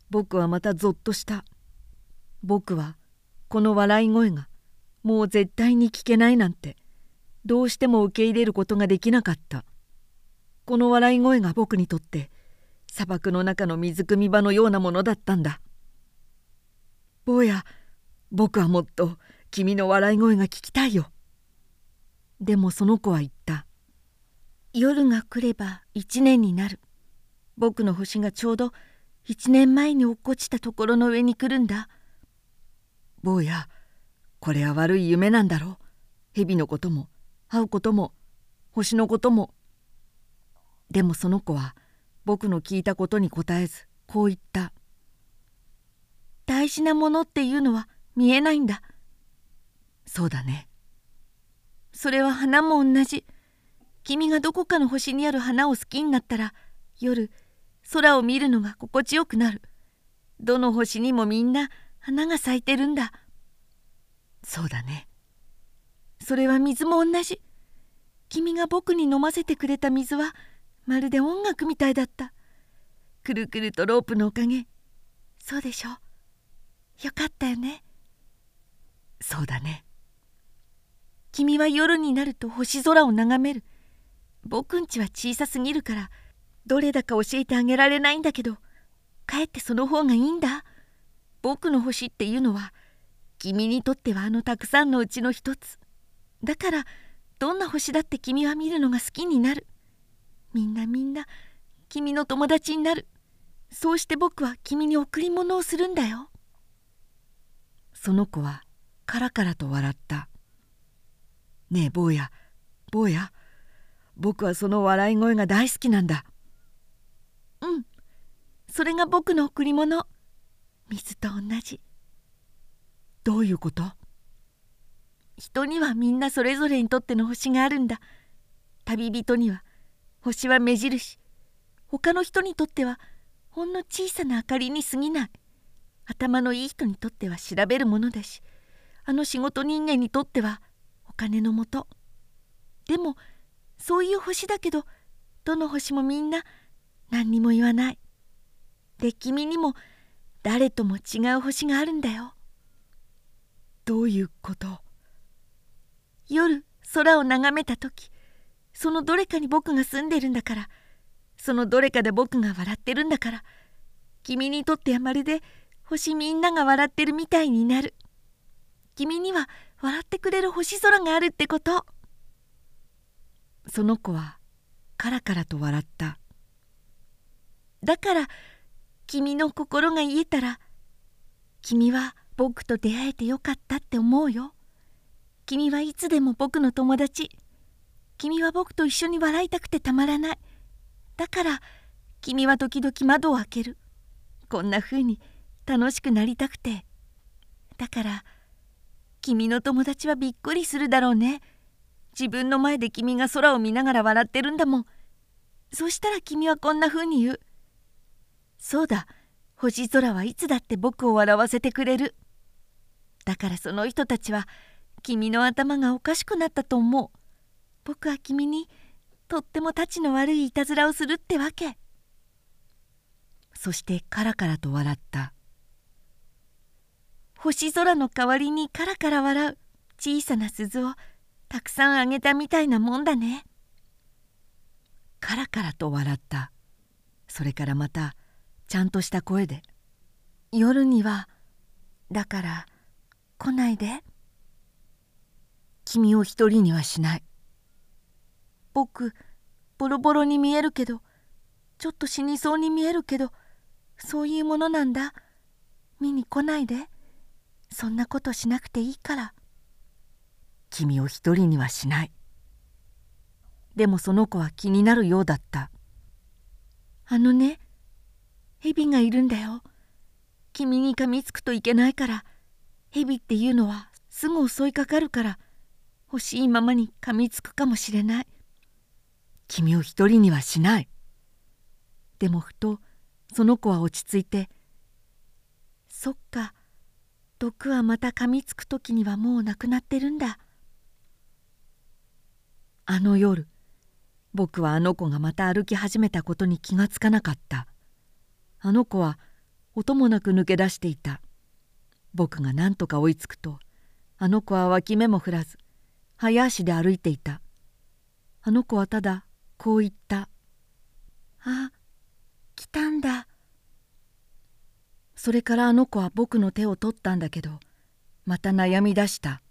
僕はまたぞっとした。僕はこの笑い声がもう絶対に聞けないなんてどうしても受け入れることができなかった。この笑い声が僕にとって砂漠の中の水汲み場のようなものだったんだ。坊や僕はもっと君の笑い声が聞きたいよ。でもその子は言った。夜が来れば一年になる。僕の星がちょうど一年前に落っこちたところの上に来るんだ。坊やこれは悪い夢なんだろう。蛇のことも会うことも星のことも。でもその子は僕の聞いたことに答えずこう言った「大事なものっていうのは見えないんだ」そうだね。それは花も同じ。君がどこかの星にある花を好きになったら夜空を見るのが心地よくなる。どの星にもみんな花が咲いてるんだ。そうだね。それは水も同じ。君が僕に飲ませてくれた水はまるで音楽みたいだった。くるくるとロープのおかげ。そうでしょよかったよね。そうだね君は夜になると星空を眺める。僕んちは小さすぎるからどれだか教えてあげられないんだけどかえってその方がいいんだ。僕の星っていうのは君にとってはあのたくさんのうちの一つ。だからどんな星だって君は見るのが好きになる。みんなみんな君の友達になる。そうして僕は君に贈り物をするんだよ。その子はカラカラと笑った。ねえ坊や。坊や。僕はその笑い声が大好きなんだ。うん。それが僕の贈り物。水と同じ。どういうこと？人にはみんなそれぞれにとっての星があるんだ。旅人には。星は目印。他の人にとってはほんの小さな明かりに過ぎない。頭のいい人にとっては調べるものだし。あの仕事人間にとってはお金のもと。でもそういう星だけどどの星もみんな何にも言わない。で君にも誰とも違う星があるんだよ。どういうこと？夜空を眺めた時そのどれかに僕が住んでるんだからそのどれかで僕が笑ってるんだから君にとってはまるで星みんなが笑ってるみたいになる。君には笑ってくれる星空があるってこと。その子はカラカラと笑った。だから君の心が癒えたら君は僕と出会えてよかったって思うよ。君はいつでも僕の友達。君は僕と一緒に笑いたくてたまらない。だから君は時々窓を開ける。こんな風に楽しくなりたくて。だから君の友達はびっくりするだろうね。自分の前で君が空を見ながら笑ってるんだもん。そしたら君はこんな風に言う。そうだ星空はいつだって僕を笑わせてくれる。だからその人たちは君の頭がおかしくなったと思う。僕は君にとってもたちの悪いいたずらをするってわけ。そしてカラカラと笑った。星空の代わりにカラカラ笑う。小さな鈴をたくさんあげたみたいなもんだね。カラカラと笑った。それからまたちゃんとした声で「夜にはだから来ないで」君を一人にはしない。僕ボロボロに見えるけどちょっと死にそうに見えるけどそういうものなんだ。見に来ないで。そんなことしなくていいから。君を一人にはしない。でもその子は気になるようだった。あのね蛇がいるんだよ。君に噛みつくといけないから。蛇っていうのはすぐ襲いかかるから。欲しいままに噛みつくかもしれない。君を一人にはしない。でもふとその子は落ち着いて「そっか毒はまた噛みつく時にはもうなくなってるんだ」あの夜僕はあの子がまた歩き始めたことに気がつかなかった。あの子は音もなく抜け出していた。僕が何とか追いつくとあの子は脇目も振らず早足で歩いていた。あの子はただこう言った「あ来たんだ」それからあの子は僕の手を取ったんだけどまた悩み出した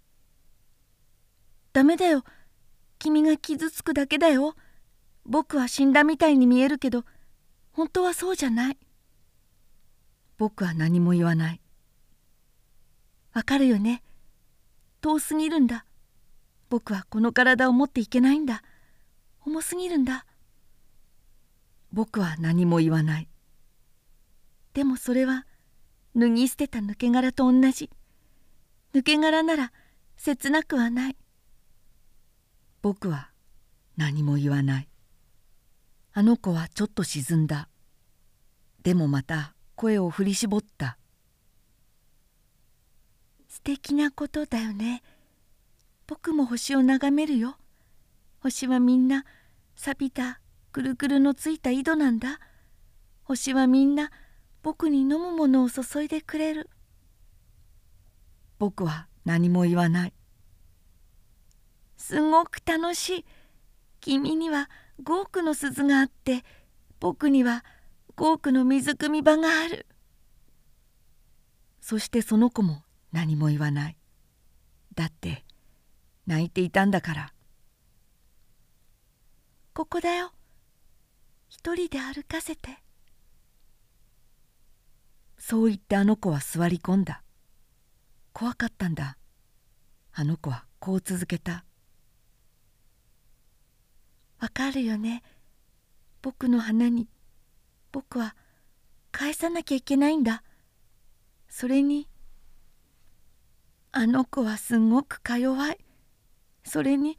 「ダメだよ。君が傷つくだけだよ。僕は死んだみたいに見えるけど本当はそうじゃない」僕は何も言わない。わかるよね。遠すぎるんだ。僕はこの体を持っていけないんだ。重すぎるんだ。僕は何も言わない。でもそれは脱ぎ捨てた抜け殻と同じ。抜け殻なら切なくはない。僕は何も言わない。あの子はちょっと沈んだ。でもまた声を振り絞った。素敵なことだよね。僕も星を眺めるよ。星はみんな錆びたくるくるのついた井戸なんだ。星はみんな僕に飲むものを注いでくれる。僕は何も言わない。すごく楽しい。君には5億の鈴があって僕には5億の水汲み場がある。そしてその子も何も言わない。だって泣いていたんだから。ここだよ。一人で歩かせて。そう言ってあの子は座り込んだ。怖かったんだ。あの子はこう続けた。わかるよね。僕の花に。僕は返さなきゃいけないんだ。それにあの子はすごくか弱い。それに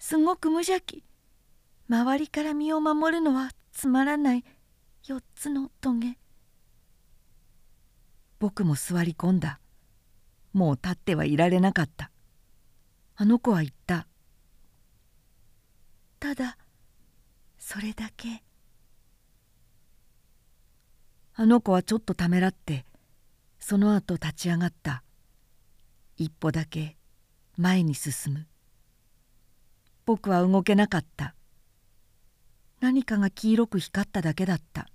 すごく無邪気。周りから身を守るのはつまらない。4つのトゲ。僕も座り込んだ。もう立ってはいられなかった。あの子は言った。ただそれだけ。あの子はちょっとためらってその後立ち上がった。一歩だけ前に進む。僕は動けなかった。何かが黄色く光っただけだった。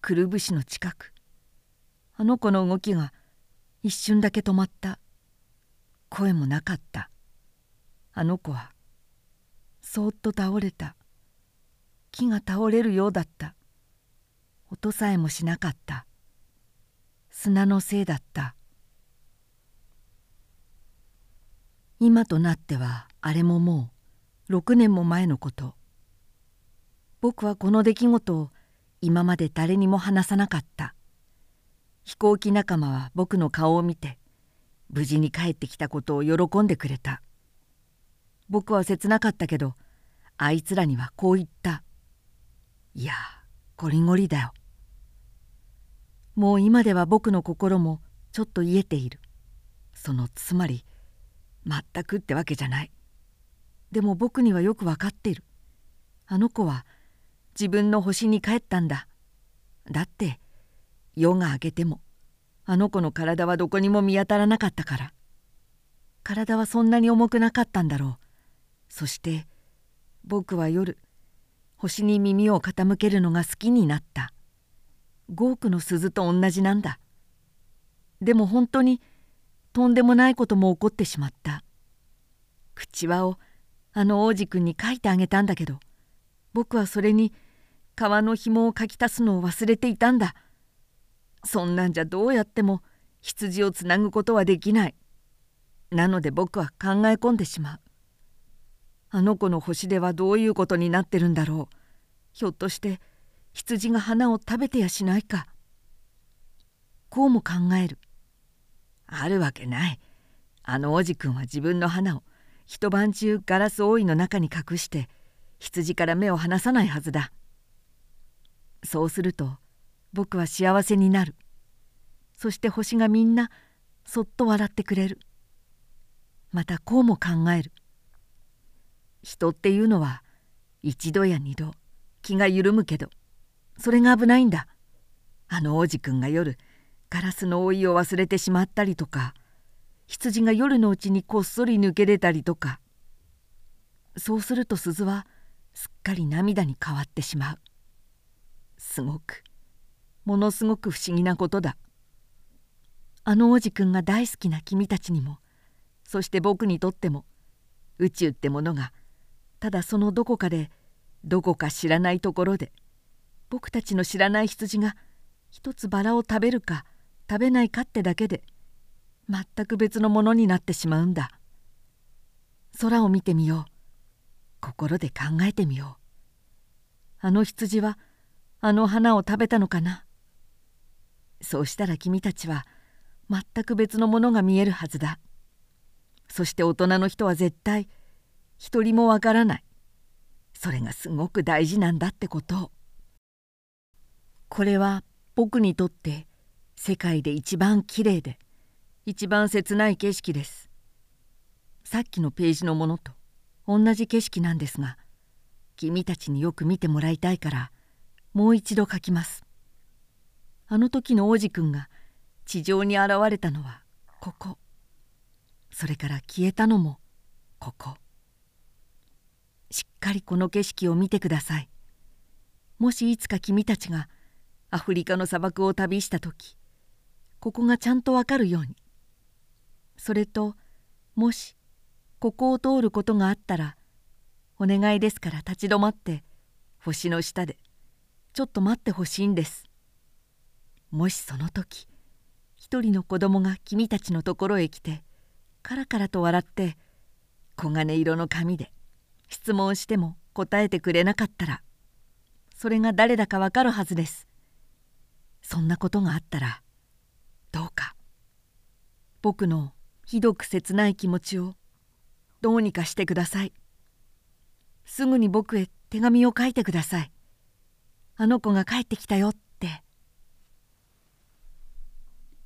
くるぶしの近く。あの子の動きが一瞬だけ止まった。声もなかった。あの子はそっと倒れた。木が倒れるようだった。音さえもしなかった。砂のせいだった。今となってはあれももう6年も前のこと。僕はこの出来事を今まで誰にも話さなかった。飛行機仲間は僕の顔を見て無事に帰ってきたことを喜んでくれた。僕は切なかったけどあいつらにはこう言った「いやゴリゴリだよ」もう今では僕の心もちょっと癒えている。そのつまり全くってわけじゃない。でも僕にはよくわかっている。あの子は自分の星に帰ったんだ。だって夜が明けてもあの子の体はどこにも見当たらなかったから。体はそんなに重くなかったんだろう。そして僕は夜星に耳を傾けるのが好きになった。5億の鈴と同じなんだ。でも本当にとんでもないことも起こってしまった。口輪をあの王子くんに書いてあげたんだけど僕はそれに革の紐を書き足すのを忘れていたんだ。そんなんじゃどうやっても羊をつなぐことはできない。なので僕は考え込んでしまう。あの子の星ではどういうことになってるんだろう。ひょっとして羊が花を食べてやしないか。こうも考える。あるわけない。あのおじくんは自分の花を一晩中ガラス覆いの中に隠して羊から目を離さないはずだ。そうすると僕は幸せになる。そして星がみんなそっと笑ってくれる。またこうも考える。人っていうのは一度や二度気が緩むけどそれが危ないんだ。あの王子くんが夜ガラスの覆いを忘れてしまったりとか羊が夜のうちにこっそり抜け出たりとか。そうすると鈴はすっかり涙に変わってしまう。すごくものすごく不思議なことだ。あの王子くんが大好きな君たちにもそして僕にとっても宇宙ってものがただそのどこかでどこか知らないところで僕たちの知らない羊が一つバラを食べるか食べないかってだけで全く別のものになってしまうんだ。空を見てみよう。心で考えてみよう。あの羊はあの花を食べたのかな？そうしたら君たちは全く別のものが見えるはずだ。そして大人の人は絶対一人もわからない。それがすごく大事なんだってこと。をこれは僕にとって世界で一番きれいで一番切ない景色です。さっきのページのものと同じ景色なんですが君たちによく見てもらいたいからもう一度書きます。あの時の王子くんが地上に現れたのはここ。それから消えたのもここ。しっかりこの景色を見てください。もしいつか君たちがアフリカの砂漠を旅した時ここがちゃんとわかるように。それともしここを通ることがあったらお願いですから立ち止まって星の下でちょっと待ってほしいんです。もしその時一人の子供が君たちのところへ来てカラカラと笑って黄金色の髪で質問しても答えてくれなかったらそれが誰だかわかるはずです。そんなことがあったらどうか。僕のひどく切ない気持ちをどうにかしてください。すぐに僕へ手紙を書いてください。あの子が帰ってきたよって。